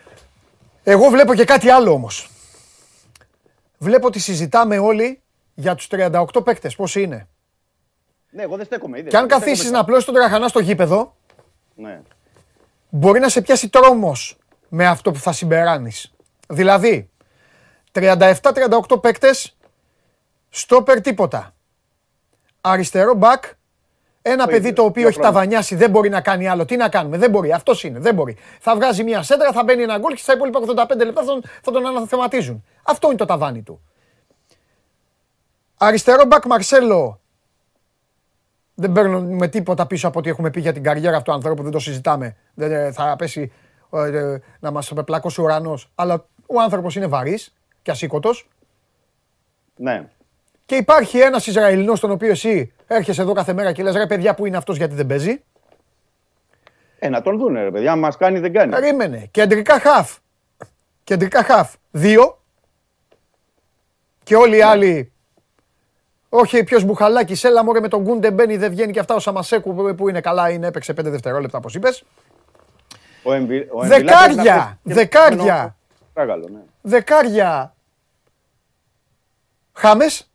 εγώ βλέπω και κάτι άλλο όμως. Βλέπω ότι συζητάμε όλοι για τους 38 παίκτες. Πώς είναι. Ναι, εγώ δεν στέκομαι. Και αν καθίσεις να απλώσεις τον τραχανά στο γήπεδο, ναι. μπορεί να σε πιάσει τρόμος με αυτό που θα συμπεράνει. Δηλαδή, 37-38 παίκτες, στόπερ τίποτα. Αριστερό μπακ, ένα παιδί το οποίο έχει ταβανιάσει, δεν μπορεί να κάνει άλλο. Τι να κάνουμε, δεν μπορεί. Αυτός είναι, δεν μπορεί. Θα βγάζει μια σέντρα, θα μπαίνει ένα γκολ και στα υπόλοιπα 85 λεπτά θα τον αναθεματίζουν. Αυτό είναι το ταβάνι του. Αριστερό μπακ Μαρσέλο, δεν παίρνουμε τίποτα πίσω από ό,τι έχουμε πει για την καριέρα αυτού του ανθρώπου, δεν το συζητάμε. Δεν ε, θα πέσει ε, ε, να μας πλακώσει ο ουρανός. Αλλά ο άνθρωπος είναι βαρύς και ασήκωτος. Ναι. Και υπάρχει ένας Ισραηλινός, τον οποίο εσύ έρχεσαι εδώ κάθε μέρα και λες: Ρε παιδιά, πού είναι αυτός γιατί δεν παίζει; Ε, να τον δούνε, ρε παιδιά, μας κάνει δεν κάνει. Περίμενε. Κεντρικά χαφ. Κεντρικά χαφ. Δύο. Και όλοι οι ναι. άλλοι όχι, ποιος μπουχαλάκι, έλα μωρέ με τον Γκούντε μπαίνει, δεν βγαίνει και αυτά ο Σαμασέκου που είναι καλά, είναι έπαιξε 5 δευτερόλεπτα όπως είπες. Ο Εμβι... ο δεκάρια, δεκάρια. ναι. Δεκάρια. Χάμες.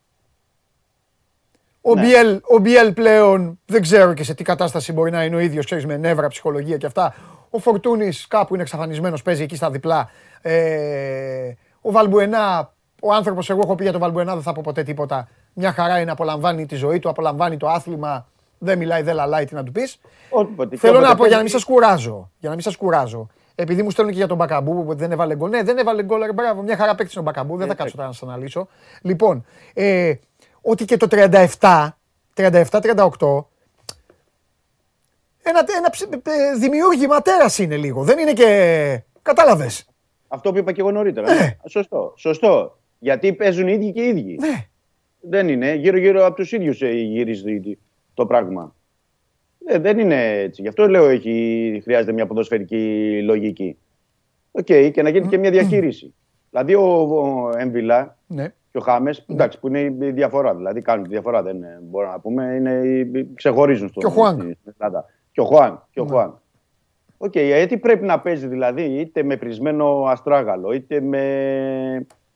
Ο, ναι. Μπιέλ, ο Μπιέλ πλέον δεν ξέρω και σε τι κατάσταση μπορεί να είναι ο ίδιος, ξέρεις με νεύρα, ψυχολογία και αυτά. Ο Φορτούνης κάπου είναι εξαφανισμένος, παίζει εκεί στα διπλά. Ε, ο Βαλμπουενά, ο άνθρωπος, εγώ έχω πει για τον Βαλμπουενά, δεν θα πω ποτέ τίποτα. Μια χαρά είναι, απολαμβάνει τη ζωή του, απολαμβάνει το άθλημα. Δεν μιλάει, δεν λαλάει, τι να του πεις. Θέλω να πω για να μην σας κουράζω. Για να μην σας κουράζω. Επειδή μου στέλνουν και για τον Μπακαμπού που δεν έβαλε γκολ. Ναι, δεν έβαλε γκολ. Μπράβο, μια χαρά παίξει τον Μπακαμπού. Δεν θα κάτσω τώρα να σας αναλύσω. Λοιπόν, ε, ότι και το 37, 37-38 ένα, ένα δημιούργημα τέρας είναι λίγο. Δεν είναι και. Κατάλαβες. Αυτό που είπα και εγώ νωρίτερα. Ναι. Σωστό. Σωστό. Γιατί παίζουν οι ίδιοι και οι ίδιοι. Ναι. Δεν είναι. Γύρω-γύρω από τους ίδιους ε, γυρίζει το πράγμα. Ε, δεν είναι έτσι. Γι' αυτό λέω έχει, χρειάζεται μια ποδοσφαιρική λογική. OK, okay, και να γίνει και μια διαχείριση. Δηλαδή ο, ο Εμβιλά ναι. και ο Χάμες, ναι. εντάξει, που είναι η διαφορά. Δηλαδή κάνουν τη διαφορά, δεν μπορούμε να πούμε. Είναι, ξεχωρίζουν στο, και ο Χουάν. Και ο Χουάν. Και ο ναι. Χουάν. OK, okay, γιατί πρέπει να παίζει δηλαδή είτε με πρησμένο αστράγαλο, είτε με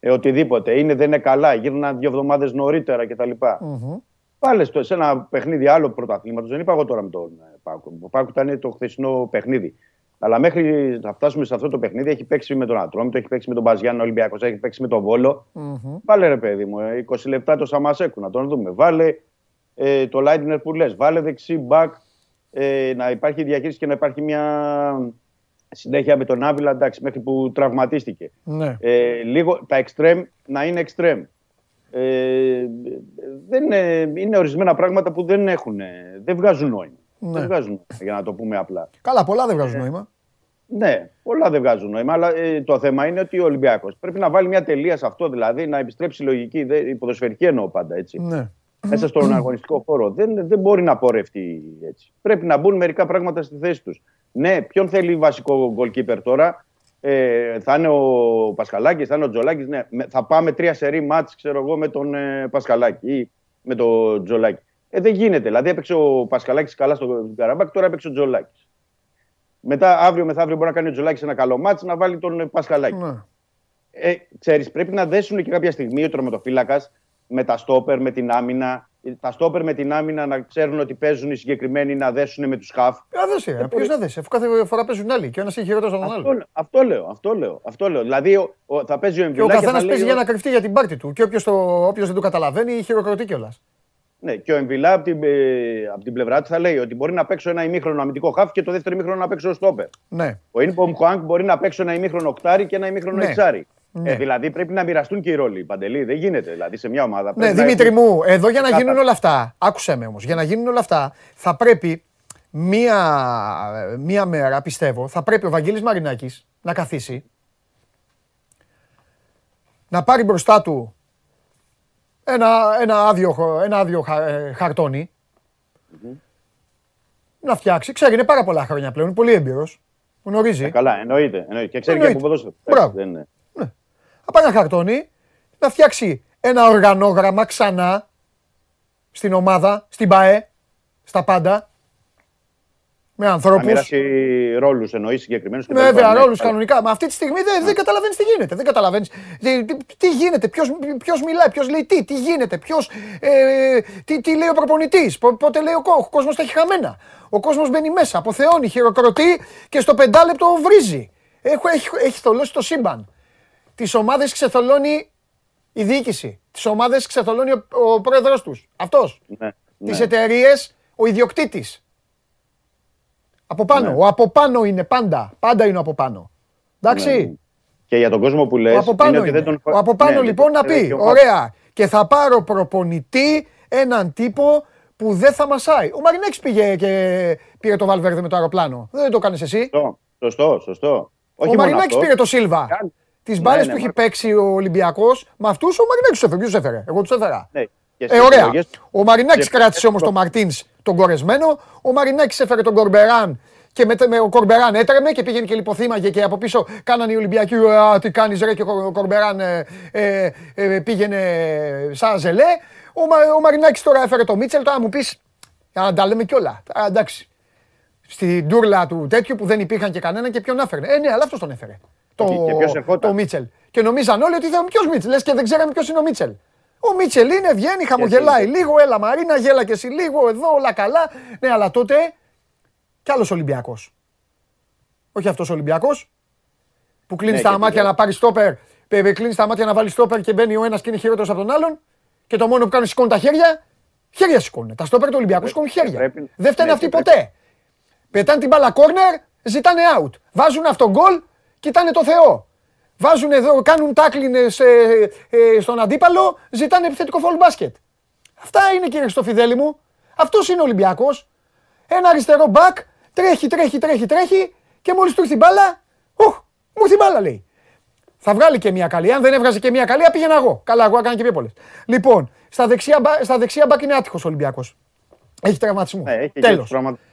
ε, οτιδήποτε. Είναι, δεν είναι καλά, γύρναν δύο εβδομάδες νωρίτερα κτλ. Mm-hmm. Βάλε στο, σε ένα παιχνίδι άλλο πρωταθλήματος. Δεν είπα εγώ τώρα με τον ε, ΠΑΟΚ. Ο ΠΑΟΚ ήταν το χθεσινό παιχνίδι. Αλλά μέχρι να φτάσουμε σε αυτό το παιχνίδι έχει παίξει με τον Ατρόμητο, έχει παίξει με τον ΠΑΣ Γιάννινα Ολυμπιακός, έχει παίξει με τον Βόλο. Mm-hmm. Βάλε ρε παιδί μου, 20 ε, λεπτά το Σαμασέκου να τον δούμε. Βάλε ε, το Λάιντνερ που λες. Βάλε δεξί μπακ ε, να υπάρχει διαχείριση και να υπάρχει μια συνέχεια με τον Άβυλα εντάξει, μέχρι που τραυματίστηκε. Ναι. Ε, λίγο τα εξτρέμ να είναι εξτρέμ. Ε, δεν είναι, είναι ορισμένα πράγματα που δεν έχουν, δεν βγάζουν νόημα. Ναι. Δεν βγάζουν νόημα, για να το πούμε απλά. Καλά, πολλά δεν βγάζουν νόημα. Ναι, πολλά δεν βγάζουν νόημα, αλλά ε, το θέμα είναι ότι ο Ολυμπιακός πρέπει να βάλει μια τελεία σε αυτό, δηλαδή να επιστρέψει η λογική, η ποδοσφαιρική εννοώ πάντα έτσι. Ναι. Μέσα στον αγωνιστικό χώρο. Δεν, δεν μπορεί να πορευτεί έτσι. Πρέπει να μπουν μερικά πράγματα στη θέση τους. Ναι, ποιον θέλει βασικό goalkeeper τώρα, ε, θα είναι ο Πασχαλάκης, θα είναι ο Τζολάκης. Ναι, θα πάμε τρία σερή μάτς, ξέρω εγώ, με τον ε, Πασχαλάκη ή με τον Τζολάκη. Ε, δεν γίνεται. Δηλαδή έπαιξε ο Πασχαλάκης καλά στο Καραμπάκ, τώρα έπαιξε ο Τζολάκης. Μετά, αύριο μεθαύριο, μπορεί να κάνει ο Τζολάκης ένα καλό μάτς να βάλει τον ε, Πασχαλάκη. Ναι. Ε, ξέρεις, πρέπει να δέσουν και κάποια στιγμή ο τροματοφύλακας με τα στόπερ, με την άμυνα, τα στόπερ με την άμυνα να ξέρουν ότι παίζουν οι συγκεκριμένοι να δέσουν με τους χαφ. Ε, ε Ποιος να δέσει, αφού κάθε φορά παίζουν άλλοι και ο ένας έχει χειρότερο από τον άλλο. Αυτό λέω, αυτό λέω. Αυτό λέω. Δηλαδή ο, ο, θα παίζει ο Εμβιλά. Και ο καθένας παίζει για να κρυφτεί για την πάρτη του. Και όποιος δεν το καταλαβαίνει, χειροκροτεί κιόλας. Ναι, και ο Εμβιλά από την, ε, από την πλευρά του θα λέει ότι μπορεί να παίξω ένα ημίχρονο αμυντικό χαφ και το δεύτερο ημίχρονο να παίξω στόπερ. Ναι. Ο Ινπομ Χουάνκ μπορεί να παίξω ένα ημίχρονο οκτάρι και ένα ημίχρονο ναι. εξάρι. Ναι. Ε, δηλαδή πρέπει να μοιραστούν και οι ρόλοι. Παντελή, δεν γίνεται δηλαδή σε μια ομάδα. Ναι, Δημήτρη μου, εδώ για να γίνουν όλα αυτά, άκουσε με όμως, για να γίνουν όλα αυτά θα πρέπει μία, μία μέρα, πιστεύω, θα πρέπει ο Βαγγέλης Μαρινάκης να καθίσει, να πάρει μπροστά του ένα, ένα άδειο, ένα άδειο ε, χαρτόνι, να φτιάξει. Ξέρει, είναι πάρα πολλά χρόνια πλέον, πολύ έμπειρος. Γνωρίζει. Ε, καλά, εννοείται, εννοείται. Και ξέρει εννοείται. και από ποδόσφαιρο. Μπράβο. Δεν είναι θα πάει ένα χαρτόνι να φτιάξει ένα οργανόγραμμα ξανά στην ομάδα, στην ΠΑΕ, στα πάντα. Με ανθρώπους. Να μοιράσει ρόλους εννοείς συγκεκριμένους. Ναι, βέβαια, ρόλους κανονικά. Μα αυτή τη στιγμή δεν, δεν καταλαβαίνεις τι γίνεται. Δεν καταλαβαίνεις τι, γίνεται, ποιος μιλάει, ποιος λέει τι, τι γίνεται, ποιος, ε, τι, τι λέει ο προπονητής, πότε λέει ο, ο κόσμος τα έχει χαμένα. Ο κόσμος μπαίνει μέσα, αποθεώνει, χειροκροτεί και στο πεντάλεπτο βρίζει. Έχει, έχει, έχει θολώσει το σύμπαν. Τις ομάδες ξεθολώνει η διοίκηση. Τις ομάδες ξεθολώνει ο, ο πρόεδρος τους. Αυτός. Ναι, ναι. Τι εταιρείες ο ιδιοκτήτης. Από πάνω. Ναι. Ο από πάνω είναι πάντα. Πάντα είναι από πάνω. Εντάξει. Ναι. Και για τον κόσμο που λες, ο από πάνω, είναι τον... ο από πάνω λοιπόν να πει, ωραία, και θα πάρω προπονητή έναν τύπο που δεν θα μασάει. Ο Μαρινέξ πήγε και πήρε το Βαλβέρδε με το αεροπλάνο. Δεν το κάνεις εσύ. Σωστό, σωστό. σωστό. Ο Μαρινέξ πήρε το Σίλβα. Τις μπάλες ναι, που έχει παίξει ο Ολυμπιακός, με αυτούς ο Μαρινάκη τους έφερε. Ποιο έφερε, εγώ τους έφερα. Ναι. Ε, ωραία. Ο Μαρινάκη κράτησε όμως τον Μαρτίνς τον κορεσμένο. Ο Μαρινάκη έφερε τον Κορμπεράν και με, με, ο Κορμπεράν έτρεμε και πήγαινε και λιποθύμαγε και από πίσω κάνανε οι Ολυμπιακοί. τι κάνεις, ρε, και ο Κορμπεράν ε, ε, ε, πήγαινε σαν ζελέ. Ο, ο Μαρινάκη τώρα έφερε τον Μίτσελ. Τώρα μου πεις, για να τα λέμε κιόλα. Εντάξει. Στην τούρλα του τέτοιου που δεν υπήρχαν και κανένα και ποιον έφερε. Ε, ναι, αλλά αυτός τον έφερε το, το Μίτσελ. Και νομίζαν όλοι ότι ήταν ποιος Μίτσελ. Λες και δεν ξέραμε ποιος είναι ο Μίτσελ. Ο Μίτσελ είναι, βγαίνει, χαμογελάει λίγο. Έλα Μαρίνα, γέλα και εσύ λίγο εδώ, όλα καλά. Ναι, αλλά τότε κι άλλος Ολυμπιακός. Όχι αυτός ο Ολυμπιακός που κλείνει ναι, τα μάτια να πάρει στόπερ. Κλείνει τα μάτια να βάλει στόπερ και μπαίνει ο ένας και είναι χειρότερος από τον άλλον. Και το μόνο που κάνει σηκώνει τα χέρια. Χέρια σηκώνουν. Τα στόπερ του Ολυμπιακού σηκώνουν χέρια. Δεν φταίνει ναι, αυτοί ποτέ. Πετάνε την μπάλα κόρνερ, ζητάνε out. Βάζουν αυτόν γκολ, κοιτάνε το Θεό. Βάζουν εδώ, κάνουν τάκλινες ε, ε, στον αντίπαλο, ζητάνε επιθετικό φόλ μπάσκετ. Αυτά είναι κύριε Στοφιδέλη μου. Αυτός είναι ο Ολυμπιακός. Ένα αριστερό μπακ, τρέχει, τρέχει, τρέχει, τρέχει και μόλις του έρθει μπάλα, Οχ, μου έρθει μπάλα λέει. Θα βγάλει και μια καλή. Αν δεν έβγαζε και μια καλή, πήγαινα εγώ. Καλά, εγώ έκανα και πιο πολλές. Λοιπόν, στα δεξιά, στα δεξιά μπακ είναι άτυχος ο Ολυμπιακός. Έχει τραυματισμούς. Ναι, Τέλος.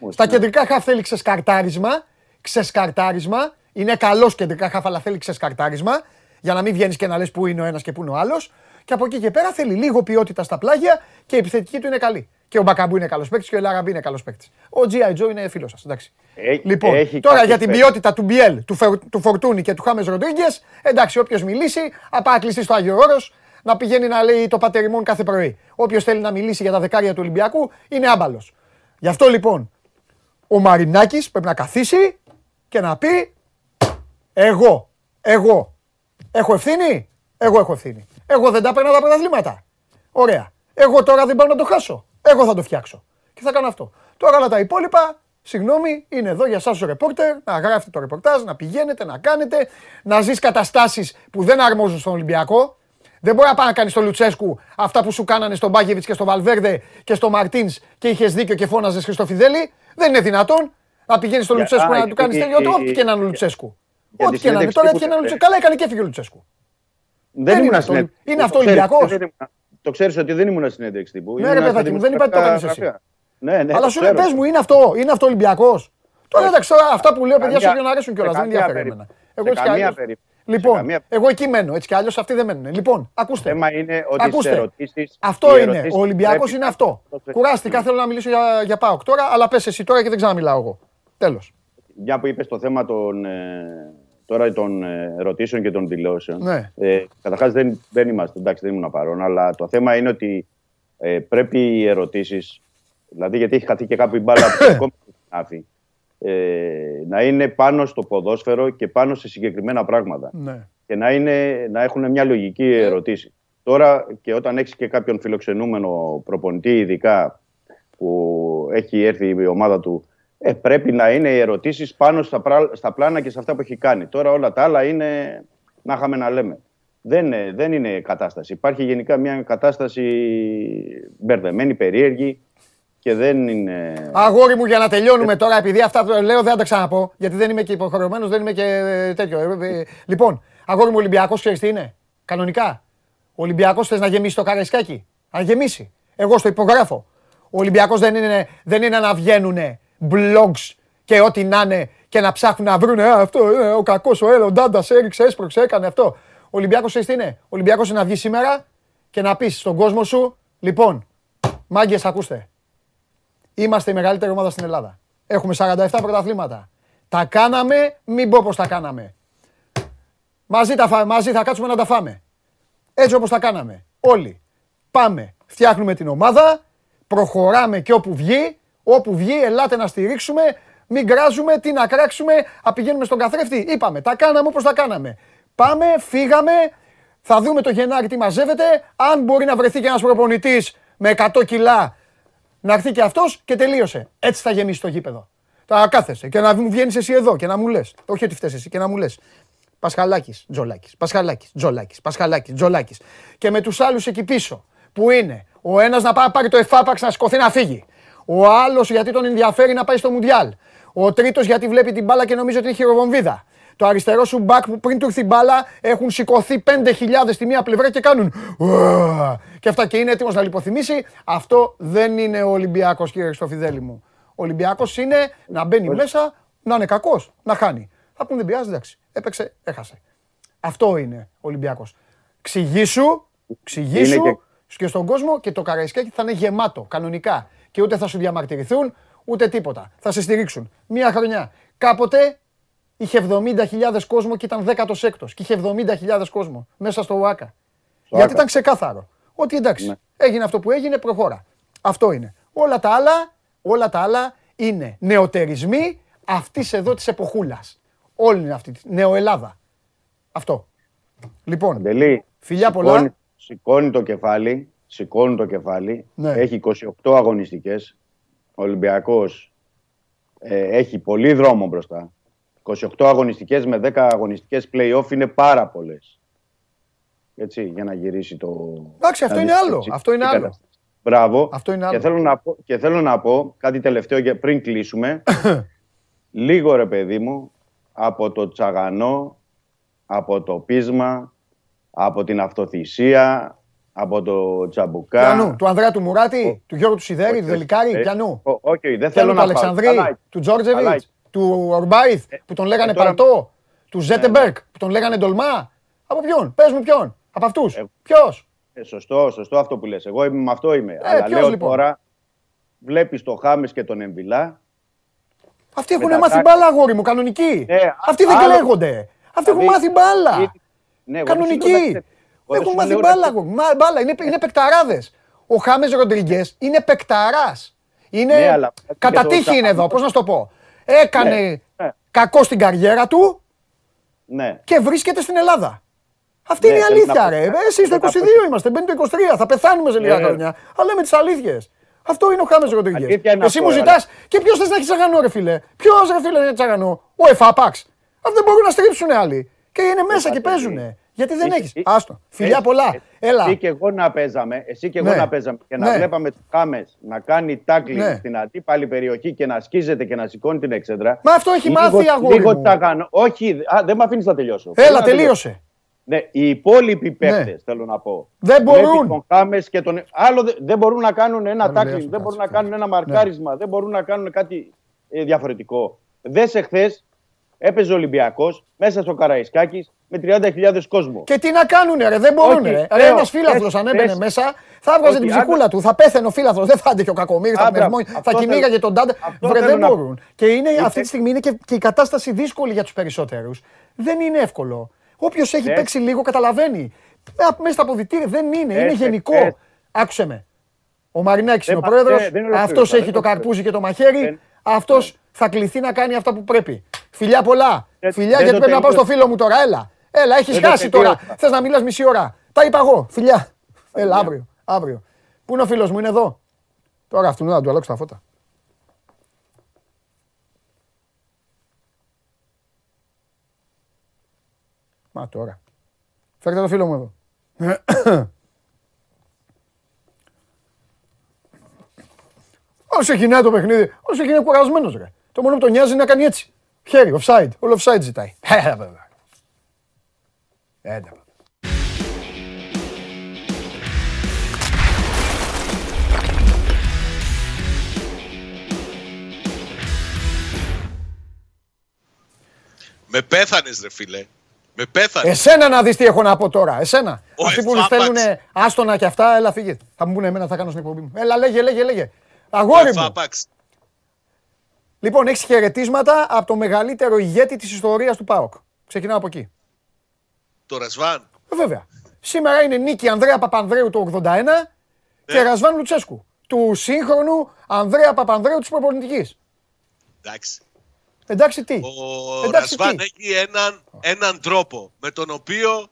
Στα ναι. κεντρικά χαφ θέλει ξεσκαρτάρισμα. Ξεσκαρτάρισμα. Είναι καλός κεντρικά χαφ, αλλά θέλει ξεσκαρτάρισμα. Για να μην βγαίνεις και να λες που είναι ο ένας και που είναι ο άλλος. Και από εκεί και πέρα θέλει λίγο ποιότητα στα πλάγια και η επιθετική του είναι καλή. Και ο Μπακαμπού είναι καλός παίκτης και ο Λαραμπή είναι καλός παίκτης. Ο G.I. Joe είναι φίλος σας. Λοιπόν, έχει τώρα για την ποιότητα του Μπιέλ, του, του Φορτούνη και του Χάμες Ροντρίγκες, εντάξει, όποιος μιλήσει, απά κλειστεί στο Άγιο Όρος να πηγαίνει να λέει το πατεριμόν κάθε πρωί. Όποιος θέλει να μιλήσει για τα δεκάρια του Ολυμπιακού είναι άμπαλος. Γι' αυτό λοιπόν ο Μαρινάκης πρέπει να καθίσει και να πει εγώ, εγώ έχω ευθύνη, εγώ έχω ευθύνη. Εγώ δεν τα παίρνω τα πρωταθλήματα. Ωραία. Εγώ τώρα δεν πάω να το χάσω. Εγώ θα το φτιάξω. Και θα κάνω αυτό. Τώρα όλα τα υπόλοιπα, συγγνώμη, είναι εδώ για εσάς ο ρεπόρτερ, να γράφετε το ρεπορτάζ, να πηγαίνετε, να κάνετε, να ζεις καταστάσεις που δεν αρμόζουν στον Ολυμπιακό. Δεν μπορεί να πάει να κάνεις στο Λουτσέσκου αυτά που σου κάνανε στον Μπάγεβιτς και στον Βαλβέρδε και στον Μαρτίνς και είχες δίκιο και φώναζες Χριστοφιδέλη. Δεν είναι δυνατόν να πηγαίνεις στο Λουτσέσκου να του κάνεις τέλειο ό,τι και να είναι ο Λουτσέσκου. Ό,τι και να είναι. Τώρα έτυχε να είναι Καλά έκανε και έφυγε ο Λουτσέσκου. Δεν είναι αυτό. Είναι αυτός Ολυμπιακός. Το ξέρεις ότι δεν ήμουν συνέντευξη τύπου. Ναι, ρε παιδάκι μου, δεν είπα ότι το έκανε εσύ. Ναι, ναι, Αλλά σου λέει, πες μου, είναι αυτό, είναι αυτό Ολυμπιακός. Τώρα εντάξει, αυτά που λέω παιδιά σου να αρέσουν κιόλας. Δεν ενδιαφέρει εμένα. Εγώ έτσι Λοιπόν, εγώ εκεί μένω. Έτσι κι αλλιώς αυτοί δεν μένουν. Λοιπόν, ακούστε. Θέμα είναι ότι ακούστε. Ερωτήσεις, αυτό είναι. Ο Ολυμπιακός είναι αυτό. Κουράστηκα, θέλω να μιλήσω για, για Πάοκ τώρα, αλλά πες εσύ τώρα και δεν ξαναμιλάω εγώ. Τέλος. Μια που είπες το θέμα των, ε, τώρα των ε, ερωτήσεων και των δηλώσεων. Ναι. Ε, Καταρχάς δεν, δεν είμαστε, εντάξει, δεν ήμουν παρόν, αλλά το θέμα είναι ότι ε, πρέπει οι ερωτήσεις, δηλαδή γιατί έχει χαθεί και κάποιο μπάλα από το ε, να είναι πάνω στο ποδόσφαιρο και πάνω σε συγκεκριμένα πράγματα. Ναι. Και να, είναι, να έχουν μια λογική ε. ερωτήση. Τώρα και όταν έχεις και κάποιον φιλοξενούμενο προπονητή, ειδικά που έχει έρθει η ομάδα του, ε, πρέπει να είναι οι ερωτήσεις πάνω στα, στα πλάνα και σε αυτά που έχει κάνει. Τώρα όλα τα άλλα είναι να είχαμε να λέμε. Δεν, δεν είναι κατάσταση. Υπάρχει γενικά μια κατάσταση μπερδεμένη, περίεργη και δεν είναι. Αγόρι μου, για να τελειώνουμε τώρα, επειδή αυτά που λέω δεν τα ξαναπώ, γιατί δεν είμαι και υποχρεωμένος, δεν είμαι και ε, τέτοιο. Ε, ε, λοιπόν, αγόρι μου, Ολυμπιακός ξέρεις τι είναι. Κανονικά. Ο Ολυμπιακός θες να γεμίσει το καραϊσκάκι. Να γεμίσει. Εγώ στο υπογράφω. Ο Ολυμπιακός δεν είναι, δεν είναι να βγαίνουν blogs και ό,τι να είναι και να ψάχνουν να βρουν αυτό, ο κακός, ο Έλλο, ο Ντάντας έριξε, έσπρωξε, έκανε αυτό. Ο Ολυμπιακός ξέρει τι είναι. Ο Ολυμπιακός είναι να βγει σήμερα και να πεις στον κόσμο σου, λοιπόν, μάγκες, ακούστε. Είμαστε η μεγαλύτερη ομάδα στην Ελλάδα. Έχουμε 47 πρωταθλήματα. Τα κάναμε, μην πω πώς τα κάναμε. Μαζί, τα, μαζί θα κάτσουμε να τα φάμε. Έτσι όπως τα κάναμε. Όλοι. Πάμε. Φτιάχνουμε την ομάδα. Προχωράμε και όπου βγει. Όπου βγει, ελάτε να στηρίξουμε. Μην κράζουμε, τι να κράξουμε. Α, πηγαίνουμε στον καθρέφτη. Είπαμε, τα κάναμε όπως τα κάναμε. Πάμε, φύγαμε. Θα δούμε το Γενάρη τι μαζεύεται. Αν μπορεί να βρεθεί και ένας προπονητής με 100 κιλά να έρθει και αυτός και τελείωσε. Έτσι θα γεμίσει το γήπεδο. Θα κάθεσαι και να μου βγαίνεις εσύ εδώ και να μου λες. Όχι ότι φταίει εσύ και να μου λες. Πασχαλάκης, Τζολάκης. Πασχαλάκης, Τζολάκης. Πασχαλάκης, Τζολάκης. Και με τους άλλους εκεί πίσω που είναι ο ένας να πάει πάρει το εφάπαξ να σηκωθεί να φύγει. Ο άλλος γιατί τον ενδιαφέρει να πάει στο Μουντιάλ. Ο τρίτος γιατί βλέπει την μπάλα και νομίζει ότι είναι χειροβομβίδα. Το αριστερό σου μπακ που πριν του έρθει μπάλα έχουν σηκωθεί 5.000 στη μία πλευρά και κάνουν. Και αυτά και είναι έτοιμος να λιποθυμήσει. Αυτό δεν είναι ο Ολυμπιακός, κύριε Χριστοφιδέλη μου. Ο Ολυμπιακός είναι να μπαίνει μέσα, να είναι κακός, να χάνει. Θα πούμε δεν πειράζει, εντάξει. Έπαιξε, έχασε. Αυτό είναι ο Ολυμπιακός. Ξηγήσου, ξηγήσου και... και στον κόσμο και το Καραϊσκάκι θα είναι γεμάτο κανονικά. Και ούτε θα σου διαμαρτυρηθούν, ούτε τίποτα. Θα σε στηρίξουν. Μία χρονιά. Κάποτε είχε 70.000 κόσμο και ήταν 16ο. Και είχε 70.000 κόσμο μέσα στο ΟΑΚΑ. Γιατί ήταν ξεκάθαρο. Ότι εντάξει, ναι. έγινε αυτό που έγινε, προχώρα. Αυτό είναι. Όλα τα άλλα, όλα τα άλλα είναι νεοτερισμοί αυτής εδώ της εποχούλας. Όλη είναι αυτή. Νεοελλάδα. Αυτό. Λοιπόν, Αντελή, φιλιά πολλά. Σηκώνει το κεφάλι. Σηκώνει το κεφάλι. Ναι. Έχει 28 αγωνιστικές. Ο Ολυμπιακός ε, έχει πολύ δρόμο μπροστά. 28 αγωνιστικές με 10 αγωνιστικές play-off είναι πάρα πολλές. Έτσι, για να γυρίσει το... Εντάξει, αυτό είναι άλλο. Αυτό είναι άλλο. Μπράβο. Αυτό είναι άλλο. Και θέλω να πω, και θέλω να πω κάτι τελευταίο πριν κλείσουμε. Λίγο ρε παιδί μου, από το τσαγανό, από το πείσμα, από την αυτοθυσία, από το Τσαμπουκά. Πιανού, του Ανδρέα του Μουράτη, του Γιώργου του Σιδέρη, του Δελικάρη, ε, πιανού. Όχι, δεν θέλω να του Αλεξανδρή, του Τζόρτζεβιτς, του Ορμπάιθ ε, που τον λέγανε ε, Παλτό, του ναι, Ζέτεμπερκ ναι. που τον λέγανε Ντολμά. Από ποιον, πες μου ποιον, από αυτούς. Ποιος; Σωστό, σωστό αυτό που λες. Εγώ με αυτό είμαι. Αλλά λέω λοιπόν; τώρα, βλέπεις το Χάμες και τον Εμβιλά. Αυτοί έχουν μάθει μπάλα, αγόρι μου, κανονική. Αυτοί δεν κλαίγονται. Αυτοί έχουν μάθει μπάλα. Ναι, κανονική. Έχουν μάθει μπάλα. Μπάλα, είναι, είναι παικταράδε. Ο Χάμες Ροντρίγκε είναι παικταρά. Είναι. Ναι, κατά τύχη είναι εδώ, πώς να σου το πω. Έκανε ναι, ναι. κακό στην καριέρα του ναι. και βρίσκεται στην Ελλάδα. Αυτή είναι η αλήθεια, ρε. Εσεί το 22 είμαστε, μπαίνει το 23, θα πεθάνουμε σε λίγα χρόνια. Αλλά λέμε τις αλήθειες. Αυτό είναι ο Χάμες Ροντρίγκε. Εσύ μου ζητάς και ποιος θες να έχεις τσαγανό, ρε φίλε; Ποιος ρε φίλε να έχει τσαγανό. Ο Εφάπαξ. Αυτοί δεν μπορούν να στρίψουν άλλοι. Και είναι μέσα και παίζουν. Γιατί δεν έχεις. Άστο. Φιλιά πολλά. Έλα. Εσύ και εγώ να παίζαμε, εσύ και εγώ ναι. να παίζαμε και να ναι. βλέπαμε τους Χάμες να κάνει τάκλι ναι. στην αντίπαλη περιοχή και να σκίζεται και να σηκώνει την εξέδρα. Μα αυτό έχει μάθει αγόρι. Λίγο τσαγανό. Όχι, δεν με αφήνεις να τελειώσω. Έλα, τελείωσε. Ναι, οι υπόλοιποι παίκτες θέλω να πω. Δεν μπορούν. Τον Χάμες και τον... Άλλο δεν μπορούν να κάνουν ένα τάκλινγκ, δεν μπορούν να κάνουν ένα μαρκάρισμα, δεν μπορούν να κάνουν κάτι ε, διαφορετικό. Δες εχθές έπαιζε ο Ολυμπιακός μέσα στο Καραϊσκάκης με 30.000 κόσμο. Και τι να κάνουν, ρε, δεν μπορούν. Ρε. Ρε, ένας φίλαθλος αν έμπαινε μέσα, θα έβγαζε την ψυχούλα του. Θα πέθαινε ο φίλαθλος, δεν θα άντεχε ο κακομίρι, θα, θα κυνήγαγε τον τάντα. Βρε, δεν μπορούν. Και είναι, αυτή τη στιγμή είναι και, και η κατάσταση δύσκολη για τους περισσότερους. Δεν είναι εύκολο. Όποιος έχει ναι. παίξει λίγο καταλαβαίνει. Μέσα στα αποδητήρια δεν είναι, είναι γενικό. Άκουσε με. Ο Μαρινάκης είναι ο πρόεδρος. Αυτός έχει το καρπούζι και το μαχαίρι. Αυτός θα κληθεί να κάνει αυτά που πρέπει. Φιλιά πολλά. Φιλιά γιατί πρέπει να πάω στο φίλο μου τώρα. Έλα. Έλα, έχεις χάσει τώρα. Θες να μιλάς μισή ώρα. Τα είπα εγώ. Φιλιά. Έλα, αύριο. αύριο. Πού είναι ο φίλος μου, είναι εδώ. Τώρα αυτού να του αλλάξω τα φώτα. Μα τώρα. Φέρτε το φίλο μου εδώ. Όσο ξεκινάει το παιχνίδι, όσο ξεκινάει κουρασμένος. Το μόνο που τον νοιάζει είναι να κάνει έτσι. Χέρι, offside. Όλο offside ζητάει. Ε, βέβαια. Ε, Με πέθανες ρε φίλε. Με πέθανες. Εσένα να δεις τι έχω να πω τώρα. Εσένα. Ο Αυτοί που στέλνουν άστονα και αυτά, έλα φύγε. Θα μου πούνε εμένα, θα κάνω στην εκπομπή μου. Έλα, λέγε, λέγε, λέγε. Αγόρι μου. Λοιπόν, έχεις χαιρετίσματα από το μεγαλύτερο ηγέτη της ιστορίας του ΠΑΟΚ. Ξεκινάω από εκεί. Το Ρασβάν. Ε, βέβαια. Σήμερα είναι νίκη Ανδρέα Παπανδρέου του 81 και ναι. Ρασβάν Λουτσέσκου. Του σύγχρονου Ανδρέα Παπανδρέου της προπονητικής. Εντάξει. Εντάξει τι; Ο Ρασβάν έχει έναν, έναν τρόπο με τον οποίο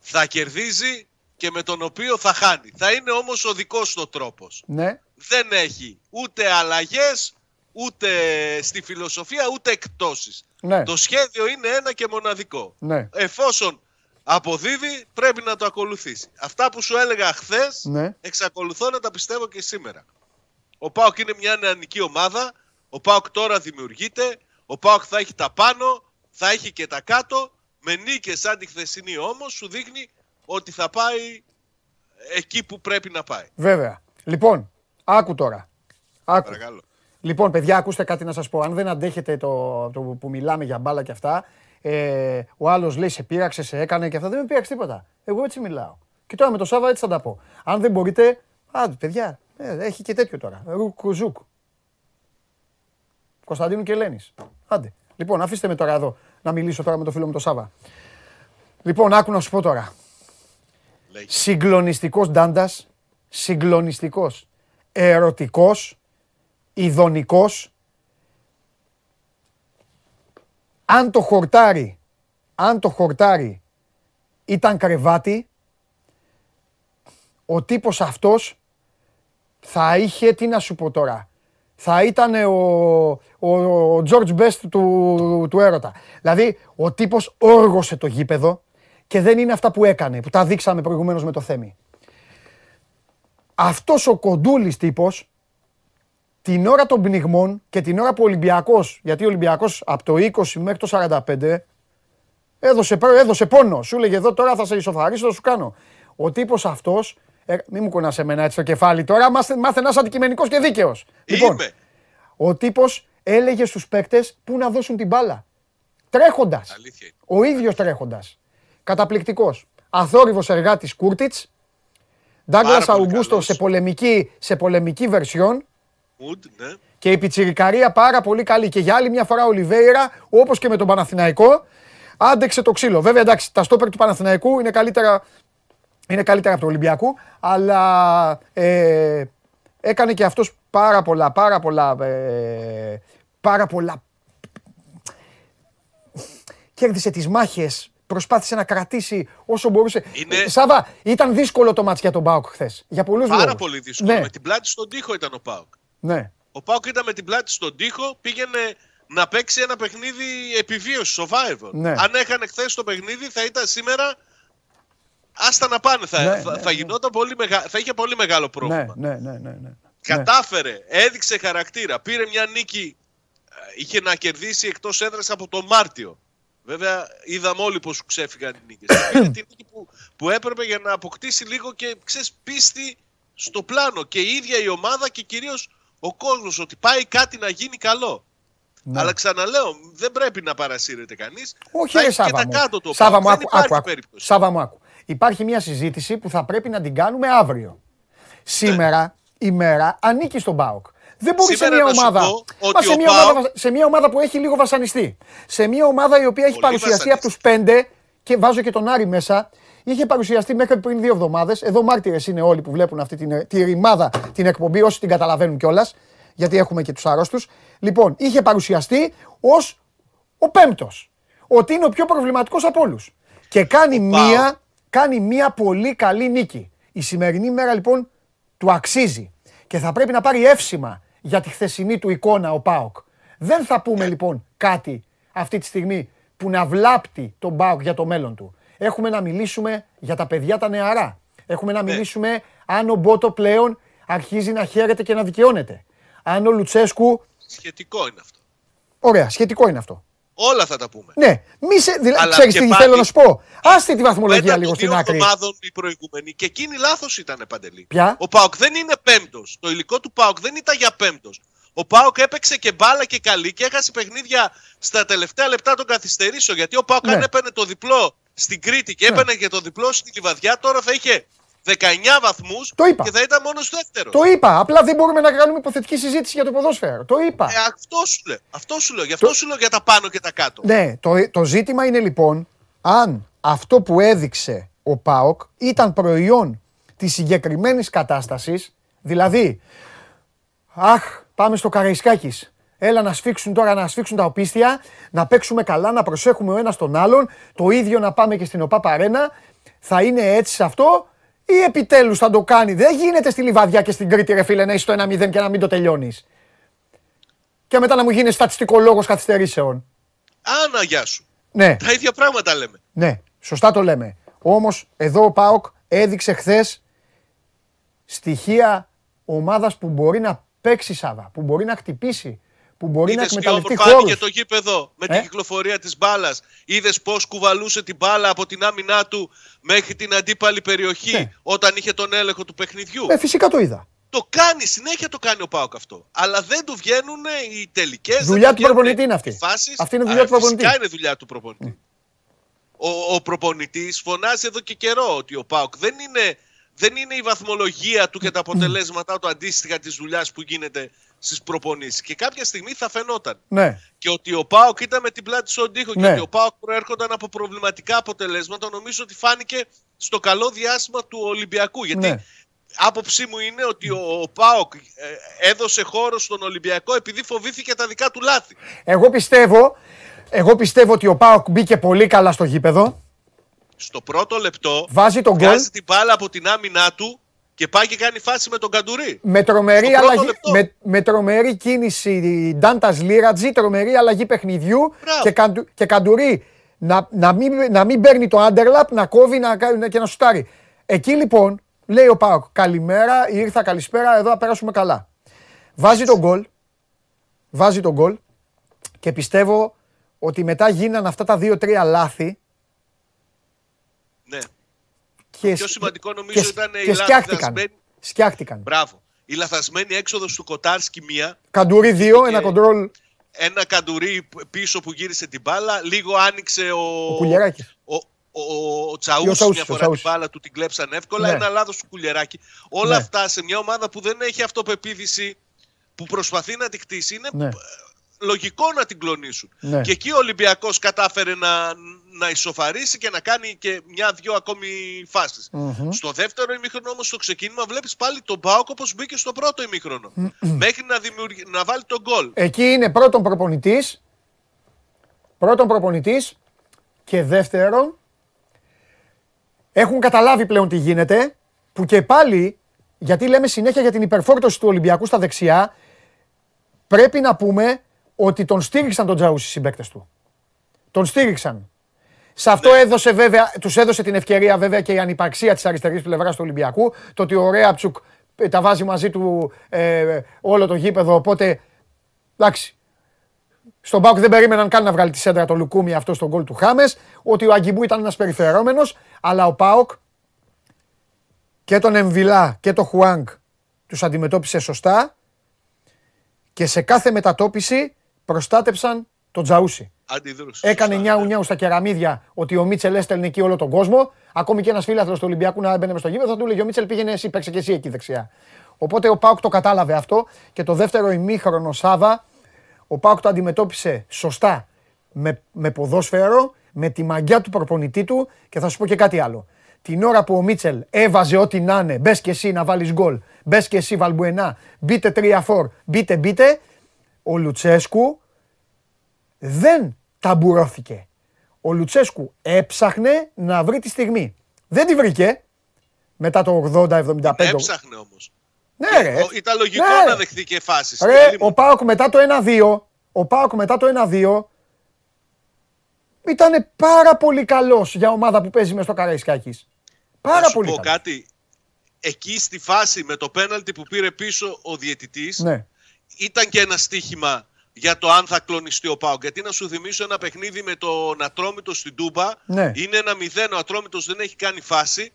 θα κερδίζει και με τον οποίο θα χάνει. Θα είναι όμως ο δικός του τρόπος. Ναι. Δεν έχει ούτε αλλαγές, ούτε στη φιλοσοφία, ούτε εκτόσεις. Ναι. Το σχέδιο είναι ένα και μοναδικό. Ναι. Εφόσον αποδίδει, πρέπει να το ακολουθήσει. Αυτά που σου έλεγα χθες, ναι. εξακολουθώ να τα πιστεύω και σήμερα. Ο Πάοκ είναι μια νεανική ομάδα. Ο Πάοκ τώρα δημιουργείται. Ο Πάοκ θα έχει τα πάνω, θα έχει και τα κάτω. Με νίκες σαν τη χθεσινή όμως σου δείχνει ότι θα πάει εκεί που πρέπει να πάει. Βέβαια. Λοιπόν, άκου τώρα. Άκου. Λοιπόν, παιδιά, ακούστε κάτι να σας πω. Αν δεν αντέχετε το, το που μιλάμε για μπάλα και αυτά, ε, ο άλλος λέει σε πείραξε, σε έκανε και αυτά. Δεν με πείραξε τίποτα. Εγώ έτσι μιλάω. Και τώρα με το Σάβα έτσι θα τα πω. Αν δεν μπορείτε, άντε παιδιά, ε, έχει και τέτοιο τώρα. Ρουκουζούκ. Κωνσταντίνου και Ελένης. Άντε. Λοιπόν, αφήστε με τώρα εδώ να μιλήσω τώρα με το φίλο μου το Σάβα. Λοιπόν, άκου να σου πω τώρα. Συγκλονιστικός ντάντας, συγκλονιστικός, ερωτικός, ειδονικός. Αν το χορτάρι, αν το χορτάρι ήταν κρεβάτι, ο τύπος αυτός θα είχε, τι να σου πω τώρα, θα ήταν ο, ο, ο George Best του, του έρωτα. Δηλαδή, ο τύπος όργωσε το γήπεδο και δεν είναι αυτά που έκανε, που τα δείξαμε προηγουμένως με το Θέμη. Αυτός ο κοντούλης τύπος, την ώρα των πνιγμών και την ώρα που ο Ολυμπιακός, γιατί ο Ολυμπιακός από το 20 μέχρι το 45, έδωσε, έδωσε πόνο. Σου λέγε εδώ τώρα θα σε ισοφαρίσω, θα σου κάνω. Ο τύπος αυτός, ε, μην μου κουνάς εμένα έτσι το κεφάλι τώρα, μάθε, μάθε ένας αντικειμενικός και δίκαιος. Λοιπόν, ο τύπος έλεγε στους παίκτες πού να δώσουν την μπάλα. Τρέχοντας. Ο ίδιος τρέχοντας. Καταπληκτικός. Αθόρυβος εργάτης Κούρτιτς. Ντάγκλας Αουγκούστο σε πολεμική, σε πολεμική βερσιόν. Ναι. Και η πιτσιρικαρία πάρα πολύ καλή. Και για άλλη μια φορά ο Λιβέιρα, όπως και με τον Παναθηναϊκό, άντεξε το ξύλο. Βέβαια εντάξει, τα στόπερ του Παναθηναϊκού είναι καλύτερα, είναι καλύτερα από του Ολυμπιακού, αλλά ε, έκανε και αυτός πάρα πολλά, πάρα πολλά, ε, πάρα πολλά. Κέρδισε τις μάχες, προσπάθησε να κρατήσει όσο μπορούσε. Είναι... Ε, Σάβα, ήταν δύσκολο το μάτς για τον Πάοκ χθες. Για πολλούς Πάρα λόγους. πολύ δύσκολο. Ναι. Με την πλάτη στον τοίχο ήταν ο Πάοκ. Ναι. Ο Πάοκ ήταν με την πλάτη στον τοίχο, πήγαινε να παίξει ένα παιχνίδι επιβίωσης, survivor. Ναι. Αν έχανε χθες το παιχνίδι, θα ήταν σήμερα. Άστα να πάνε. Θα, ναι, θα, ναι, θα, ναι. γινόταν πολύ μεγα... θα είχε πολύ μεγάλο πρόβλημα. Ναι, ναι, ναι, ναι, Κατάφερε, έδειξε χαρακτήρα. Πήρε μια νίκη. Ε, είχε να κερδίσει εκτός έδρας από τον Μάρτιο. Βέβαια, είδαμε όλοι πώς ξέφυγαν οι νίκες. Πήρε τη νίκη που, που έπρεπε για να αποκτήσει λίγο και ξέρεις πίστη στο πλάνο. Και η ίδια η ομάδα και κυρίως ο κόσμος ότι πάει κάτι να γίνει καλό. Ναι. Αλλά ξαναλέω, δεν πρέπει να παρασύρεται κανείς. Όχι, ρε, Σάβα και τα κάτω το Σάβα μου, άκου, άκου, άκου, Σάβα μου, άκου. Υπάρχει μια συζήτηση που θα πρέπει να την κάνουμε αύριο. Σήμερα ναι. η μέρα ανήκει στον ΠΑΟΚ. Δεν μπορεί σε μια, ομάδα, μα σε, μια ομάδα, σε μια ομάδα που έχει λίγο βασανιστεί. Σε μια ομάδα η οποία έχει παρουσιαστεί από τους πέντε και βάζω και τον Άρη μέσα. Είχε παρουσιαστεί μέχρι πριν δύο εβδομάδες. Εδώ μάρτυρες είναι όλοι που βλέπουν αυτή την, τη ρημάδα την εκπομπή, όσοι την καταλαβαίνουν κιόλας γιατί έχουμε και τους άρρωστους. Λοιπόν, είχε παρουσιαστεί ως ο πέμπτος. Ότι είναι ο πιο προβληματικός από όλους. Και κάνει μία, κάνει μία πολύ καλή νίκη. Η σημερινή μέρα λοιπόν του αξίζει. Και θα πρέπει να πάρει εύσημα για τη χθεσινή του εικόνα ο Πάοκ. Δεν θα πούμε λοιπόν κάτι αυτή τη στιγμή που να βλάπτει τον Πάοκ για το μέλλον του. Έχουμε να μιλήσουμε για τα παιδιά τα νεαρά. Έχουμε να ναι. μιλήσουμε αν ο Μπότο πλέον αρχίζει να χαίρεται και να δικαιώνεται αν ο Λουτσέσκου. Σχετικό είναι αυτό. Ωραία, σχετικό είναι αυτό. Όλα θα τα πούμε. Ναι, μη σε. Δηλαδή, ξέρεις τι θέλω να σου πω. Άστε τη βαθμολογία λίγο στην άκρη. ομάδων οι προηγούμενοι και εκείνη λάθος ήταν παντελή. Ποια; Ο Πάοκ δεν είναι πέμπτος. Το υλικό του Πάοκ δεν ήταν για πέμπτος. Ο Πάοκ έπαιξε και μπάλα και καλή και έχασε παιχνίδια στα τελευταία λεπτά των καθυστερήσεων. Γιατί ο Πάοκ ναι. αν έπαιρνε το διπλό στην Κρήτη και ναι. έπαιρνε και το διπλό στην Λιβαδιά, τώρα θα είχε 19 βαθμούς και θα ήταν μόνος στο δεύτερος. Το είπα. Απλά δεν μπορούμε να κάνουμε υποθετική συζήτηση για το ποδόσφαιρο. Το είπα. Ε, αυτό σου λέω. Αυτό σου λέω. Γι' αυτό το... σου λέω για τα πάνω και τα κάτω. Ναι, το, το ζήτημα είναι λοιπόν αν αυτό που έδειξε ο ΠΑΟΚ ήταν προϊόν της συγκεκριμένης κατάστασης, δηλαδή, αχ, πάμε στο Καραϊσκάκης. Έλα να σφίξουν τώρα, να σφίξουν τα οπίστια, να παίξουμε καλά, να προσέχουμε ο ένας τον άλλον. Το ίδιο να πάμε και στην ΟΠΑ Παρένα. Θα είναι έτσι σε αυτό ή επιτέλους θα το κάνει. Δεν γίνεται στη Λιβαδιά και στην Κρήτη, ρε φίλε, να είσαι στο 1-0 και να μην το τελειώνεις. Και μετά να μου γίνεις στατιστικολόγος καθυστερήσεων. Άνα, γεια σου. Ναι. Τα ίδια πράγματα λέμε. Ναι, σωστά το λέμε. Όμως εδώ ο Πάοκ έδειξε χθες στοιχεία ομάδας που μπορεί να παίξει Σάβα, που μπορεί να χτυπήσει, που μπορεί Είδες να εκμεταλλευτεί χώρους. και το γήπεδο με την ε; κυκλοφορία της μπάλας. Είδες πώς κουβαλούσε την μπάλα από την άμυνά του μέχρι την αντίπαλη περιοχή ναι. όταν είχε τον έλεγχο του παιχνιδιού; Ε, φυσικά το είδα. Το κάνει, συνέχεια το κάνει ο Πάοκ αυτό. Αλλά δεν του βγαίνουν οι τελικές. Δουλειά του προπονητή είναι αυτή. Αυτή είναι δουλειά του προπονητή. Φυσικά είναι δουλειά του προπονητή. Ο, ο προπονητής φωνάζει εδώ και καιρό ότι ο Πάοκ δεν είναι, δεν είναι η βαθμολογία του και τα αποτελέσματά του αντίστοιχα της δουλειάς που γίνεται στις προπονήσεις. Και κάποια στιγμή θα φαινόταν. Ναι. Και ότι ο Πάοκ ήταν με την πλάτη στον τοίχο ναι. και ότι ο Πάοκ προέρχονταν από προβληματικά αποτελέσματα, νομίζω ότι φάνηκε στο καλό διάστημα του Ολυμπιακού. Γιατί ναι. άποψή μου είναι ότι ο, ο Πάοκ ε, έδωσε χώρο στον Ολυμπιακό επειδή φοβήθηκε τα δικά του λάθη. Εγώ πιστεύω, εγώ πιστεύω ότι ο Πάοκ μπήκε πολύ καλά στο γήπεδο. Στο πρώτο λεπτό βάζει τον βγάζει την μπάλα από την άμυνά του και πάει και κάνει φάση με τον Καντουρί. Με τρομερή, αλλαγή, με, με τρομερή κίνηση Ντάντα Λίρατζη, τρομερή αλλαγή παιχνιδιού και, καντου, και Καντουρί να, να, μην, να μην παίρνει το underlap, να κόβει να, και να σουτάρει. Εκεί λοιπόν λέει ο Πάοκ, καλημέρα, ήρθα, καλησπέρα, εδώ θα περάσουμε καλά. Βάζει τον γκολ, βάζει τον γκολ και πιστεύω ότι μετά γίνανε αυτά τα δύο-τρία λάθη. Ναι. Και, πιο σημαντικό νομίζω και, ήταν η λαθασμένη... Σκιάχτηκαν. Μπράβο. Η λαθασμένη έξοδος του Κοτάρσκι μία. Καντουρί δύο, ένα κοντρόλ. Ένα καντουρί πίσω που γύρισε την μπάλα. Λίγο άνοιξε ο, ο, ο, ο, ο Τσαούσης μια φορά την μπάλα του την κλέψαν εύκολα. Ναι. Ένα λάθος του Κουλιεράκη. Όλα ναι. αυτά σε μια ομάδα που δεν έχει αυτοπεποίθηση, που προσπαθεί να τη χτίσει, είναι ναι. Λογικό να την κλονίσουν. Ναι. Και εκεί ο Ολυμπιακός κατάφερε να, να ισοφαρίσει και να κάνει και μια-δυο ακόμη φάσεις. Mm-hmm. Στο δεύτερο ημίχρονο όμως στο ξεκίνημα βλέπεις πάλι τον Μπάουκ όπως μπήκε στο πρώτο ημίχρονο. Mm-hmm. Μέχρι να, δημιουργ... να βάλει τον γκολ. Εκεί είναι πρώτον προπονητής. Πρώτον προπονητής και δεύτερον έχουν καταλάβει πλέον τι γίνεται, που και πάλι, γιατί λέμε συνέχεια για την υπερφόρτωση του Ολυμπιακού στα δεξιά, πρέπει να πούμε ότι τον στήριξαν τον Τζαούσι οι συμπαίκτες του. Τον στήριξαν. Σε αυτό ναι. έδωσε βέβαια, τους έδωσε την ευκαιρία βέβαια και η ανυπαρξία της αριστερής πλευράς του Ολυμπιακού, το ότι ο Ρέαψουκ ε, τα βάζει μαζί του ε, όλο το γήπεδο, οπότε εντάξει, στον Πάουκ δεν περίμεναν καν να βγάλει τη σέντρα το Λουκούμι αυτό στον γκολ του Χάμες. Ότι ο Αγκιμπού ήταν ένας περιφερόμενος. Αλλά ο Πάουκ και τον Εμβιλά και τον Χουάνγκ τους αντιμετώπισε σωστά. Και σε κάθε μετατόπιση προστάτεψαν τον Τζαούσι. Έκανε νιάου νιάου στα κεραμίδια ότι ο Μίτσελ έστελνε εκεί όλο τον κόσμο. Ακόμη και ένας φίλαθρο του Ολυμπιακού να έμπαινε στο γήπεδο θα του λέγει ο Μίτσελ πήγαινε εσύ, παίξε και εσύ εκεί δεξιά. Οπότε ο Πάουκ το κατάλαβε αυτό και το δεύτερο ημίχρονο Σάβα ο Πάουκ το αντιμετώπισε σωστά με, με ποδόσφαιρο, με τη μαγιά του προπονητή του και θα σου πω και κάτι άλλο. Την ώρα που ο Μίτσελ έβαζε ό,τι να είναι, μπες και εσύ να βάλεις γκολ, μπες και εσύ Βαλμπουενά, μπείτε 3-4, μπείτε, μπείτε, ο Λουτσέσκου δεν ταμπουρώθηκε. Ο Λουτσέσκου έψαχνε να βρει τη στιγμή. Δεν τη βρήκε μετά το 80-75. Έψαχνε όμως. Ναι, ρε. Ήταν λογικό ναι. να δεχθεί και φάσεις. ο Πάοκ μετά το 1-2, ο Πάοκ μετά το 1-2 ήταν πάρα πολύ καλός για ομάδα που παίζει μες στο Καραϊσκάκης. Πάρα πολύ. Να πω κάτι. Εκεί στη φάση με το πέναλτι που πήρε πίσω ο διαιτητής, ναι. Ήταν και ένα στίχημα για το αν θα κλονιστεί ο Πάοκ. Γιατί να σου θυμίσω ένα παιχνίδι με τον Ατρόμητο στην Τούμπα. Ναι. Είναι ένα μηδέν, ο Ατρόμητος δεν έχει κάνει φάση.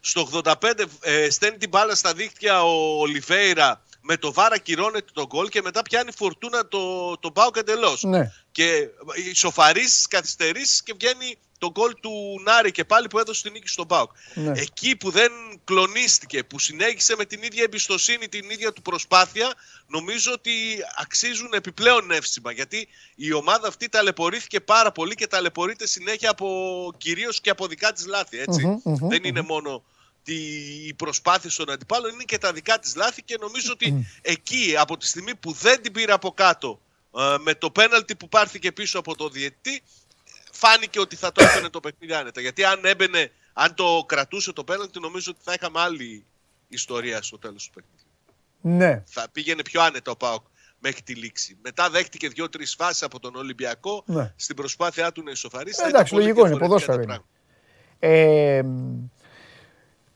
Στο 85 ε, στέλνει την μπάλα στα δίχτυα ο Ολιβέηρα με το βάρα κυρώνεται τον γκολ και μετά πιάνει φορτούνα το, το Πάοκ εντελώς. Ναι. Και ισοφαρίσει τι καθυστερήσεις και βγαίνει το γκολ του Νάρη και πάλι που έδωσε την νίκη στον Πάοκ. Ναι. Εκεί που δεν κλονίστηκε, που συνέχισε με την ίδια εμπιστοσύνη, την ίδια του προσπάθεια, νομίζω ότι αξίζουν επιπλέον εύσημα. Γιατί η ομάδα αυτή ταλαιπωρήθηκε πάρα πολύ και ταλαιπωρείται συνέχεια από κυρίως και από δικά της λάθη. δεν είναι μόνο η προσπάθεια των αντιπάλων, είναι και τα δικά της λάθη και νομίζω ότι εκεί από τη στιγμή που δεν την πήρε από κάτω ε, με το πέναλτι που πάρθηκε πίσω από το διαιτητή, φάνηκε ότι θα το έφερε το παιχνίδι άνετα. Γιατί αν έμπαινε, αν το κρατούσε το πέναλτι, νομίζω ότι θα είχαμε άλλη ιστορία στο τέλος του παιχνιδιού. Ναι. Θα πήγαινε πιο άνετα ο Πάοκ μέχρι τη λήξη. Μετά δέχτηκε δύο-τρεις φάσεις από τον Ολυμπιακό ναι. στην προσπάθειά του να ισοφαρίσει. Ε, εντάξει, λογικό είναι, ποδόσφαιρο Ε,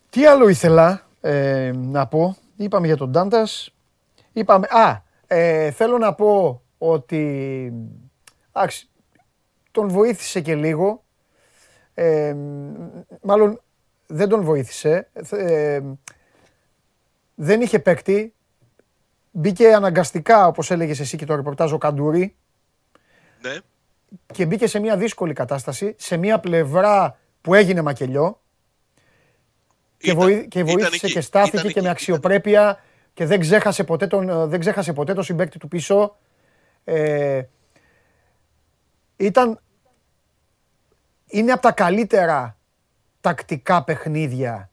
τι άλλο ήθελα ε, να πω. Είπαμε για τον Ντάντας. Είπαμε. Α, ε, θέλω να πω ότι. Άξι, τον βοήθησε και λίγο. Ε, μάλλον δεν τον βοήθησε. Ε, δεν είχε παίκτη. Μπήκε αναγκαστικά, όπως έλεγες εσύ και το ρεπορτάζ, ο Καντούρη. Ναι. Και μπήκε σε μια δύσκολη κατάσταση, σε μια πλευρά που έγινε μακελιό. Και, βοή, και βοήθησε και στάθηκε και με αξιοπρέπεια και δεν ξέχασε ποτέ τον, δεν ξέχασε ποτέ τον συμπέκτη του πίσω. Ε, ήταν είναι από τα καλύτερα τακτικά παιχνίδια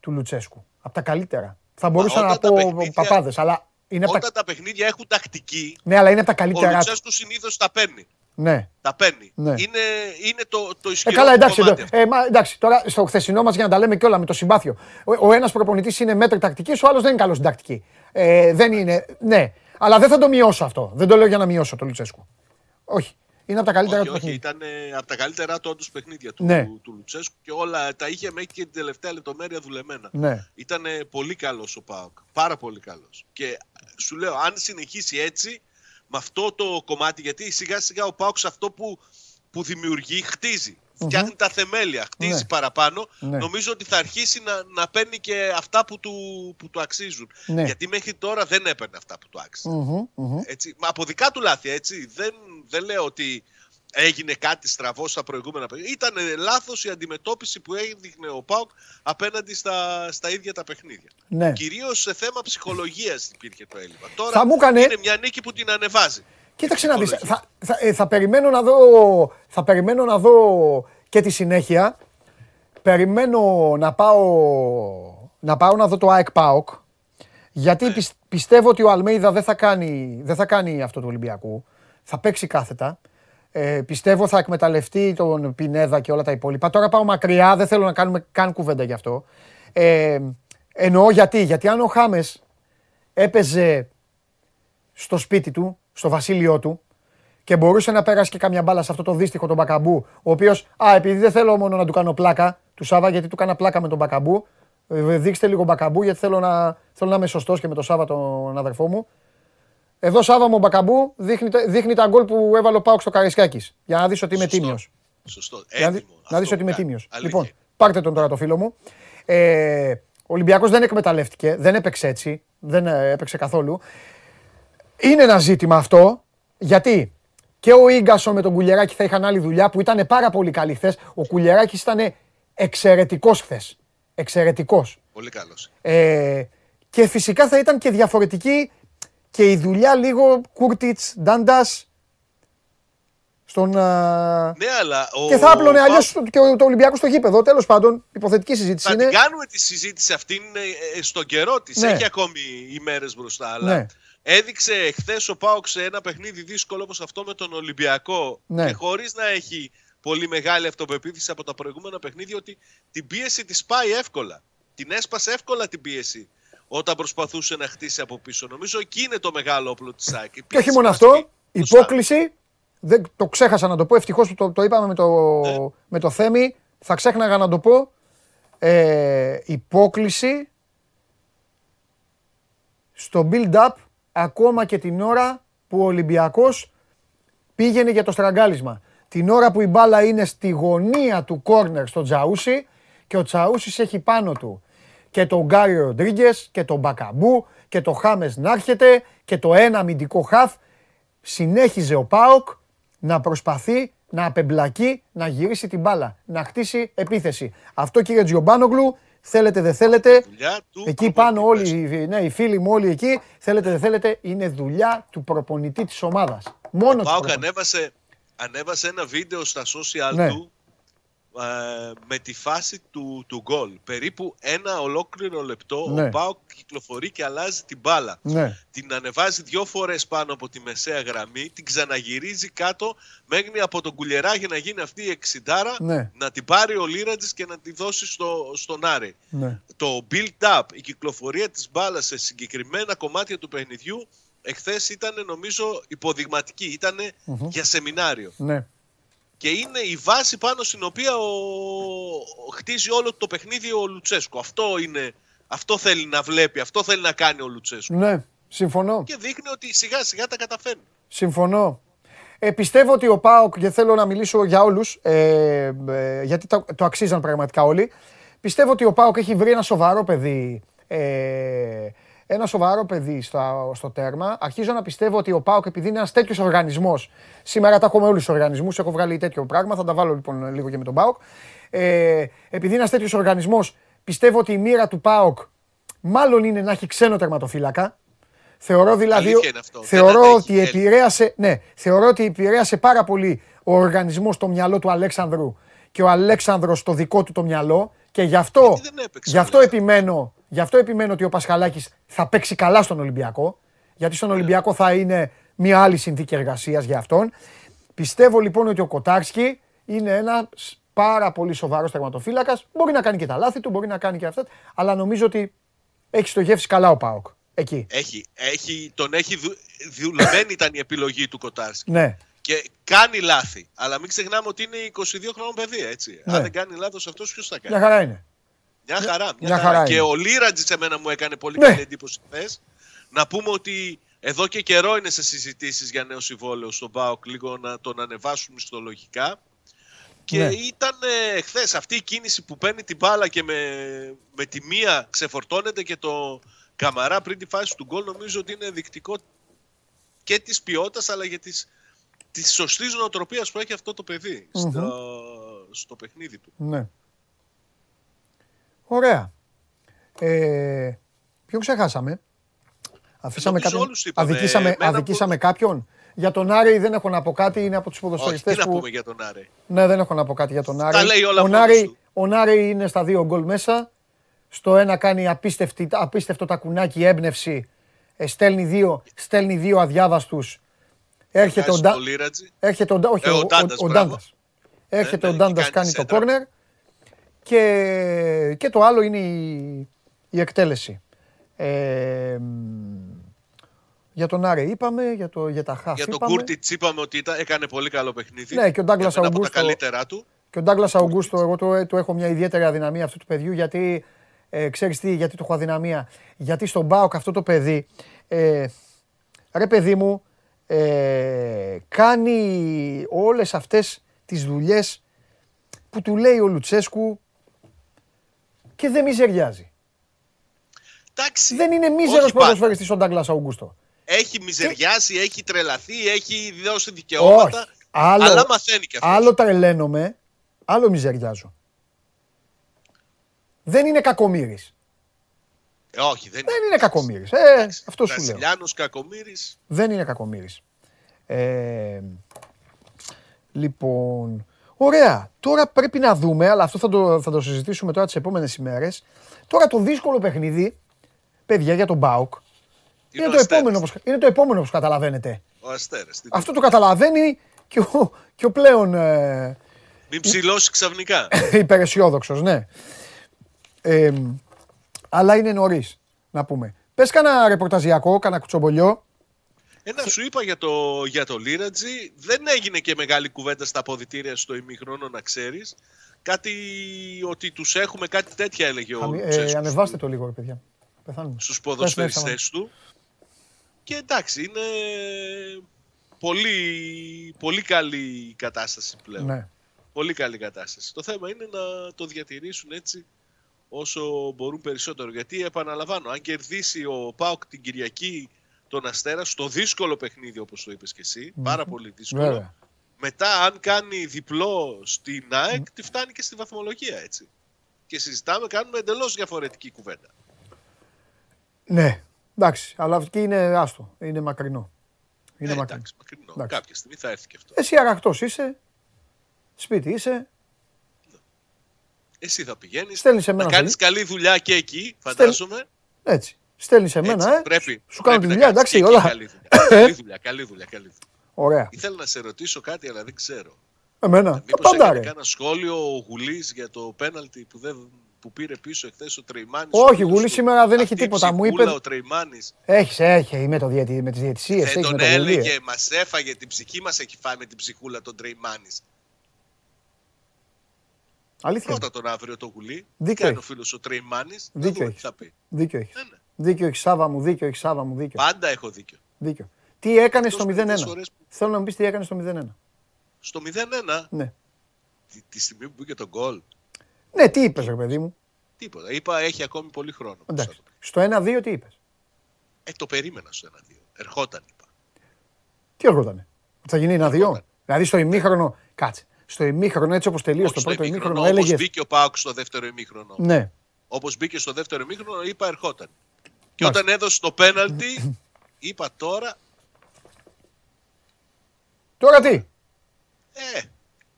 του Λουτσέσκου. Από τα καλύτερα. Θα μπορούσα να πω παπάδες, αλλά είναι Όταν τα... τα παιχνίδια έχουν τακτική. Ναι, αλλά είναι από τα καλύτερα. Ο Λουτσέσκου συνήθως τα παίρνει. Ναι. Τα παίρνει. Ναι. Είναι, είναι το, το ισχυρό ε, καλά, εντάξει, το, ε, μα, εντάξει, τώρα στο χθεσινό μας για να τα λέμε και όλα με το συμπάθειο. Ο, ο ένας προπονητής είναι μέτρη τακτικής, ο άλλος δεν είναι καλός στην τακτική. Ε, δεν είναι. Ναι. Αλλά δεν θα το μειώσω αυτό. Δεν το λέω για να μειώσω το Λουτσέσκου. Όχι. Είναι από τα καλύτερα όχι, του όχι, ήταν από τα καλύτερα του όντως παιχνίδια του, ναι. του, του, Λουτσέσκου και όλα τα είχε μέχρι και την τελευταία λεπτομέρεια δουλεμένα. Ναι. Ήταν πολύ καλός ο Πάοκ. Πάρα πολύ καλός. Και σου λέω, αν συνεχίσει έτσι, με αυτό το κομμάτι, γιατί σιγά σιγά ο Πάοκ αυτό που, που δημιουργεί, χτίζει. Φτιάχνει τα θεμέλια, χτίζει ναι. παραπάνω. Ναι. Νομίζω ότι θα αρχίσει να, να παίρνει και αυτά που του, που του αξίζουν. Ναι. Γιατί μέχρι τώρα δεν έπαιρνε αυτά που του αξιζουν Έτσι, από δικά του λάθη, έτσι. Δεν, δεν λέω ότι έγινε κάτι στραβό στα προηγούμενα παιχνίδια. Ήταν λάθος η αντιμετώπιση που έδειχνε ο Πάουκ απέναντι στα, στα ίδια τα παιχνίδια. Ναι. Κυρίως σε θέμα ψυχολογίας υπήρχε το έλλειμμα. Τώρα θα είναι μια νίκη που την ανεβάζει. Κοίταξε να δεις, θα, θα, ε, θα, περιμένω να δω, θα περιμένω να δω και τη συνέχεια. Περιμένω να πάω να, πάω να δω το ΑΕΚ ΠΑΟΚ. Γιατί ναι. πιστεύω ότι ο Αλμέιδα δεν θα, κάνει, δεν θα κάνει αυτό του Ολυμπιακού. Θα παίξει κάθετα. Ε, πιστεύω θα εκμεταλλευτεί τον Πινέδα και όλα τα υπόλοιπα. Τώρα πάω μακριά, δεν θέλω να κάνουμε καν κουβέντα γι' αυτό. Ε, εννοώ γιατί. Γιατί αν ο Χάμες έπαιζε στο σπίτι του, στο βασίλειό του, και μπορούσε να πέρασε και καμιά μπάλα σε αυτό το δύστιχο τον Μπακαμπού, ο οποίος, Α, επειδή δεν θέλω μόνο να του κάνω πλάκα, του Σάβα, γιατί του κάνα πλάκα με τον Μπακαμπού, ε, δείξτε λίγο Μπακαμπού, γιατί θέλω να, θέλω να είμαι σωστός και με τον Σάβα τον αδερφό μου. Εδώ Σάβα μου Μπακαμπού δείχνει, δείχνει τα γκολ που έβαλε ο Πάουκ στο Καρισκάκης. Για να δεις ότι είμαι τίμιος. Σωστό. Έτοιμο. Να δεις ότι είμαι τίμιος. Λοιπόν, πάρτε τον τώρα το φίλο μου. Ε, ο Ολυμπιακός δεν εκμεταλλεύτηκε, δεν έπαιξε έτσι. Δεν ε, έπαιξε καθόλου. Είναι ένα ζήτημα αυτό, γιατί; Και ο γκασον με τον Κουλιεράκη θα είχαν άλλη δουλειά που ήταν πάρα πολύ καλή χθες. Ο Κουλιεράκη ήταν εξαιρετικός χθες. Εξαιρετικός. Πολύ καλός. Ε, και φυσικά θα ήταν και διαφορετική και η δουλειά λίγο Κούρτιτς, Ντάντας. Στον, ναι, αλλά ο... Και θα άπλωνε αλλιώς και το Ολυμπιακός στο γήπεδο. Τέλος πάντων, υποθετική συζήτηση θα είναι. Θα την κάνουμε τη συζήτηση αυτή ε, στον καιρό της. Ναι. Έχει ακόμη ημέρες μπροστά. Αλλά ναι. Έδειξε χθες ο Πάοξ σε ένα παιχνίδι δύσκολο όπως αυτό με τον Ολυμπιακό. Ναι. Και χωρίς να έχει πολύ μεγάλη αυτοπεποίθηση από τα προηγούμενα παιχνίδια ότι την πίεση της πάει εύκολα. Την έσπασε εύκολα την πίεση όταν προσπαθούσε να χτίσει από πίσω. Νομίζω εκεί είναι το μεγάλο όπλο της ΑΕΚ. Και όχι μόνο αυτό, υπόκληση. Δεν, το ξέχασα να το πω. Ευτυχώς το, το είπαμε με το, ναι. με το Θέμη. Θα ξέχναγα να το πω. Ε, υπόκληση στο build-up ακόμα και την ώρα που ο Ολυμπιακός πήγαινε για το στραγγάλισμα. Την ώρα που η μπάλα είναι στη γωνία του κόρνερ στο Τζαούσι και ο Τζαούσις έχει πάνω του και τον Γκάρι Ροντρίγκες και τον Μπακαμπού και το Χάμες να έρχεται και το ένα αμυντικό χαφ. Συνέχιζε ο Πάοκ να προσπαθεί να απεμπλακεί, να γυρίσει την μπάλα, να χτίσει επίθεση. Αυτό κύριε Τζιομπάνογλου, θέλετε δεν θέλετε, εκεί πάνω όλοι ναι, οι φίλοι μου όλοι εκεί, θέλετε δεν θέλετε, είναι δουλειά του προπονητή της ομάδας. Μόνος ο Πάοκ ανέβασε, ανέβασε ένα βίντεο στα social ναι. του ε, με τη φάση του, του γκολ. Περίπου ένα ολόκληρο λεπτό ναι. ο Πάοκ κυκλοφορεί και αλλάζει την μπάλα. Ναι. Την ανεβάζει δυο φορές πάνω από τη μεσαία γραμμή, την ξαναγυρίζει κάτω, μέχρι από τον κουλιεράγι να γίνει αυτή η εξιντάρα, ναι. να την πάρει ο Λίρατζης και να τη δώσει στο, στον Άρη. Ναι. Το build-up, η κυκλοφορία της μπάλας σε συγκεκριμένα κομμάτια του παιχνιδιού, εχθές ήταν νομίζω υποδειγματική, για σεμινάριο. Ναι και είναι η βάση πάνω στην οποία ο... χτίζει όλο το παιχνίδι ο Λουτσέσκο. Αυτό, είναι... αυτό θέλει να βλέπει, αυτό θέλει να κάνει ο Λουτσέσκο. Ναι, συμφωνώ. Και δείχνει ότι σιγά σιγά τα καταφέρνει. Συμφωνώ. Ε, πιστεύω ότι ο Πάοκ, και θέλω να μιλήσω για όλους, ε, ε, γιατί το, το αξίζαν πραγματικά όλοι, πιστεύω ότι ο Πάοκ έχει βρει ένα σοβαρό παιδί ε, ένα σοβαρό παιδί στο, στο τέρμα. Αρχίζω να πιστεύω ότι ο Πάοκ, επειδή είναι ένας τέτοιος οργανισμός, σήμερα τα έχουμε όλους τους οργανισμούς, έχω βγάλει τέτοιο πράγμα, θα τα βάλω λοιπόν λίγο και με τον Πάοκ. Ε, επειδή είναι ένας τέτοιος οργανισμός, πιστεύω ότι η μοίρα του Πάοκ μάλλον είναι να έχει ξένο τερματοφύλακα. Θεωρώ δηλαδή. Θεωρώ ότι, επηρέασε, ναι, θεωρώ ότι επηρέασε πάρα πολύ ο οργανισμός στο μυαλό του Αλέξανδρου και ο Αλέξανδρος στο δικό του το μυαλό και γι' αυτό, γι αυτό επιμένω Γι' αυτό επιμένω ότι ο Πασχαλάκης θα παίξει καλά στον Ολυμπιακό. Γιατί στον Ολυμπιακό θα είναι μια άλλη συνθήκη εργασίας για αυτόν. Πιστεύω λοιπόν ότι ο Κοτάρσκι είναι ένας πάρα πολύ σοβαρός τερματοφύλακας. Μπορεί να κάνει και τα λάθη του, μπορεί να κάνει και αυτά. Αλλά νομίζω ότι έχει στοχεύσει καλά ο Πάοκ. Εκεί. Έχει, έχει, τον έχει δου, δουλεμένη ήταν η επιλογή του Κοτάρσκι. Ναι. Και κάνει λάθη. Αλλά μην ξεχνάμε ότι είναι 22 χρόνων παιδί, έτσι. Ναι. Αν δεν κάνει λάθος αυτός, ποιος θα κάνει; Μια χαρά είναι. Μια χαρά. Μια, μια χαρά. χαρά και ο Λίρατζη σε μένα μου έκανε πολύ ναι. καλή εντύπωση χθες. Να πούμε ότι εδώ και καιρό είναι σε συζητήσεις για νέο συμβόλαιο στον ΠΑΟΚ, λίγο να τον ανεβάσουν μισθολογικά. Και ναι. ήταν ε, χθες αυτή η κίνηση που παίρνει την μπάλα και με, με τη μία ξεφορτώνεται και το καμαρά πριν τη φάση του γκολ. Νομίζω ότι είναι δεικτικό και της ποιότητας αλλά και της της σωστής νοοτροπίας που έχει αυτό το παιδι στο, στο παιχνίδι του. Ναι. Ωραία. Ε, ποιο ξεχάσαμε; Αφήσαμε κάποιον. Αδικήσαμε, αδικήσαμε κάποιον; Για τον Άρη δεν έχω να πω κάτι, είναι από τους ποδοσφαιριστές. Τι που... να πούμε για τον Άρη; Ναι, δεν έχω να πω κάτι για τον Άρη. Τα λέει όλα ο, Άρη, ο Άρη είναι στα δύο γκολ μέσα. Στο ένα κάνει απίστευτο τακουνάκι έμπνευση. Ε, στέλνει δύο, στέλνει δύο αδιάβαστους. Έρχεται ο, Ντάντα. Έρχεται ο, όχι, ε, ο, ο, ο, Έρχεται ναι, ο Ντάντας, κάνει το κόρνερ. Και, και το άλλο είναι η, η εκτέλεση. Ε, για τον Άρε είπαμε, για, το, για τα χαφ Για τον Κούρτιτς είπαμε ότι ήταν, έκανε πολύ καλό παιχνίδι. Ναι, και ο Ντάγκλας Αουγκούστο. Από τα καλύτερά του. Και ο Ντάγκλας Αουγκούστο, εγώ του, το έχω μια ιδιαίτερη αδυναμία αυτού του παιδιού, γιατί ε, ξέρεις τι, γιατί του έχω αδυναμία. Γιατί στον ΠΑΟΚ αυτό το παιδί, ε, ρε παιδί μου, ε, κάνει όλες αυτές τις δουλειές που του λέει ο Λουτσέσκου και δεν μιζεριάζει. Εντάξει, δεν είναι μίζερος ποδοσφαιριστής ο Ντάγκλας Αουγκούστο. Έχει μιζεριάσει, και... έχει τρελαθεί, έχει δώσει δικαιώματα, Όχι. Άλλο, αλλά μαθαίνει και αυτός. Άλλο τρελαίνομαι, άλλο μιζεριάζω. Δεν είναι κακομύρης. Ε, όχι, δεν, δεν είναι κακομύρης. Ε, αυτό σου λέω. Βραζιλιάνος κακομύρης. Δεν είναι κακομύρης. Ε, λοιπόν, ωραία. Τώρα πρέπει να δούμε, αλλά αυτό θα το, θα το συζητήσουμε τώρα τις επόμενες ημέρες. Τώρα το δύσκολο παιχνίδι, παιδιά για τον Μπάουκ, είναι, το επόμενο, όπως, είναι το επόμενο όπως καταλαβαίνετε. Ο Αστέρας. Αυτό το καταλαβαίνει και ο, και ο πλέον... Ε, Μην ψηλώσεις ξαφνικά. υπεραισιόδοξος, ναι. Ε, αλλά είναι νωρίς να πούμε. Πες κανένα ρεπορταζιακό, κανένα κουτσομπολιό. Ένα σου είπα για το, για το Λίρατζι. Δεν έγινε και μεγάλη κουβέντα στα αποδητήρια στο ημιχρόνο, να ξέρεις. Κάτι ότι τους έχουμε, κάτι τέτοια έλεγε ο ε, Ανεβάστε το λίγο, παιδιά. Πεθάνουμε. Στους ποδοσφαιριστές του. Και εντάξει, είναι πολύ, πολύ καλή κατάσταση πλέον. Ναι. Πολύ καλή κατάσταση. Το θέμα είναι να το διατηρήσουν έτσι όσο μπορούν περισσότερο. Γιατί επαναλαμβάνω, αν κερδίσει ο Πάοκ την Κυριακή τον Αστέρα στο δύσκολο παιχνίδι όπως το είπες και εσύ, πάρα πολύ δύσκολο. Μετά αν κάνει διπλό στην ΑΕΚ, τη φτάνει και στη βαθμολογία έτσι. Και συζητάμε, κάνουμε εντελώς διαφορετική κουβέντα. Ναι, εντάξει, αλλά αυτή είναι άστο, είναι μακρινό. Είναι ε, μακρινό. Εντάξει, μακρινό. Εντάξει. Κάποια στιγμή θα έρθει και αυτό. Εσύ αραχτός είσαι, σπίτι είσαι, εσύ θα πηγαίνεις. Να κάνεις καλή δουλειά και εκεί, φαντάζομαι. Έτσι. Στέλνεις σε μένα, ε. Πρέπει. Σου κάνω τη δουλειά, εντάξει, όλα. Καλή δουλειά. καλή δουλειά, καλή δουλειά, καλή δουλειά. Ωραία. Ήθελα να σε ρωτήσω κάτι, αλλά δεν ξέρω. Εμένα. Μήπως πάντα, έκανε ένα σχόλιο ο Γουλής για το πέναλτι που, δεν, που πήρε πίσω εχθές ο Τρεϊμάνης. Όχι, ο Γουλής σήμερα δεν έχει τίποτα. Μου είπε. Ο Έχεις, έχει, με, το διαιτή, με τις διαιτησίες. Δεν τον έλεγε, μας έφαγε την ψυχή μας έχει φάει με την ψυχούλα τον Τρεϊμάνης. Αλήθεια. Πρώτα τον αύριο το γουλί. Δίκιο κάνει ο φίλος ο Τρεϊμάνης. Δίκιο έχεις. Δίκιο έχεις. Ναι, ναι. Δίκιο έχεις, Σάβα μου, δίκιο έχεις, Σάβα μου, δίκιο. Πάντα έχω δίκιο. δίκιο. Τι έκανε στο 0-1. Θέλω να μου πεις τι έκανε στο 0-1. Στο 0-1. Ναι. Τη, τη στιγμή που μπήκε το γκολ. Ναι, τι είπες, ρε παιδί μου. Τίποτα. Είπα έχει ακόμη πολύ χρόνο. Εντάξει. Στο 1-2 τι είπες; Ε, το περίμενα στο 1-2. Ερχόταν, είπα. Τι ερχότανε; Θα γίνει 1-2. Δηλαδή στο ημίχρονο. Κάτσε στο ημίχρονο, έτσι όπως τελείωσε το πρώτο ημίχρονο, έλεγε. Όπως μπήκε ο Πάουκ στο δεύτερο ημίχρονο. Ναι. Όπως μπήκε στο δεύτερο ημίχρονο, είπα ερχόταν. Και όταν έδωσε το πέναλτι, είπα τώρα. Τώρα τι; Ε,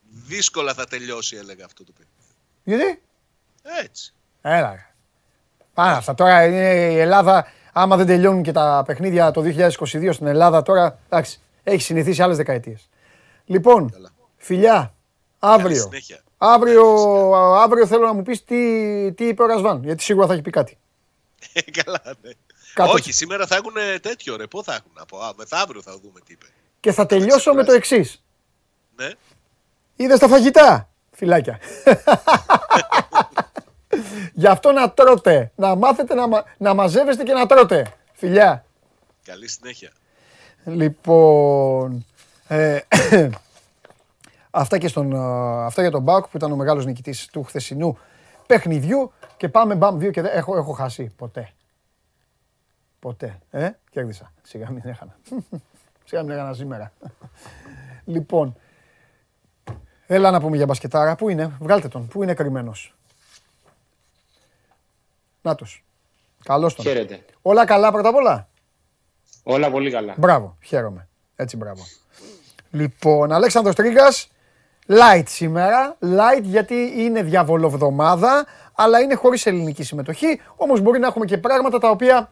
δύσκολα θα τελειώσει, έλεγα αυτό το παιδί. Γιατί; Έτσι. Έλα. Πάρα αυτά. Τώρα είναι η Ελλάδα, άμα δεν τελειώνουν και τα παιχνίδια το 2022 στην Ελλάδα, τώρα εντάξει, έχει συνηθίσει άλλες δεκαετίες. Λοιπόν, φιλιά, αύριο. Αύριο, αύριο θέλω να μου πεις τι, τι είπε ο Ρασβάν, γιατί σίγουρα θα έχει πει κάτι. Ε, καλά, ναι. Όχι, σήμερα θα έχουν τέτοιο ρε. Πού θα έχουν από μεθαύριο θα δούμε τι είπε. Και θα τελειώσω με το εξής. Ναι. Είδες τα φαγητά, φυλάκια. Γι' αυτό να τρώτε. Να μάθετε να, να μαζεύεστε και να τρώτε. Φιλιά. Καλή συνέχεια. Λοιπόν. Ε, αυτά, και στον, αυτά για τον Μπάουκ που ήταν ο μεγάλος νικητής του χθεσινού παιχνιδιού. Και πάμε μπαμ δύο και δεν έχω, έχω χάσει ποτέ. Ποτέ. Ε, κέρδισα. Σιγά μην έχανα. Σιγά μην έχανα σήμερα. λοιπόν, έλα να πούμε για μπασκετάρα. Πού είναι, βγάλτε τον. Πού είναι κρυμμένος; Νάτος. Καλώς τον. Χαίρετε. Όλα καλά πρώτα απ' όλα; Όλα πολύ καλά. Μπράβο, χαίρομαι. Έτσι μπράβο. Λοιπόν, Αλέξανδρος Τρίγκας, light σήμερα. Light γιατί είναι διαβολοβδομάδα, αλλά είναι χωρίς ελληνική συμμετοχή. Όμως μπορεί να έχουμε και πράγματα τα οποία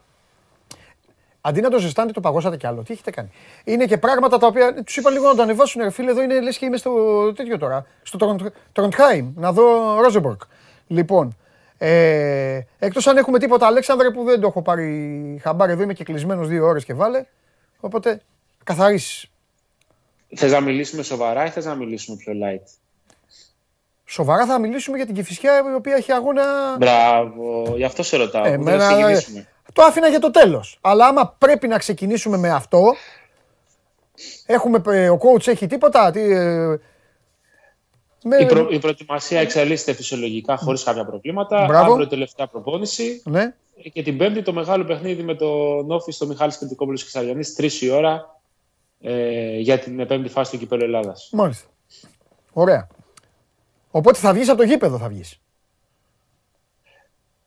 Αντί να το ζεστάνετε, το παγώσατε κι άλλο. Τι έχετε κάνει; Είναι και πράγματα τα οποία τους είπα λίγο να το ανεβάσουν. Ρε φίλε, εδώ είναι λες και είμαι στο τέτοιο τώρα. Στο Τροντχάιμ, να δω Ρόζεμπορκ. Λοιπόν, ε, εκτός αν έχουμε τίποτα, Αλέξανδρε, που δεν το έχω πάρει χαμπάρι εδώ, είμαι και κλεισμένος δύο ώρες και βάλε. Οπότε καθαρίσεις. Θες να μιλήσουμε σοβαρά ή θες να μιλήσουμε πιο light; Σοβαρά θα μιλήσουμε για την Κυφυσιά η οποία έχει αγώνα. Μπράβο, γι' αυτό σε ρωτάω. Εμένα, το άφηνα για το τέλος. Αλλά άμα πρέπει να ξεκινήσουμε με αυτό. Έχουμε, ε, ο coach έχει τίποτα. Τι, ε, με... η, προ, η προετοιμασία εξελίσσεται φυσιολογικά χωρίς κάποια προβλήματα. Μπράβο. Αύριο τελευταία προπόνηση. Ναι. Και την Πέμπτη το μεγάλο παιχνίδι με τον Όφη στο Μιχάλης Κεντρικόπουλο και Ξαριανή, 3 η ώρα ε, για την πέμπτη φάση του κυπέλου Ελλάδας. Μάλιστα. Ωραία. Οπότε θα βγεις από το γήπεδο, θα βγεις.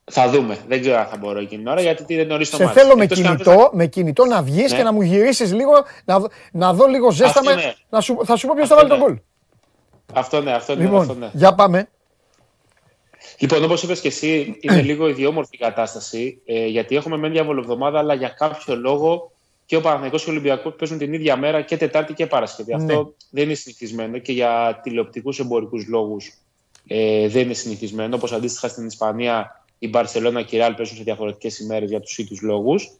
Θα δούμε. Δεν ξέρω αν θα μπορώ εκείνη την ώρα γιατί δεν νωρίς το Σε θέλω με κινητό, με κινητό να βγεις ναι. και να μου γυρίσεις λίγο, να, να δω λίγο ζέστα. Με, ναι. να σου, θα σου πω ποιος θα βάλει τον κόλ. Αυτό ναι, αυτό ναι. Λοιπόν, αυτό ναι. για πάμε. Λοιπόν, όπως είπες και εσύ, είναι λίγο ιδιόμορφη η κατάσταση. Ε, γιατί έχουμε μεν διαβολοβδομάδα, αλλά για κάποιο λόγο και ο Παναγενικό και ο Ολυμπιακός παίζουν την ίδια μέρα και Τετάρτη και Παρασκευή. Αυτό ναι. δεν είναι συνηθισμένο και για τηλεοπτικούς εμπορικούς λόγους ε, δεν είναι συνηθισμένο. Όπως αντίστοιχα στην Ισπανία η Μπαρσελόνα και η Ρεάλ παίζουν σε διαφορετικές ημέρες για τους ίδιους λόγους.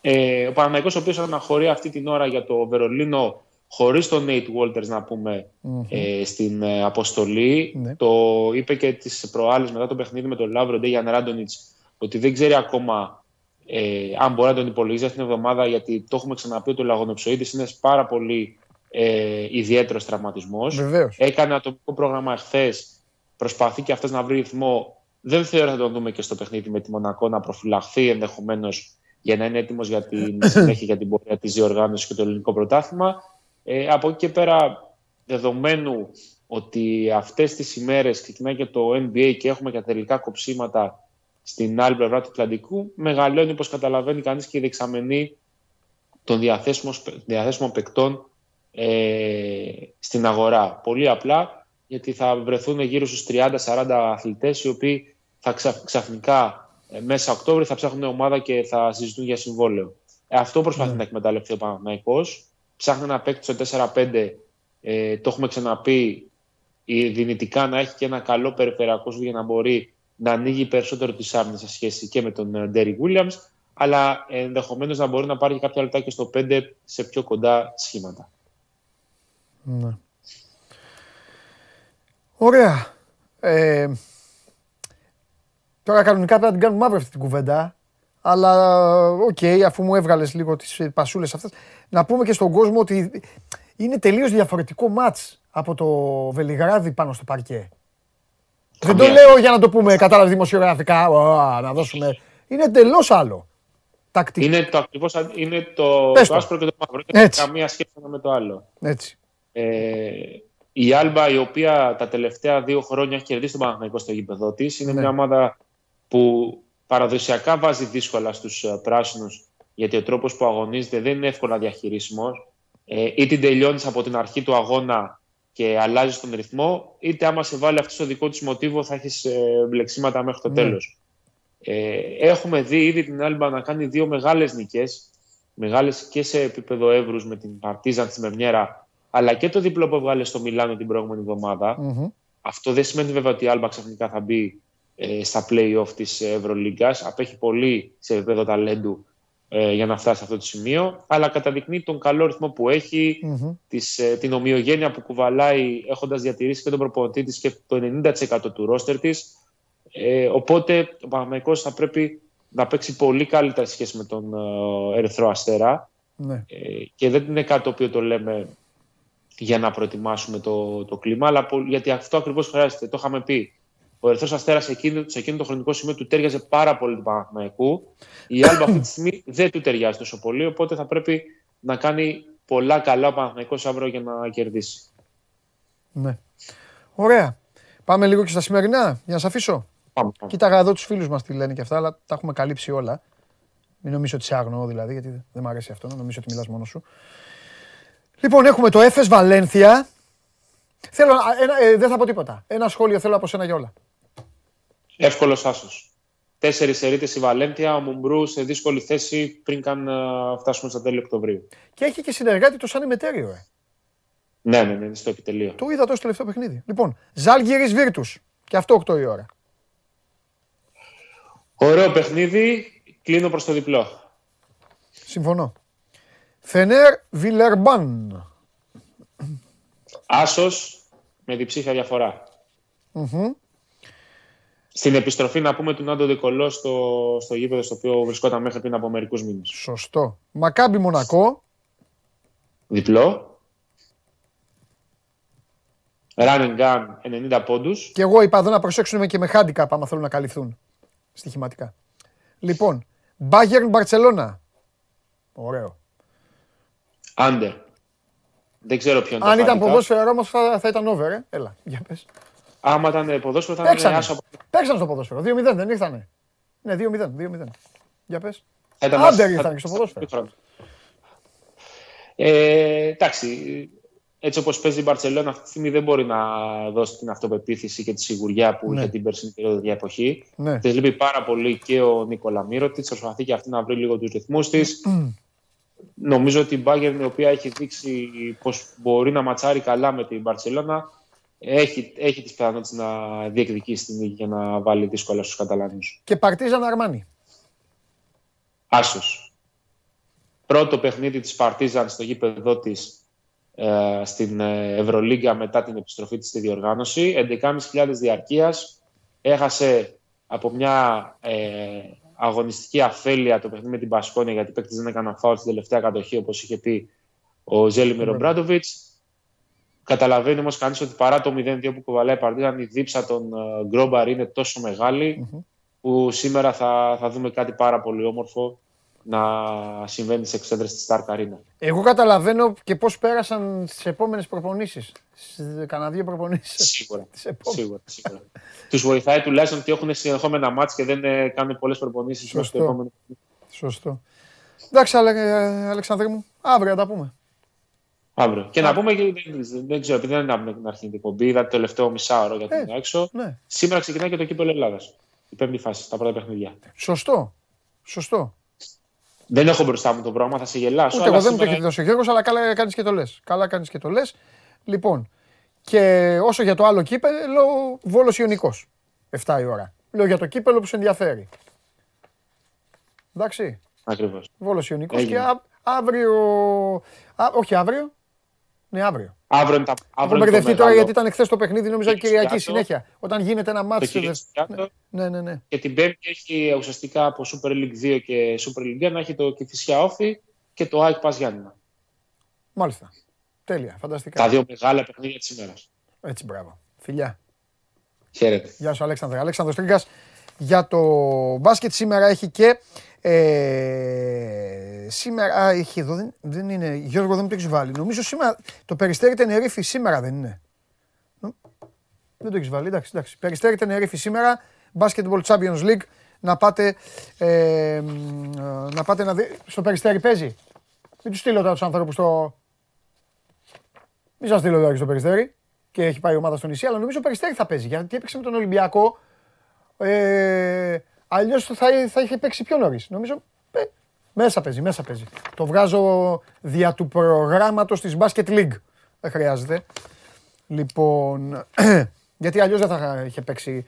Ε, ο Παναγενικό, ο οποίος αναχωρεί αυτή την ώρα για το Βερολίνο, χωρίς τον Νέιτ Walters να πουμε ε, στην ε, αποστολή. Ναι. Το είπε και τις προάλλες μετά το παιχνίδι με τον Λαύρο Ντέγιαν Ράντονιτς ότι δεν ξέρει ακόμα ε, αν μπορεί να τον υπολογίζει αυτήν την εβδομάδα, γιατί το έχουμε ξαναπεί ότι ο Λαγονοψοίδη είναι πάρα πολύ ε, ιδιαίτερος τραυματισμός. Έκανε ατομικό πρόγραμμα εχθές. Προσπαθεί και αυτός να βρει ρυθμό. Δεν θεωρώ να τον δούμε και στο παιχνίδι με τη Μονακό να προφυλαχθεί ενδεχομένως για να είναι έτοιμος για την συνέχεια για την πορεία της διοργάνωσης και το ελληνικό πρωτάθλημα. Ε, από εκεί και πέρα, δεδομένου ότι αυτές τις ημέρες ξεκινάει και το NBA και έχουμε και τα τελικά κοψίματα στην άλλη πλευρά του Ατλαντικού, μεγαλώνει, όπως καταλαβαίνει κανείς, και η δεξαμενή των διαθέσιμων, διαθέσιμων παικτών ε, στην αγορά. Πολύ απλά, γιατί θα βρεθούν γύρω στους 30-40 αθλητές, οι οποίοι θα ξαφνικά ε, μέσα Οκτώβρη θα ψάχνουν ομάδα και θα συζητούν για συμβόλαιο. Ε, αυτό προσπαθεί mm. να εκμεταλλευτεί ο Παναθηναϊκός. Ψάχνει ένα παίκτη στο 4-5, ε, το έχουμε ξαναπεί, δυνητικά να έχει και ένα καλό περιφερειακό για να μπορεί να ανοίγει περισσότερο τις άμυνες σε σχέση και με τον Ντέρι Williams, αλλά ενδεχομένως να μπορεί να πάρει κάποια λεπτά και στο 5 σε πιο κοντά σχήματα. Ναι. Ωραία. Ε, τώρα κανονικά πρέπει να την κάνουμε μαύρη αυτή την κουβέντα. Αλλά OK, okay, αφού μου έβγαλες λίγο τις πασούλες αυτές, να πούμε και στον κόσμο ότι είναι τελείως διαφορετικό ματς από το Βελιγράδι πάνω στο παρκέ. Δεν το λέω για να το πούμε κατάλαβες δημοσιογραφικά, να δώσουμε. Είναι εντελώς άλλο. Τακτική. Είναι το ακριβώς είναι το, το άσπρο και το μαύρο. Δεν έχει καμία σχέση με το άλλο. Έτσι. Ε, η Άλμπα, η οποία τα τελευταία δύο χρόνια έχει κερδίσει τον Παναθηναϊκό στο γήπεδο της, είναι ναι. μια ομάδα που παραδοσιακά βάζει δύσκολα στους ε, πράσινους, γιατί ο τρόπος που αγωνίζεται δεν είναι εύκολα διαχειρίσιμος. Ε, ή την τελειώνεις από την αρχή του αγώνα και αλλάζει τον ρυθμό, είτε άμα σε βάλει αυτό το δικό της μοτίβο θα έχεις ε, μπλεξίματα μέχρι το ναι. τέλος. Ε, έχουμε δει ήδη την Άλμπα να κάνει δύο μεγάλες νικέ. Μεγάλες και σε επίπεδο εύρους με την Παρτίζαν τη Μεμιέρα, αλλά και το διπλό που έβγαλε στο Μιλάνο την προηγούμενη Αυτό δεν σημαίνει βέβαια ότι η Άλμπα ξαφνικά θα μπει ε, στα play-off της Ευρωλίγκας. Απέχει πολύ σε επίπεδο ταλέντου ε, για να φτάσει σε αυτό το σημείο, αλλά καταδεικνύει τον καλό ρυθμό που εχει της, ε, την ομοιογένεια που κουβαλάει έχοντας διατηρήσει και τον προπονητή της και το 90% του ρόστερ της. Ε, οπότε ο Παναμαϊκός θα πρέπει να παίξει πολύ καλύτερα σχέση με τον ε, Ερυθρό Αστέρα ναι. ε, και δεν είναι κάτι το οποίο το λέμε για να προετοιμάσουμε το, το κλίμα, αλλά γιατί αυτό ακριβώς χρειάζεται. Το είχαμε πει ο Ερυθρός Αστέρας σε εκείνο, σε εκείνο το χρονικό σημείο του τέριαζε πάρα πολύ του Παναθηναϊκού. Η Άλμπα αυτή τη στιγμή δεν του ταιριάζει τόσο πολύ, οπότε θα πρέπει να κάνει πολλά καλά ο Παναθηναϊκός αύριο για να κερδίσει. Ναι. Ωραία. Πάμε λίγο και στα σημερινά, για να σας αφήσω. Πάμε, πάμε. Κοίταγα εδώ τους φίλους μας τι λένε και αυτά, αλλά τα έχουμε καλύψει όλα. Μην νομίζω ότι σε άγνοω δηλαδή, γιατί δεν μου αρέσει αυτό. Νομίζω ότι μιλάς μόνος σου. Λοιπόν, έχουμε το Έφε Βαλένθια. Θέλω, ένα, ε, δεν θα πω τίποτα. Ένα σχόλιο θέλω από σένα για όλα. Εύκολος άσος. Τέσσερις ερείτε η Βαλένθια, ο Μουμπρού σε δύσκολη θέση πριν καν φτάσουμε στα τέλη Οκτωβρίου. Και έχει και συνεργάτη το Σάνι Μετέριο, ε. Ναι, ναι, ναι, στο επιτελείο. Το είδα τόσο τελευταίο παιχνίδι. Λοιπόν, Ζάλγκυρη Βίρτους. Και αυτό 8 η ώρα. Ωραίο παιχνίδι. Κλείνω προς το διπλό. Συμφωνώ. Φενέρ Βιλερμπάν. Άσος με διψήφια διαφορά. Στην επιστροφή να πούμε του Νάντο Δικολό στο, στο γήπεδο στο οποίο βρισκόταν μέχρι πριν από μερικούς μήνες. Σωστό. Μακάμπι Μονακό. Διπλό. Run and gun 90 πόντους. Και εγώ είπα εδώ να προσέξουν και με handicap άμα θέλουν να καλυφθούν στοιχηματικά. Λοιπόν, Bayern Barcelona. Ωραίο. Άντερ. Δεν ξέρω ποιον Αν ήταν ποδόσφαιρο όμως θα, θα ήταν over, ε. Έλα, για πες. Άμα ήταν ποδόσφαιρο θα ήταν άσο. Παίξαν στο ποδόσφαιρο. 2-0 δεν ήρθανε. Ναι, 2-0. 2-0. Για πες. Άντερ ήρθαν και στο ποδόσφαιρο. Ε, εντάξει, έτσι όπως παίζει η Μπαρσελόνα αυτή τη στιγμή δεν μπορεί να δώσει την αυτοπεποίθηση και τη σιγουριά που ναι. είχε την περσινή περίοδο εποχή. Ναι. Τη λείπει πάρα πολύ και ο Νίκολα Μύρο τη. Προσπαθεί και αυτή να βρει λίγο τους ρυθμούς της. Νομίζω ότι η Bayern η οποία έχει δείξει πως μπορεί να ματσάρει καλά με την Μπαρσελόνα έχει, έχει τις πιθανότητες να διεκδικήσει την νίκη και να βάλει δύσκολα στους Καταλάνους. Και Παρτίζαν Αρμάνι. Άσος. Πρώτο παιχνίδι της Παρτίζαν στο γήπεδο της ε, στην ε, Ευρωλίγκα μετά την επιστροφή της στη διοργάνωση. 11.500 διαρκείας. Έχασε από μια ε, αγωνιστική αφέλεια το παιχνίδι με την Πασκόνια γιατί οι παίκτες δεν έκαναν φάουλ στην τελευταία κατοχή όπως είχε πει ο Ζέλιμιρο Μπράντοβιτς. Καταλαβαίνει όμως κανείς ότι παρά το 0-2 που κουβαλάει η παρτίδα, η δίψα των uh, Γκρόμπαρ είναι τόσο που σήμερα θα, θα δούμε κάτι πάρα πολύ όμορφο να συμβαίνει σε εξέδρες της Stark Arena. Εγώ καταλαβαίνω και πώς πέρασαν τι επόμενες προπονήσεις. Στις κανένα δύο προπονήσεις. Σίγουρα. σίγουρα, σίγουρα. Τους βοηθάει τουλάχιστον ότι έχουν συνεχόμενα μάτια και δεν ε, κάνουν πολλές προπονήσεις στο επόμενο. Σωστό. Εντάξει, Αλεξανδρή μου, αύριο τα πούμε. Αύριο. Και να πούμε, δεν ξέρω, επειδή δεν είναι την αρχή την εκπομπή, είδα το τελευταίο μισάωρο για την ε, έξω. Ναι. Σήμερα ξεκινάει και το κύπελο Ελλάδας. Η πέμπτη φάση, τα πρώτα παιχνίδια. Σωστό. Σωστό. Δεν έχω μπροστά μου το πρόγραμμα, θα σε γελάσω. Ούτε εγώ δεν μου το έχει δώσει ο Γιώργος, αλλά καλά κάνεις και το λες. Καλά κάνεις και το λες. Λοιπόν, και όσο για το άλλο κύπελο, Βόλος Ιωνικός. 7 η ώρα. Λέω για το κύπελο που σε ενδιαφέρει. Εντάξει. Ακριβώς. Βόλος Ιωνικός και αύριο. Α, όχι αύριο. Ναι, αύριο. Αύριο είναι τα Έχω μπερδευτεί τώρα γιατί ήταν χθες το παιχνίδι, νόμιζα Κυριακή συνέχεια. Όταν γίνεται ένα μάτσο. Ναι, ναι, ναι. Και την Πέμπτη έχει ουσιαστικά από Super League 2 και Super League 1 να έχει το Κυφυσιά Όφη και το ΑΕΚ Πας Γιάννηνα. Μάλιστα. Τέλεια, φανταστικά. Τα δύο μεγάλα παιχνίδια της ημέρας. Έτσι, μπράβο. Φιλιά. Χαίρετε. Γεια σου, Αλέξανδρο. Αλέξανδρος Τρίγκας για το μπάσκετ σήμερα έχει και ε, σήμερα, α, έχει εδώ, δεν, δεν είναι, Γιώργο δεν μου το έχεις βάλει. Νομίζω σήμερα, το Περιστέρι Τενερίφη σήμερα δεν είναι. Δεν το έχεις βάλει, εντάξει, εντάξει. Περιστέρι Τενερίφη σήμερα, Basketball Champions League, να πάτε, ε, να πάτε να δει, στο Περιστέρι παίζει. Μην τους στείλω τώρα τους ανθρώπους στο... Μην σας στείλω τώρα στο Περιστέρι και έχει πάει η ομάδα στο νησί, αλλά νομίζω ο Περιστέρι θα παίζει, γιατί έπαιξε με τον Ολυμπιακό. Ε, Αλλιώς θα, θα είχε παίξει πιο νωρίς. Νομίζω. Ε, μέσα παίζει, μέσα παίζει. Το βγάζω δια του προγράμματος της Basket League. Δεν χρειάζεται. Λοιπόν, γιατί αλλιώς δεν θα είχε παίξει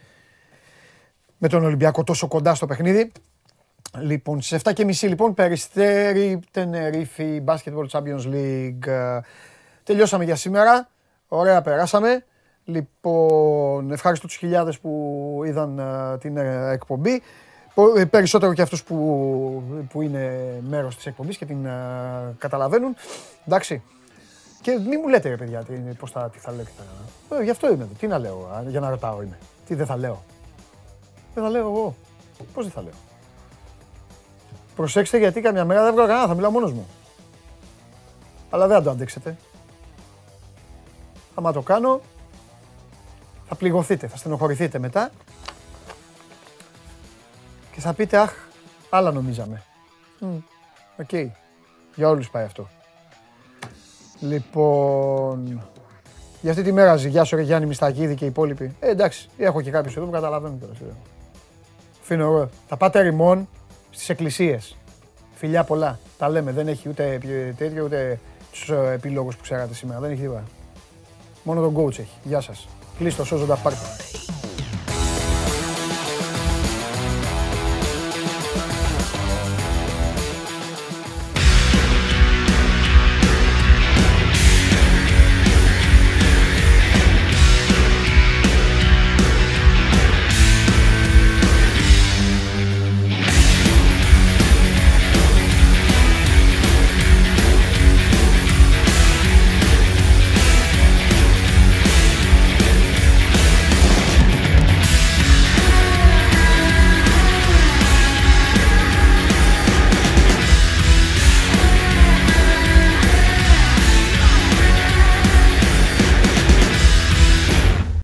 με τον Ολυμπιακό τόσο κοντά στο παιχνίδι. Λοιπόν, στις 7.30 λοιπόν, Περιστέρι, Τενερίφη, Basketball Champions League. Τελειώσαμε για σήμερα. Ωραία, περάσαμε. Λοιπόν, ευχαριστώ τους χιλιάδες που είδαν την ε, εκπομπή. Ε, περισσότερο και αυτούς που, που είναι μέρος της εκπομπής και την καταλαβαίνουν. Εντάξει. Και μην μου λέτε ρε παιδιά τι, πώς θα, τι θα λέω. Ε, γι' αυτό είμαι. Τι να λέω, για να ρωτάω είμαι. Τι δεν θα λέω. Δεν θα λέω εγώ. Πώς δεν θα λέω. Προσέξτε γιατί καμιά μέρα δεν βγάλω κανένα, θα μιλάω μόνος μου. Αλλά δεν θα το αντέξετε. Άμα το κάνω, θα πληγωθείτε, θα στενοχωρηθείτε μετά και θα πείτε αχ, άλλα νομίζαμε. OK. Okay. Για όλους πάει αυτό. Λοιπόν, για αυτή τη μέρα ζυγιά σου Γιάννη Μιστακίδη και οι υπόλοιποι. Ε, εντάξει, έχω και κάποιους εδώ που καταλαβαίνουν τώρα. Αφήνω εγώ. Θα πάτε ρημών στις εκκλησίες. Φιλιά πολλά. Τα λέμε. Δεν έχει ούτε τέτοιο ούτε τους ε, επιλόγους που ξέρατε σήμερα. Δεν έχει τίποτα. Μόνο τον coach έχει. Γεια σας. Κλείστο, σώζοντα πάρτε.